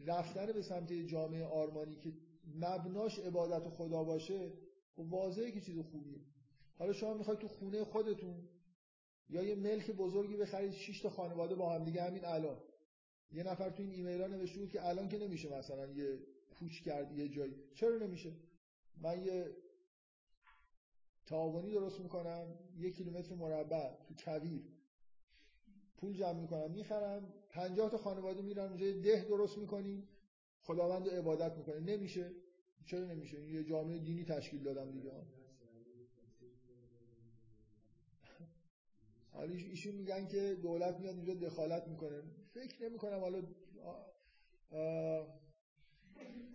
رفتن به سمت جامعه آرمانی که مبناش عبادت خدا باشه خب واضحه که چیز خوبیه. حالا شما می‌خواید تو خونه خودتون یا یه ملک بزرگی بخرید 6 تا خانواده با هم دیگه همین الان. یه نفر تو این ایمیل ها نوشته بود که الان که نمیشه مثلا یه کوچ کرد یه جایی. چرا نمیشه؟ من یه تعاونی درست می‌کنم یه کیلومتر مربع تو کویر. پول جمع می‌کنم می‌خرم 50 تا خانواده میرن اونجا ده درست می‌کنیم. خداوند عبادت می‌کنه. نمیشه. چرا نمیشه؟ یه جامعه دینی تشکیل دادم دیگه. حالا ایشون میگن که دولت میاد اونجا دخالت می‌کنه. فکر نمی کنم حالا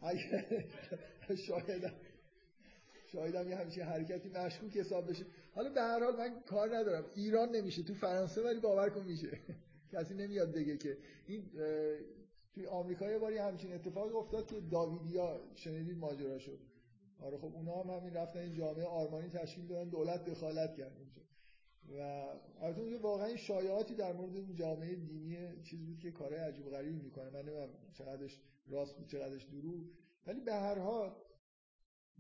شاید شایدم یه همچین حرکتی مشکوک حساب بشه. حالا به هر حال من کار ندارم. ایران نمیشه. تو فرانسه ولی باور کن میشه. کسی نمیاد بگه که این توی آمریکا یه باری همچین اتفاقی افتاد که داویدیا شنیدید ماجرا شد. آره خب اونا هم همین رفتن این جامعه آرمانی تشکیل دادن دولت دخالت کرد. اونجا و البته واقعا شایعاتی در مورد این جامعه دینی چیز بود که کارهای عجیب غریبی می‌کنه. من نمی‌دونم چقدرش راست بود چقدرش دروغ. ولی به هر حال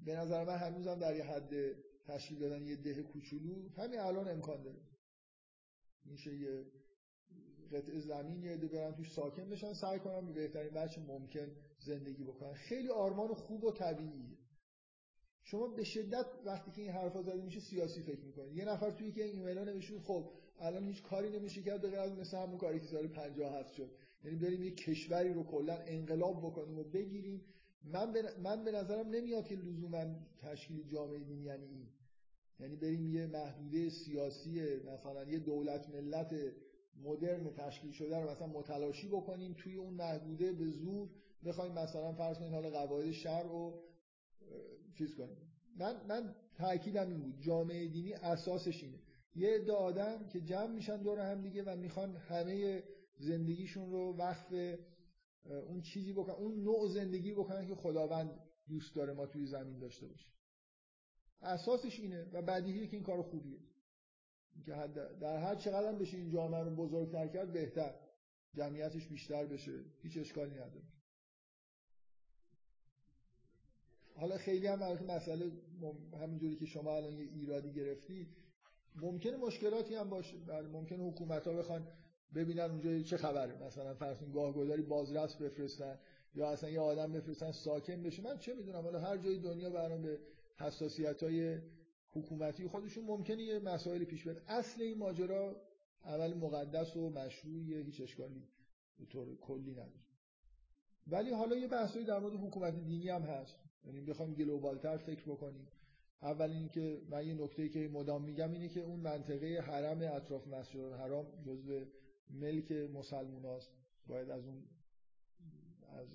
به نظر من هنوزم در یه حد تشکیل دادن یه ده کوچولو همین الان امکان داره. میشه یه قطع زمین یه برن توش ساکن بشن سعی کنم به بهترین وجه ممکن زندگی بکنن. خیلی آرمان خوب و طبیعیه. شما به شدت وقتی که این حرفا زده میشه سیاسی فکر می‌کنید. یه نفر توی که این ایمیلا نوشته خب الان هیچ کاری نمیشه کرد غیر از مثل همون کاری که سال 57 شد. یعنی بریم یه کشوری رو کلا انقلاب بکنیم و بگیریم. من به, من به نظرم نمیاد که لزوما تشکیل جامعه دینی یعنی این. یعنی بریم یه محدوده سیاسی مثلا یه دولت ملت مدرن تشکیل شده رو مثلا متلاشی بکنیم توی اون محدوده به زور. بخوایم مثلا فرض کنید حالا قواعد شهر رو چیز کنیم من من تاکیدم این بود. جامعه دینی اساسش اینه. یه عده آدم که جمع میشن دور هم دیگه و می‌خوان همه زندگیشون رو وقف اون چیزی بکنن اون نوع زندگی بکنن که خداوند دوست داره ما توی زمین داشته باشیم. اساسش اینه و بدیهیه که این کار خوبیه. که در هر چقدر بشه این جامعه رو بزرگتر کرد بهتر. جمعیتش بیشتر بشه. هیچ اشکالی نداره. حالا خیلی هم مسئله همینجوری که شما الان یه ایرادی گرفتی ممکنه مشکلاتی هم باشه. بله ممکنه حکومت ها بخوان ببینن اونجا چه خبره. مثلا فرض گاه گداری بازرس بفرستن یا اصلا یه آدم بفرستن ساکن بشه. من چه می‌دونم؟ حالا هر جای دنیا برام به حساسیت های حکومتی خودشون ممکنه یه مسائلی پیش بیاد. اصل این ماجرا عمل مقدس و مشروعیه هیچ اشکالی به طور کلی نداره. ولی حالا یه بحثی در مورد حکومت دینی هم هست. یعنی بخوایم گلوبالتر فکر بکنیم. اول اینکه من یه نکته که مدام میگم اینه که اون منطقه حرم اطراف مسجد الحرام جزء ملک مسلماناست باید از اون از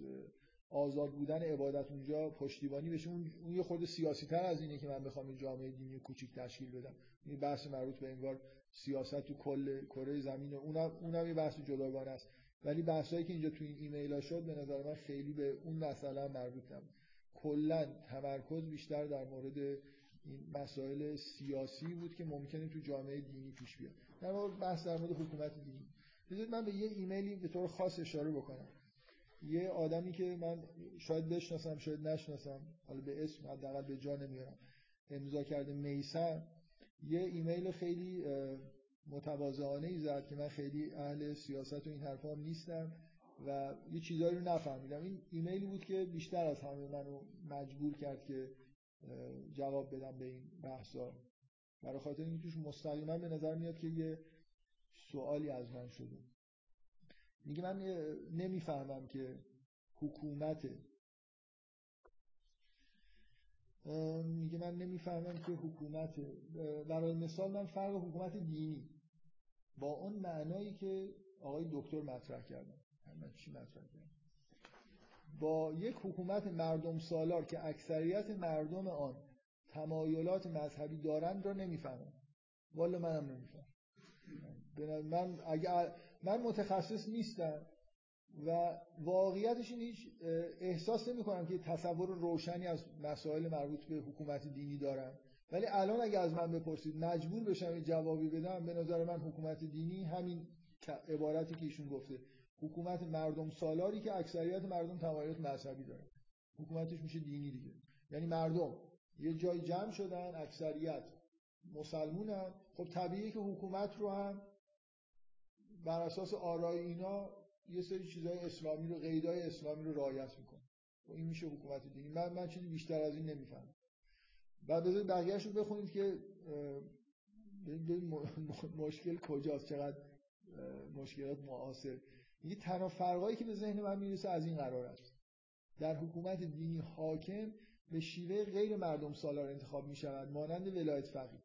آزاد بودن عبادت اونجا پشتیبانی بشه. اون, یه خود سیاسی تر از اینه که من بخوام این جامعه دینی کوچیک تشکیل بدم. این بحث مربوط به انگار سیاست تو کل کره زمین. اونم اونم یه بحث جداگانه است. ولی بحثایی که اینجا تو این ایمیل ها شد به نظر من خیلی به اون مسئله مربوط نبود. کلا تمرکز بیشتر در مورد این مسائل سیاسی بود که ممکنه تو جامعه دینی پیش بیاد. در مورد بحث در مورد حکومت دینی. بذارید من به یه ایمیلی به طور خاص اشاره بکنم. یه آدمی که من شاید بشناسم شاید نشناسم حالا به اسم حداقل به جا نمیارم. امضا کرده میسر یه ایمیل خیلی متواضعانه ای زد که من خیلی اهل سیاست و این حرفا نیستم. و یه چیزایی رو نفهمیدم. این ایمیلی بود که بیشتر از همه منو مجبور کرد که جواب بدم به این بحثا. برای خاطر اینکه توش مستقیما به نظر میاد که یه سوالی از من شده. میگه من نمی‌فهمم که حکومت میگه من نمی‌فهمم که حکومت برای مثال من فرق حکومت دینی با اون معنایی که آقای دکتر مطرح کردن. من چی مطرح با یک حکومت مردم سالار که اکثریت مردم آن تمایلات مذهبی دارند را نمی‌فهمم. والا منم نمی‌فهمم. من اگر من متخصص نیستم و واقعیتش این هیچ احساس نمی کنم که تصور روشنی از مسائل مربوط به حکومت دینی دارم. ولی الان اگه از من بپرسید مجبور بشم جوابی بدم به نظر من حکومت دینی همین عبارتی که ایشون گفته. حکومت مردم سالاری که اکثریت مردم تمایلات مذهبی دارن. حکومتش میشه دینی دیگه. یعنی مردم یه جای جمع شدن اکثریت مسلمونن. خب طبیعیه که حکومت رو هم بر اساس آرای اینا یه سری چیزای اسلامی رو قیدای اسلامی رو رعایت می‌کنه. و این میشه حکومت دینی. من من چیزی بیشتر از این نمی‌فهمم. بعد بذارید بقیه‌شو بخونید که مشکل کجاست چقدر مشکلات معاصر. میگه تنها فرقایی که به ذهن من می‌رسه از این قرار است. در حکومت دینی حاکم به شیوه غیر مردم سالار انتخاب می شود مانند ولایت فقیه.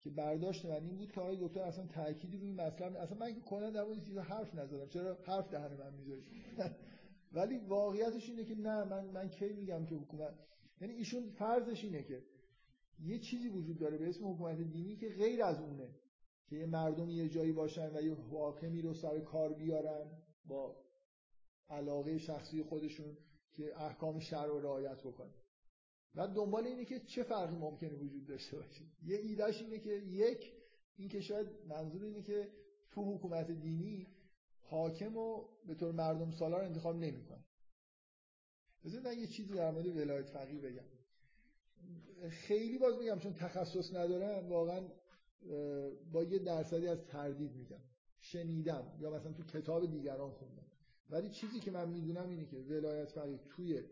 که برداشت من این بود که آقای دکتر اصلا تأکیدی روی مطلب اصلا من که کلا در مورد چیزا حرف نزدم. چرا حرف دهن من می‌ذاری؟ ولی واقعیتش اینه که نه من من کی میگم که حکومت؟ یعنی ایشون فرضش اینه که یه چیزی وجود داره به اسم حکومت دینی که غیر از اونه. که یه مردمی یه جایی باشن و یه حاکمی رو سر کار بیارن. با علاقه شخصی خودشون که احکام شرع رو رعایت بکنه. بعد دنبال اینه که چه فرقی ممکنه وجود داشته باشه. یه ایدهش اینه که یک این که شاید منظور اینه که تو حکومت دینی حاکم رو به طور مردم سالار انتخاب نمی‌کنه. بذارید من یه چیزی در مورد ولایت فقیه بگم. خیلی باز میگم چون تخصص ندارم واقعا با یه درصدی از تردید میگم. شنیدم یا مثلا تو کتاب دیگران خوندم ولی چیزی که من می‌دونم اینه که ولایت فقیه توی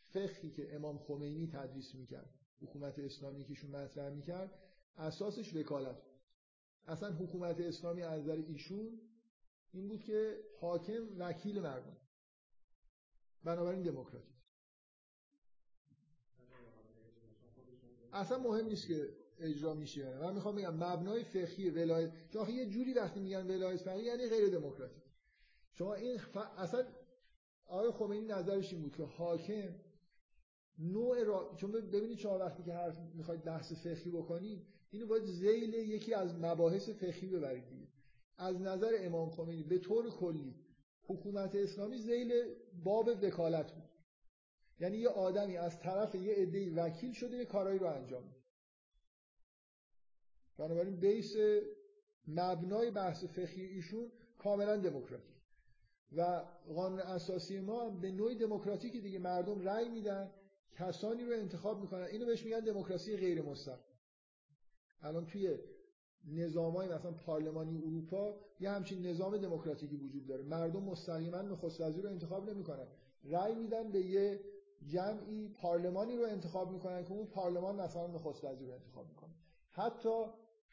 فقهی که امام خمینی تدریس می‌کرد حکومت اسلامی که مطرح می‌کرد اساسش وکالت اصلا حکومت اسلامی از نظر ایشون این بود که حاکم وکیل مردم بنابراین دموکراتیک اصلا مهم نیست که اجرا میشه. من می‌خوام بگم مبنای فقهی ولایت چون یه جوری وقتی میگن ولایت فقیه یعنی غیر دموکراتیک. شما این ف... اصلا آقای خمینی نظرش این بود که حاکم نوع را... چون ببینید شما وقتی که حرف می‌خواید بحث فقهی بکنید اینو باید زیل یکی از مباحث فقهی ببرید دیگه. از نظر امام خمینی به طور کلی حکومت اسلامی زیل باب وکالت بود. یعنی یه آدمی از طرف یه عده وکیل شده یه کارایی رو انجام میده. بنابراین بیس مبنای بحث فقهی ایشون کاملا دموکراتیک. و قانون اساسی ما به نوعی دموکراتیک دیگه. مردم رأی میدن کسانی رو انتخاب می‌کنن. اینو بهش میگن دموکراسی غیر مستقیم الان توی نظامای مثلا پارلمانی اروپا یه همچین نظام دموکراتیکی وجود داره. مردم مستقیما نخست وزیر رو انتخاب نمی‌کنن. رأی میدن به یه جمعی پارلمانی رو انتخاب می‌کنن که اون پارلمان مثلا نخست وزیر رو انتخاب می‌کنه. حتی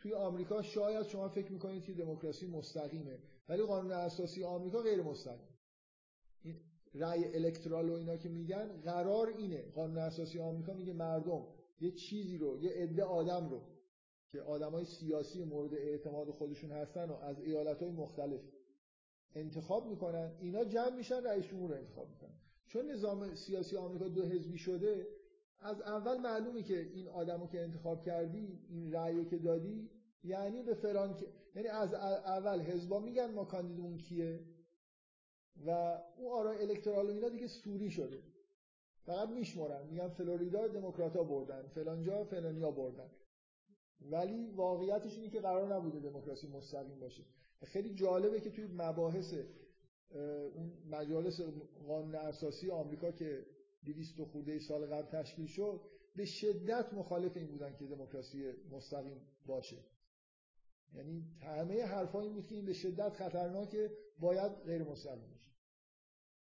توی آمریکا شاید شما فکر می‌کنید که دموکراسی مستقیمه ولی قانون اساسی آمریکا غیر مستقیم. این رأی الکترال و اینا که میگن قرار اینه. قانون اساسی آمریکا میگه مردم یه چیزی رو یه عده آدم رو که آدمای سیاسی مورد اعتماد خودشون هستن و از ایالتهای مختلف انتخاب می‌کنن اینا جمع میشن رئیس جمهور رو انتخاب می‌کنن. چون نظام سیاسی آمریکا دو حزبی شده از اول معلومه که این آدمو که انتخاب کردی این رأی که دادی یعنی به فلان یعنی از اول حزبا میگن ما کاندیدمون کیه؟ و اون آرای الکترال و اینا دیگه سوری شده. فقط میشمرن میگن فلوریدا دموکراتا بردن فلانجا فلانیا بردن. ولی واقعیتش اینه که قرار نبوده دموکراسی مستقیم باشه. خیلی جالبه که توی مباحث اون مجالس قانون اساسی آمریکا که 200 خورده سال قبل تشکیل شد. به شدت مخالف این بودن که دموکراسی مستقیم باشه. یعنی همه حرفا این بود که این به شدت خطرناکه باید غیر مستقیم باشه.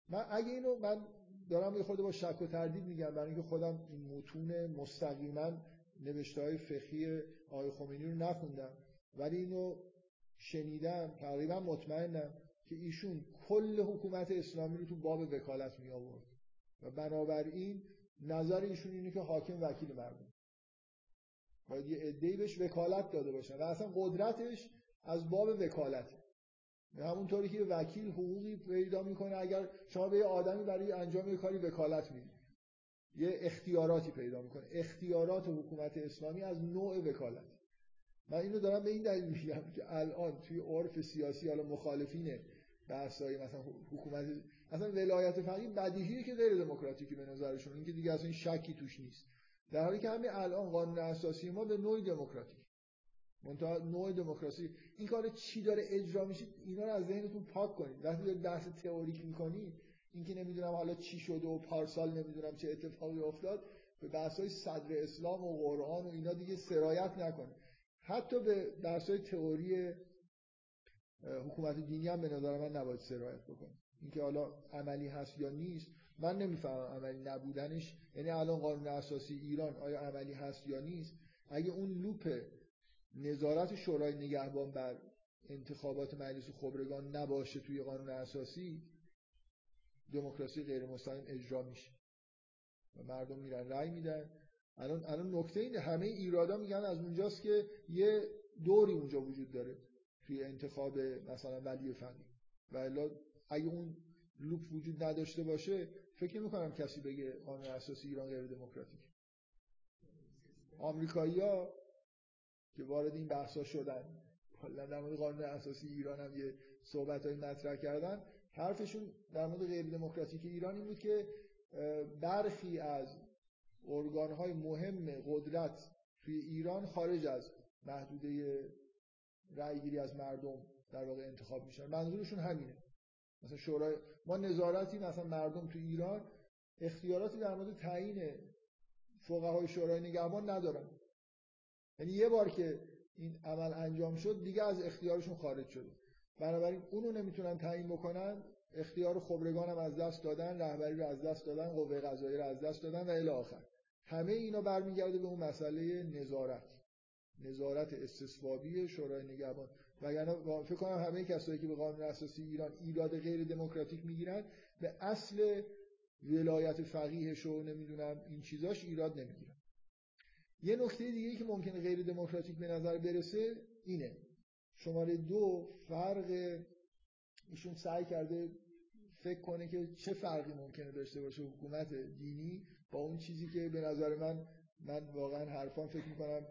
من اگه اینو من دارم یه خورده با شک و تردید میگم برای اینکه خودم این متون مستقیما نوشته های فقهی آقای خمینی رو نخوندم. ولی اینو شنیدم تقریبا مطمئنم که ایشون کل حکومت اسلامی رو تو باب وکالت می آورد و بنابراین نظر ایشون اینه که حاکم وکیل مردم. باید یه عده‌ای بهش وکالت داده باشن و اصلا قدرتش از باب وکالت. همونطوری که وکیل حقوقی پیدا می‌کنه اگر شما به یه آدمی برای انجام یه کاری وکالت می‌دید یه اختیاراتی پیدا می‌کنه. اختیارات حکومت اسلامی از نوع وکالت. من اینو دارم به این دلیل میگم که الان توی عرف سیاسی حالا مخالفین بحثای مثلا حکومت اصلا ولایت فقیه بدیهیه که غیر دموکراتیکی به نظرشون این که دیگه اصلا این شکی توش نیست. در حالی که همین الان قانون اساسی ما به نوعی دموکراتیک. منتها نوع دموکراسی. این کار چی داره اجرا میشه اینا رو از ذهنتون پاک کنید. وقتی دارید بحث تئوریک می‌کنید اینکه نمی‌دونم حالا چی شده و پارسال نمی‌دونم چه اتفاقی افتاد به بحث‌های صدر اسلام و قرآن و اینا دیگه سرایت نکنه حتی به درسای تئوری حکومت دینی هم به نظر من نباید سرایت بکنه اینکه حالا عملی هست یا نیست من نمی‌فهمم عملی نبودنش. یعنی الان قانون اساسی ایران آیا عملی هست یا نیست؟ اگه اون لوپ نظارت شورای نگهبان بر انتخابات مجلس خبرگان نباشه توی قانون اساسی دموکراسی غیر مستقیم اجرا میشه. و مردم میرن رأی میدن. الان الان نکته اینه همه ایرادا میگن از اونجاست که یه دوری اونجا وجود داره توی انتخاب مثلا ولی فقیه و الا اگه اون لوپ وجود نداشته باشه فکر نمی کنم کسی بگه قانون اساسی ایران غیر دموکراتیک. آمریکایی‌ها که وارد این بحثا شدن کلا در مورد قانون اساسی ایران هم یه صحبتایی مطرح کردن حرفشون در مورد غیر دموکراتیک ایران این بود که برخی از ارگانهای مهم قدرت توی ایران خارج از محدوده رأیگیری از مردم در واقع انتخاب میشن. منظورشون همینه. مثلا شورای ما نظارتی مثلا مردم تو ایران اختیاراتی در مورد تعیین فقهای شورای نگهبان ندارن. یعنی یه بار که این عمل انجام شد دیگه از اختیارشون خارج شده. بنابراین اونو نمی‌تونن تعیین بکنن اختیار خبرگان هم از دست دادن رهبری رو از دست دادن قوه قضاییه رو از دست دادن و الی آخر. همه اینا برمیگرده به اون مسئله نظارت. نظارت استصوابی شورای نگهبان. وگرنه فکر کنم همه کسایی که به قانون اساسی ایران ایراد غیر دموکراتیک می‌گیرن به اصل ولایت فقیهش و نمی‌دونم این چیزاش ایراد نمی‌گیرن. یه نکته دیگه که ممکنه غیر دموکراتیک به نظر برسه اینه. شماره دو فرق ایشون سعی کرده فکر کنه که چه فرقی ممکنه داشته باشه حکومت دینی با اون چیزی که به نظر من من واقعا حرفان فکر می‌کنم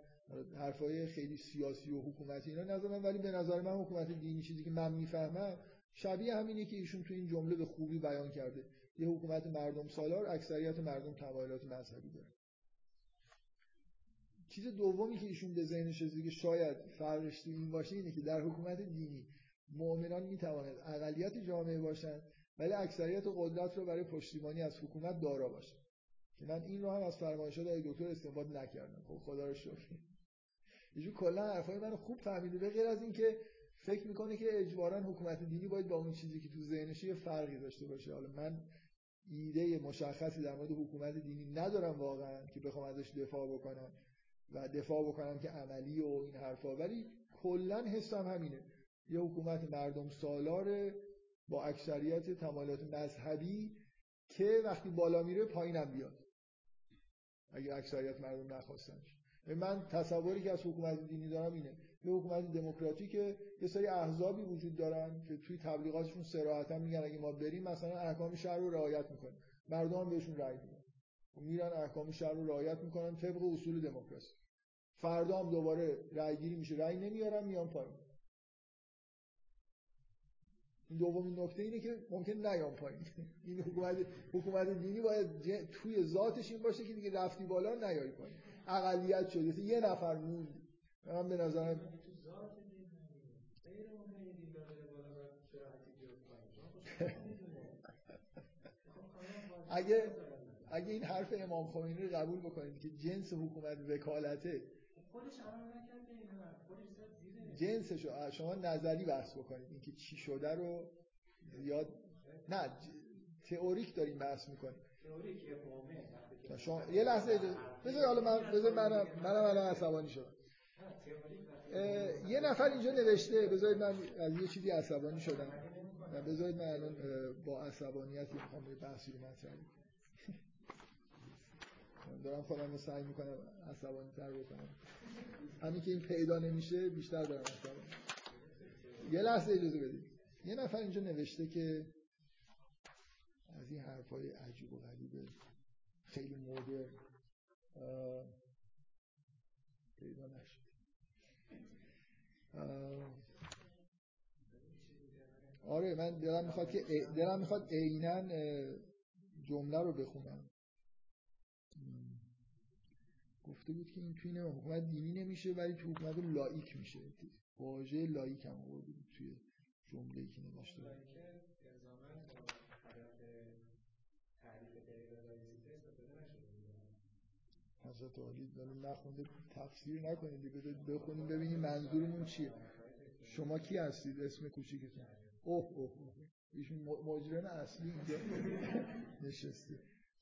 حرفای خیلی سیاسی و حکومتی اینا. نظرم ولی به نظر من حکومت دینی چیزی که من می‌فهمم شبیه همینه که ایشون تو این جمله به خوبی بیان کرده. یه حکومت مردم سالار اکثریت مردم تمایلات مذهبی داره. چیز دومی که ایشون به ذهنش رسید که شاید فرقش این باشه اینه که در حکومت دینی مؤمنان می‌توانند اقلیت جامعه باشند ولی اکثریت قدرت رو برای پشتیبانی از حکومت دارا باشند. که من این رو هم از فرمایشات آقای دکتر استفاده نکردم. خب خدا رو شکر. ایشون کلا حرفای منو خوب فهمیده. به غیر از اینکه فکر می‌کنه که اجبارا حکومت دینی باید با اون چیزی که تو ذهنش یه فرقی داشته باشه. حالا من ایده مشخصی در مورد حکومت دینی ندارم واقعا که بخوام ازش دفاع بکنم و دفاع بکنم که عملی و این حرفا. ولی کلا حسم همینه. یه حکومت مردم سالار با اکثریت تمایلات مذهبی که وقتی بالا میره پایینم بیاد. اگه اکثریت مردم نخواستنش من تصوری که از حکومت دینی دارم اینه. یه حکومت دموکراتیک یه سری احزابی وجود دارن که توی تبلیغاتشون صراحتا میگن اگه ما بریم مثلا احکام شهر رو رعایت می‌کنیم مردم بهشون رأی میدن. خب میرن احکام شهر رو رعایت می‌کنن طبق اصول دموکراسی. فردا هم دوباره رأی گیری میشه. رأی نمیارن میان پایین. دومین نکته اینه که ممکن نیام پایین. این حکومت حکومت دینی باید توی ذاتش این باشه که دیگه رفتی بالا نیای پایین. اقلیت شده یه نفر موند من به نظرم اگه اگه این حرف امام خمینی رو قبول بکنید که جنس حکومت وکالته جنسش شما نظری بحث بکنید. اینکه چی شده رو زیاد نه تئوریک داریم بحث می‌کنیم. شما یه لحظه بذار حالا من بذار منم منم الان عصبانی شدم. یه نفر اینجا نوشته بذارید من از یه چیزی عصبانی شدم. بذارید من الان با عصبانیت می‌خوام به بحثی رو مطرح دارم خودم رو سعی می‌کنم عصبانی تر بکنم. همین که این پیدا نمیشه بیشتر دارم عصبانی. یه لحظه اجازه بدید. یه نفر اینجا نوشته که از این حرفای عجیب و غریبه خیلی مدرن پیدا نشد. آره من دلم می‌خواد که دلم می‌خواد عینا جمله رو بخونم. گفته بود که این توی حکومت دینی نمیشه ولی تو حکومت لایک میشه. واژه لایک هم آورده بود توی جمله‌ای که نوشته حضرت عالی نخونده تفسیر نکنید بذارید بخونیم ببینیم منظورمون چیه. شما کی هستید؟ اسم کوچیکتون. اوه اوه ایشون مجرم اصلی اینجا نشسته.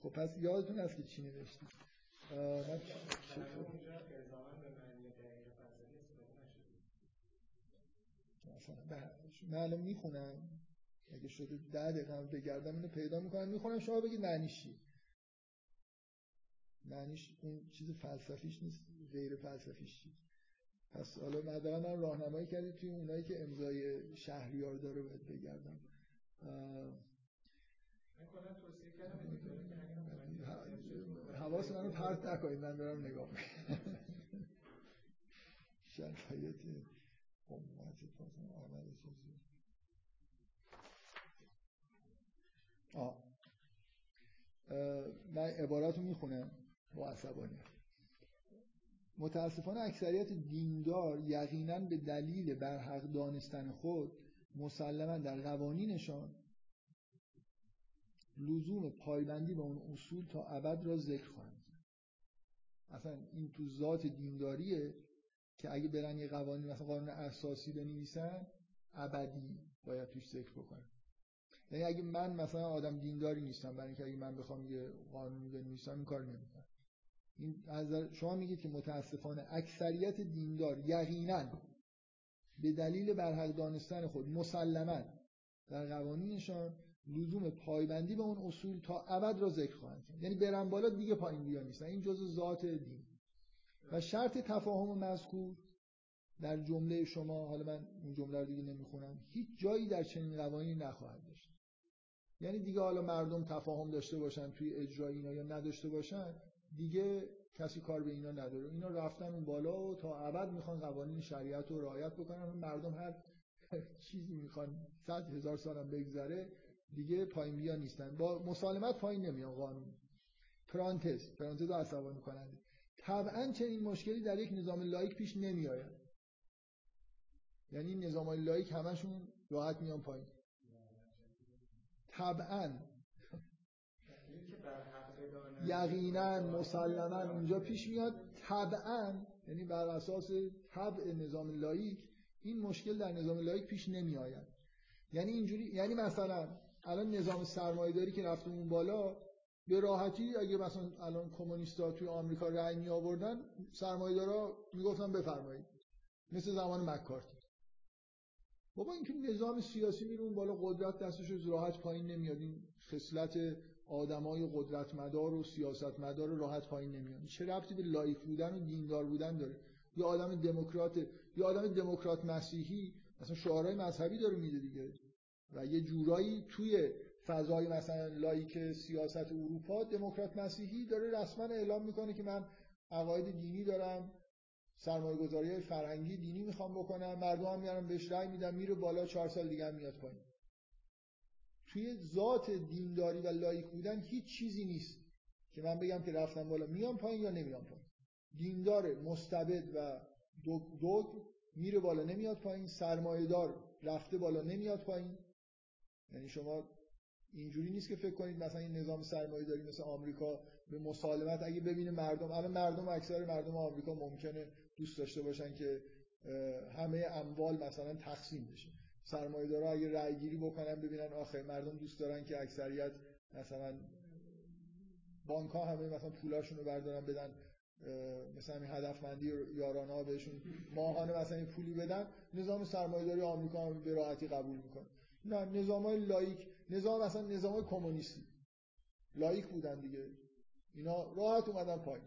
خب پس یادتون هست که چی نوشتید؟ من من الان می‌خونم. اگه شده ده دقیقه بگردم اینو پیدا می‌کنم. می‌خونم شما بگید معنیش چیه. معنیش اون چیز فلسفیش نیست غیر فلسفیش چیه پس حالا مدارا من راهنمایی کردید توی اونایی که امضای شهریار داره باید بگردم حواس منو پرت نکنید من دارم نگاه می‌کنم. شرایط امت آمد چیزی آه. من عبارات رو می‌خونم. با عصبانیت متاسفانه اکثریت دیندار یقینا به دلیل برحق دانستن خود مسلما در قوانینشان لزوم پایبندی به اون اصول تا ابد را ذکر خواهند اصلا این تو ذات دینداریه که اگه برن یه قوانین مثلا قانون اساسی بنویسن ابدی باید توش ذکر بکنن. یعنی اگه من مثلا آدم دینداری نیستم برای اینکه اگه من بخوام یه قانونی بنویسم این کار نمی‌کنم. این از شما میگید که متاسفانه اکثریت دیندار یقینا به دلیل برحق دانستن خود مسلما در قوانینشان لزوم پایبندی به اون اصول تا ابد را ذکر خواهند یعنی برن بالا دیگه پایین بیا نیستن. این جزء ذات دین. و شرط تفاهم مذکور در جمله شما حالا من این جمله رو دیگه نمی‌خونم هیچ جایی در چنین قوانینی نخواهد داشت. یعنی دیگه حالا مردم تفاهم داشته باشن توی اجرای اینا یا نداشته باشن دیگه کسی کار به اینا نداره. اینا رفتن اون بالا و تا ابد می‌خوان قوانین شریعت رو رعایت بکنن مردم هر چیزی می‌خوان صد هزار سالم بگذره دیگه پایین بیا نیستن. با مسالمت پایین نمیان قانون. پرانتز پرانتز عصبانی کننده. طبعا چنین مشکلی در یک نظام لایک پیش نمی آید یعنی نظام لائیک همشون راحت میان پایین. طبعا یقینا مسلما اونجا پیش میاد. طبعا یعنی بر اساس طبع نظام لائیک این مشکل در نظام لائیک پیش نمی آید یعنی اینجوری یعنی مثلا الان نظام سرمایه داری که رفته اون بالا به راحتی اگه مثلا الان کمونیست‌ها توی آمریکا رأی می آوردن سرمایه‌دارا می‌گفتن بفرمایید. مثل زمان مکارتی بابا اینکه نظام سیاسی میره اون بالا قدرت دستش از راحت پایین نمیاد این خصلت آدمای قدرتمدار و سیاستمدار راحت پایین نمیاد چه ربطی به لایک بودن و دیندار بودن داره؟ یه آدم دموکرات یه آدم دموکرات مسیحی مثلا شعارهای مذهبی داره میده دیگه. و یه جورایی توی فضای مثلا لایک سیاست اروپا دموکرات مسیحی داره رسما اعلام می‌کنه که من عقاید دینی دارم سرمایه گذاری فرهنگی دینی می‌خوام بکنم مردم هم میارن بهش رأی میدن میره بالا چهار سال دیگه میاد پایین. توی ذات دینداری و لایک بودن هیچ چیزی نیست که من بگم که رفتم بالا. میام پایین یا نمیام پایین؟ دیندار مستبد و دوگ میره بالا نمیاد پایین. سرمایهدار رفته بالا نمیاد پایین. یعنی شما اینجوری نیست که فکر کنید مثلا این نظام سرمایه داری مثل آمریکا به مسالمت اگه ببینه مردم الان مردم اکثر مردم آمریکا ممکنه دوست داشته باشن که همه اموال مثلا تقسیم بشه. سرمایه‌دارا اگه رأی گیری بکنن ببینن آخه مردم دوست دارن که اکثریت مثلا بانک ها همه مثلا پولاشون رو بردارن بدن مثلا این هدفمندی یارانه ها بهشون ماهانه مثلا این پولی بدن نظام سرمایه‌داری آمریکا هم به راحتی قبول می‌کنه. نه نظام های لایک نظام مثلا نظام های کمونیستی. لایک بودن دیگه. اینا راحت اومدن پایین.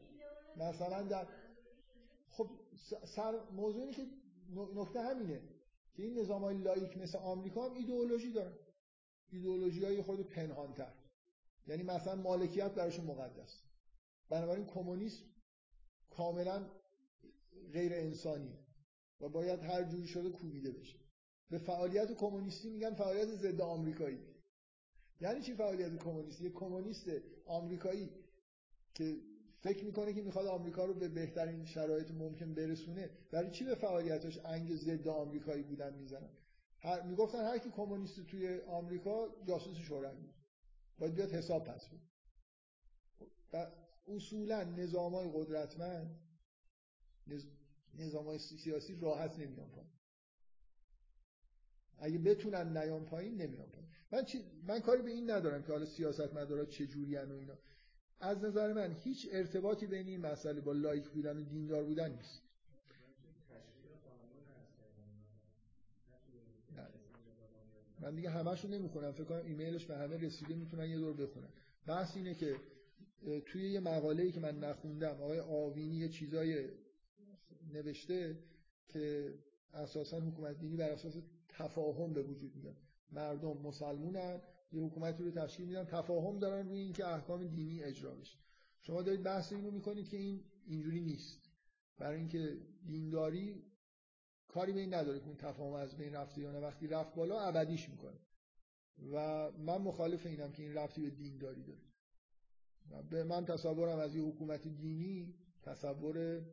مثلا در خب سر موضوع اینه که نکته همینه. که این نظام های لایک مثل آمریکا هم ایدئولوژی دارن. ایدئولوژی های خود پنهانتر. یعنی مثلا مالکیت براشون مقدس. بنابراین کمونیسم کاملا غیر انسانی و باید هر جوری شده کوبیده بشه. به فعالیت کمونیستی میگن فعالیت ضد آمریکایی. یعنی چی فعالیت کمونیستی؟ کمونیست آمریکایی که فکر می‌کنه که می‌خواد آمریکا رو به بهترین شرایط ممکن برسونه برای چی به فعالیتش انگ ضد آمریکایی بودن می‌زنن هر می‌گفتن هر کی کمونیست توی آمریکا جاسوس شوروی باید بیاد حساب پس بده. و اصولا نظام های قدرتمند نظام های سیاسی راحت نمیان پایین. اگه بتونن نیان پایین نمیان پایین. من, من کاری به این ندارم که حالا سیاست مدارا چه جوری و اینا. از نظر من هیچ ارتباطی بین این مسئله با لایک بودن و دیندار بودن نیست. من دیگه همشون نمی‌خونم. فکر کنم ایمیلش به همه رسیده می‌تونن یه دور بخونن. بحث اینه که توی یه مقاله‌ای که من نخوندم آقای آوینی یه چیزای نوشته که اساسا حکومت دینی بر اساس تفاهم به وجود میاد. مردم مسلمونن یه حکومتی رو تشکیل میدن تفاهم دارن روی اینکه احکام دینی اجرا بشه. شما دارید بحث اینو می‌کنید که این اینجوری نیست. برای اینکه دینداری کاری به این نداره که اون تفاهم از بین رفته یا نه. وقتی رفت بالا ابدیش می‌کنه. و من مخالف اینم که این رفتی به دینداری داره. به من تصورم از یه حکومت دینی تصور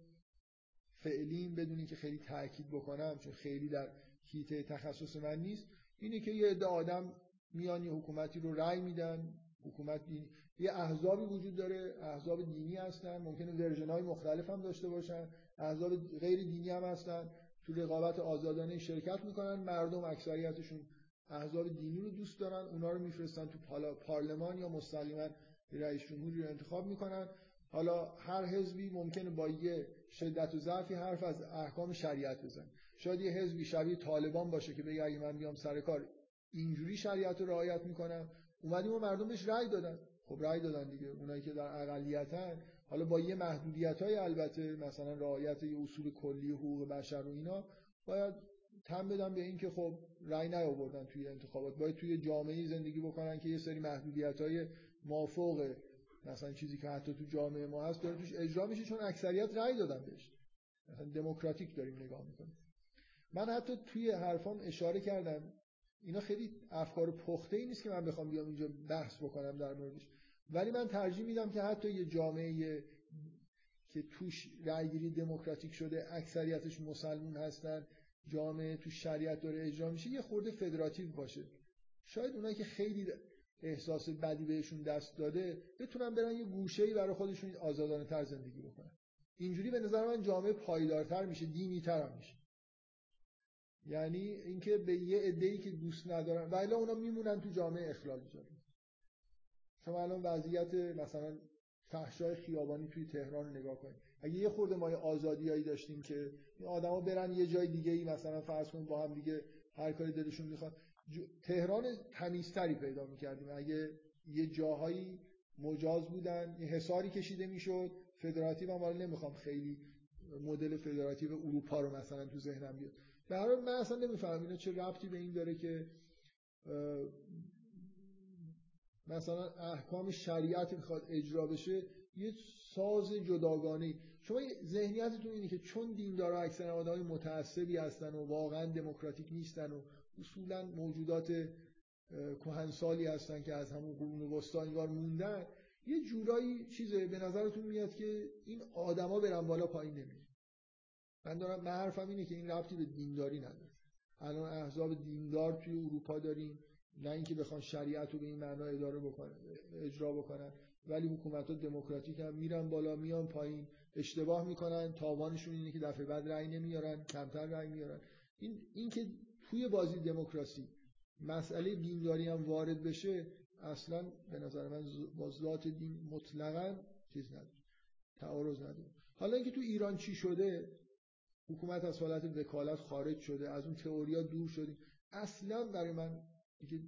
فعلی بدونی که خیلی تاکید بکنم چون خیلی در هیته تخصص من نیست اینه که یه عده آدم میان یه حکومتی رو رأی میدن حکومت دینی یه احزابی وجود داره احزاب دینی هستن ممکنه ورژن های مختلف هم داشته باشن احزاب غیر دینی هم هستن تو رقابت آزادانه شرکت می‌کنن مردم اکثریتشون احزاب دینی رو دوست دارن اونا رو میفرستن تو پارلمان یا مستقیما رئیس جمهوری رو انتخاب می‌کنن. حالا هر حزبی ممکنه با یه شدت و ضعفی حرف از احکام شریعت بزنه. شاید یه حزبی شبیه طالبان باشه که بگه اگه من بیام سر کار اینجوری شریعت رو رعایت می‌کنم اومدیم و مردم بهش رأی دادن. خب رأی دادن دیگه. اونایی که در اقلیتن. حالا با یه محدودیت های البته مثلا رعایت یه اصول کلی حقوق بشر و اینا باید تم بدن به این که خب رأی نیاوردن توی انتخابات. باید توی جامعه زندگی بکنن که یه سری محدودیت های مافوق مثلا چیزی که حتی تو جامعه ما هست داره توش اجرا میشه چون اکثریت رأی دادن بهش. مثلا دموکراتیک داریم نگاه می‌کنیم. من حتی توی حرفام اشاره کردم. اینا خیلی افکار پخته ای نیست که من بخوام بیام اینجا بحث بکنم در موردش. ولی من ترجیح میدم که حتی یه جامعه که توش رأیگیری دموکراتیک شده اکثریتش مسلمون هستن جامعه تو شریعت داره اجرا میشه یه خورده فدراتیو باشه. شاید اونایی که خیلی احساس بدی بهشون دست داده بتونن برن یه گوشه‌ای برای خودشون آزادانه تر زندگی بکنن. اینجوری به نظر من جامعه پایدارتر میشه دینی تر میشه. یعنی اینکه به یه عده‌ای که دوست ندارن و اونا میمونن تو جامعه اخلال ایجاد شما الان وضعیت مثلا فحشای خیابانی توی تهران رو نگاه کنید. اگه یه خورده ما آزادیایی داشتیم که این آدما برن یه جای دیگه ای مثلا فرض کنید با هم دیگه هر کاری دلشون می‌خواد تهران تمیزتری پیدا می‌کردیم. اگه یه جاهایی مجاز بودن یه حساری کشیده می‌شد فدراتیو هم نمی‌خوام خیلی مدل فدراتیو اروپا رو مثلا تو ذهنم بیاد. هر من اصلا نمی‌فهمم اینا چه ربطی به این داره که مثلا احکام شریعت می‌خواد اجرا بشه یه ساز جداگانه. شما ذهنیتتون اینه که چون دیندارا اکثر آدمای متعصبی هستن و واقعا دموکراتیک نیستن و اصولا موجودات کهنسالی هستن که از همون قرون وسطا انگار موندن یه جورایی چیزه به نظرتون میاد که این آدما برن بالا پایین نمیره من دارم من حرفم اینه که این ربطی به دینداری نداره. الان احزاب دیندار توی اروپا داریم نه اینکه بخوان شریعت رو به این معنا اداره بکنن اجرا بکنن ولی حکومت ها دموکراتیک هم میرن بالا میان پایین اشتباه می‌کنن تاوانشون اینه که دفعه بعد رأی نمیارن کمتر رأی میارن. این اینکه توی بازی دموکراسی مسئله دینداری هم وارد بشه اصلا به نظر من با دین مطلقا چیز نداره تعارض نداره. حالا اینکه تو ایران چی شده حکومت از حالت وکالت خارج شده از اون تئوریا دور شدیم. اصلا برای من دیگه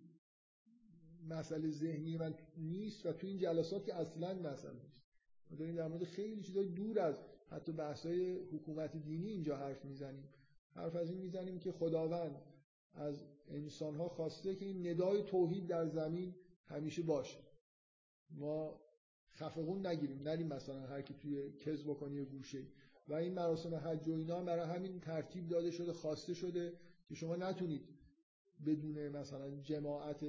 مسئله ذهنی من نیست و تو این جلسات که اصلا مسئله نیست. ما داریم در مورد خیلی چیزای دور از حتی بحثای حکومت دینی اینجا حرف می‌زنیم. حرف از این می‌زنیم که خداوند از انسانها خواسته که این ندای توحید در زمین همیشه باشه. ما خفقون نگیریم. نریم مثلا هر کی توی کز بکنی گوشه و این مراسم حج و اینا برای همین ترتیب داده شده خواسته شده که شما نتونید بدون مثلا جماعت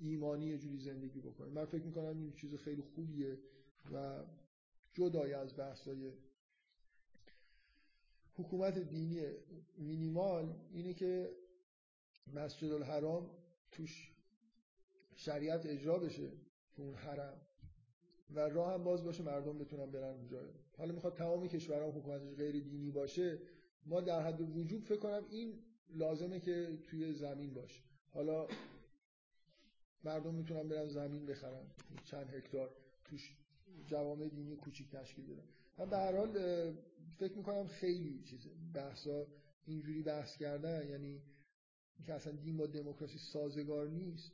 ایمانی یه جوری زندگی بکنید. من فکر می‌کنم این چیز خیلی خوبیه و جدای از بحثای حکومت دینی مینیمال اینه که مسجد الحرام توش شریعت اجرا بشه تو اون حرم و راه هم باز باشه مردم بتونن برن اونجا. حالا می‌خواد تمام کشورها حکومتش غیر دینی باشه ما در حد وجود فکر کنم این لازمه که توی زمین باشه. حالا مردم می‌تونن برن زمین بخرن چند هکتار توش جوامع دینی کوچیک تشکیل بدن. من به هر حال فکر می‌کنم خیلی چیزه بحثا اینجوری بحث کردن یعنی که اصلا دین با دموکراسی سازگار نیست.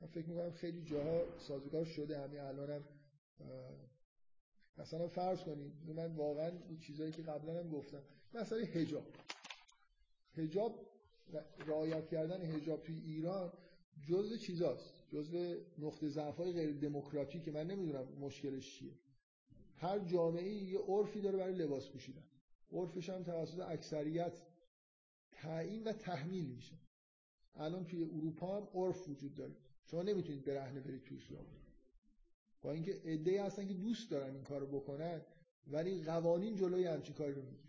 من فکر می‌کنم خیلی جاها سازگار شده همین الانم مثلا فرض کنید من واقعا این چیزایی که قبلا هم گفتم مثلا حجاب. حجاب رعایت کردن حجاب توی ایران جزء چیزاست. جزء نقطه ضعف های غیر دموکراتیک که من نمی‌دونم مشکلش چیه. هر جامعه یه عرفی داره برای لباس پوشیدن. عرفش هم توسط اکثریت تعیین و تحمیل میشه. الان توی اروپا هم عرف وجود داره. شما نمی‌تونید برهنه برید توی خیابون. با اینکه عده‌ای هستن که دوست دارن این کارو بکنن ولی قوانین جلوی همچین کاری رو می‌گیره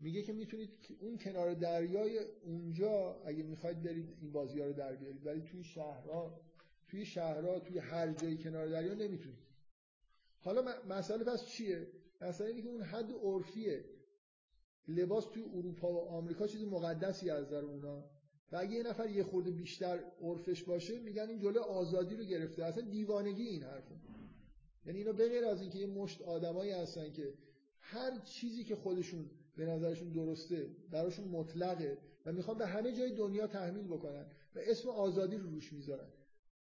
میگه که می‌تونید اون کنار دریای اونجا اگه می‌خواید برید این بازی ها رو در بیارید. ولی توی شهرها توی شهرها توی هر جایی کنار دریا نمی‌تونید. حالا مسئله پس چیه؟ مسئله اینه که اون حد عرفیه. لباس توی اروپا و آمریکا چیز مقدسی از در اونا و اگه یه نفر یه خورده بیشتر عرفش باشه میگن این جلو آزادی رو گرفته. اصلا دیوانگی این حرفه یعنی اینا به غیر از اینکه یه مشت آدمایی هستن که هر چیزی که خودشون به نظرشون درسته براشون مطلقه و می‌خوان به همه جای دنیا تحمیل بکنن و اسم آزادی رو روش می‌ذارن.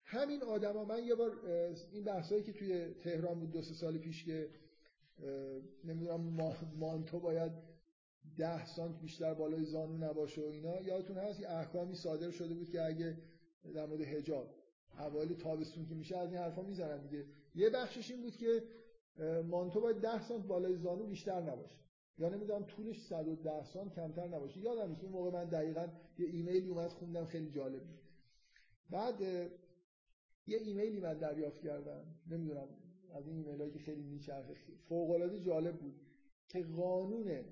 همین آدما من یه بار این بحثایی که توی تهران بود دو سه سال پیش که نمی‌دونم مانتو باید ده سانت بیشتر بالای زانو نباشه و اینا یادتون هست که احکامی صادر شده بود که اگه در مورد حجاب اوایل تابستون که میشه از این حرفا می‌زنن دیگه. یه بخشش این بود که مانتو باید ده سانت بالای زانو بیشتر نباشه. یا نمی‌دونم طولش 110 سانت کمتر نباشه. یادم نیست اون موقع من دقیقا یه ایمیلی اومد خوندم خیلی جالب بود. بعد یه ایمیلی من دریافت کردم. نمی‌دونم از این ایمیل که خیلی میچرخه فوق العاده جالب بود که قانون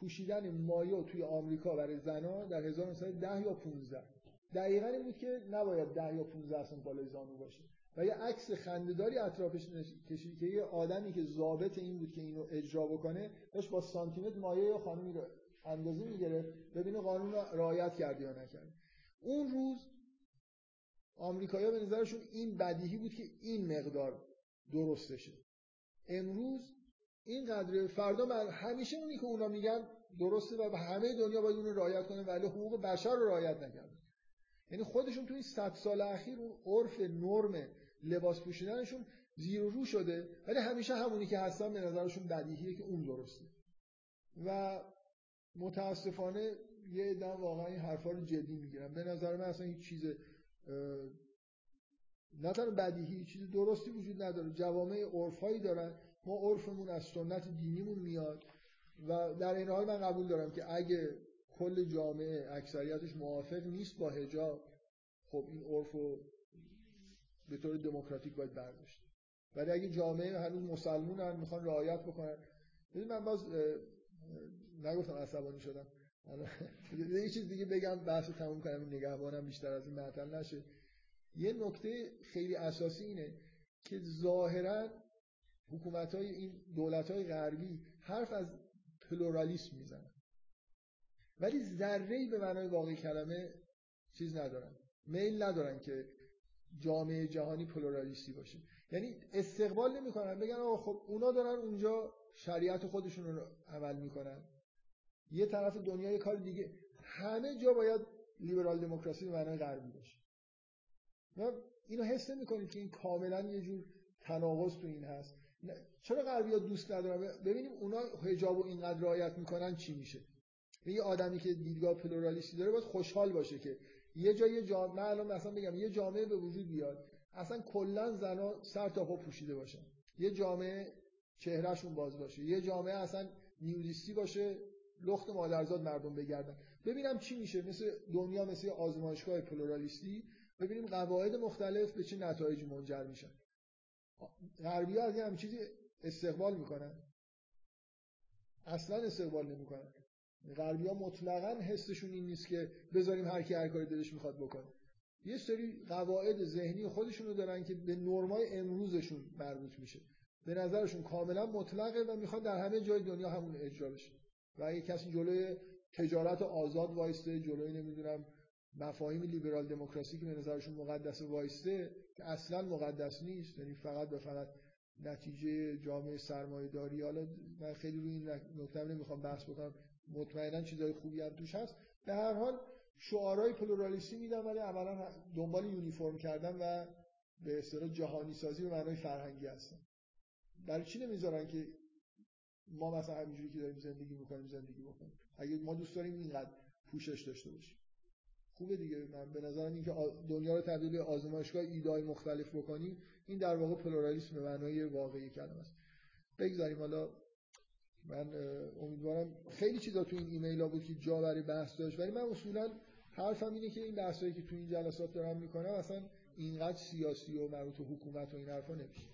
پوشیدن مایو توی آمریکا برای زنان در 1910 یا 15 دقیقا این بود که نباید 10 یا 15 سانت بالای زانو باشه. و یه عکس خندهداری اطرافش کشید که یه آدمی که ضابط این بود که اینو اجرا بکنه داشت با سانتیمتر مایه یا خانمی رو اندازه می‌گرفت ببینه قانون رو رعایت کرد یا نکرد. اون روز آمریکایی‌ها به نظرشون این بدیهی بود که این مقدار درستشه امروز این قدر فردا من همیشه اونی که اونا میگن درسته و همه دنیا باید اون رو رعایت کنه ولی حقوق بشر رو رعایت نکردن. یعنی خودشون تو این صد سال اخیر اون عرف نرم لباس پوشیدنشون زیر و رو شده ولی همیشه همونی که هستن به نظرشون بدیهیه که اون درسته. و متاسفانه یه عده واقعا این حرفا رو جدی می‌گیرن به نظر من اصلا هیچ چیز نه تنها بدیهی چیز درستی وجود نداره. جوامع عرفایی دارن ما عرفمون از سنت دینیمون میاد و در این حال من قبول دارم که اگه کل جامعه اکثریتش موافق نیست با حجاب خب این عرف رو به طور دموکراتیک باید برداشت ولی اگه جامعه هنوز مسلمونن می‌خوان رعایت بکنن. ببین من باز نگفتم عصبانی شدم. یه چیز دیگه بگم بحث تموم کنم نگهبانم بیشتر از این معطل نشه. یه نکته خیلی اساسی اینه که ظاهرا حکومت های این دولت های غربی حرف از پلورالیسم می‌زنن. ولی ذره به معنای واقعی کلمه چیز ندارن. میل ندارن که جامعه جهانی پلورالیستی باشه. یعنی استقبال نمی‌کنن بگن آقا خب اونا دارن اونجا شریعت خودشون رو عمل می‌کنن. یه طرف دنیا یه کار دیگه. همه جا باید لیبرال دموکراسی به معنای غربی باشه. اینو حس نمی‌کنید که این کاملا یه جور تناقض تو این هست. چرا غربی ها دوست ندارن؟ ببینیم اونا حجاب و اینقدر رعایت می‌کنن چی میشه. یه آدمی که دیدگاه پلورالیستی داره باید خوشحال باشه که یه جای جامعه من الان مثلا بگم یه جامعه به وجود بیاد اصلا کلا زنا سر تا پا پوشیده باشن یه جامعه چهرهشون باز باشه. یه جامعه اصلا نیودیستی باشه لخت مادرزاد مردم بگردن. ببینم چی میشه. مثل دنیا مثل آزمایشگاه پلورالیستی. ببینیم قواعد مختلف به چه نتایجی منجر میشن. غربی از این چیزی استقبال می‌کنن. اصلا استقبال نمی‌کنن. غربی ها مطلقا حسشون این نیست که بذاریم هر کی هر کاری دلش می‌خواد بکنه. یه سری قواعد ذهنی خودشون دارن که به نرمای امروزشون مربوط میشه. به نظرشون کاملا مطلقه و می‌خوان در همه جای دنیا همون اجرا بشه. و اگه کسی جلوی تجارت آزاد وایسته جلوی نمی‌دونم مفاهیم لیبرال دموکراسی که به نظرشون مقدس وایسته که اصلا مقدس نیست یعنی فقط به فقط نتیجه جامعه سرمایه داری. حالا من خیلی روی این نکته نمی‌خوام بحث بکنم. مطمئنا چیزای خوبی هم توش هست. به هر حال شعارهای پلورالیستی میدن ولی عملا دنبال یونیفرم کردن و به اصطلاح جهانی سازی به معنای فرهنگی هستن. برای چی نمی‌ذارن که ما مثلا همینجوری که داریم زندگی می‌کنیم زندگی بکنیم؟ اگه ما دوست داریم اینقدر پوشش داشته باشیم. خوبه دیگه. من به نظرم اینکه دنیا رو تبدیل به آزمایشگاه ایدای مختلف بکنیم این در واقع پلورالیسم به معنای واقعی کلمه است. بگذاریم حالا. من امیدوارم خیلی چیزا تو این ایمیل ها بود که جا برای بحث داشت ولی من اصولا حرفم اینه که این بحثایی که تو این جلسات دارم می‌کنم اصلا اینقدر سیاسی و مربوط حکومت و این حرفا نمیشه.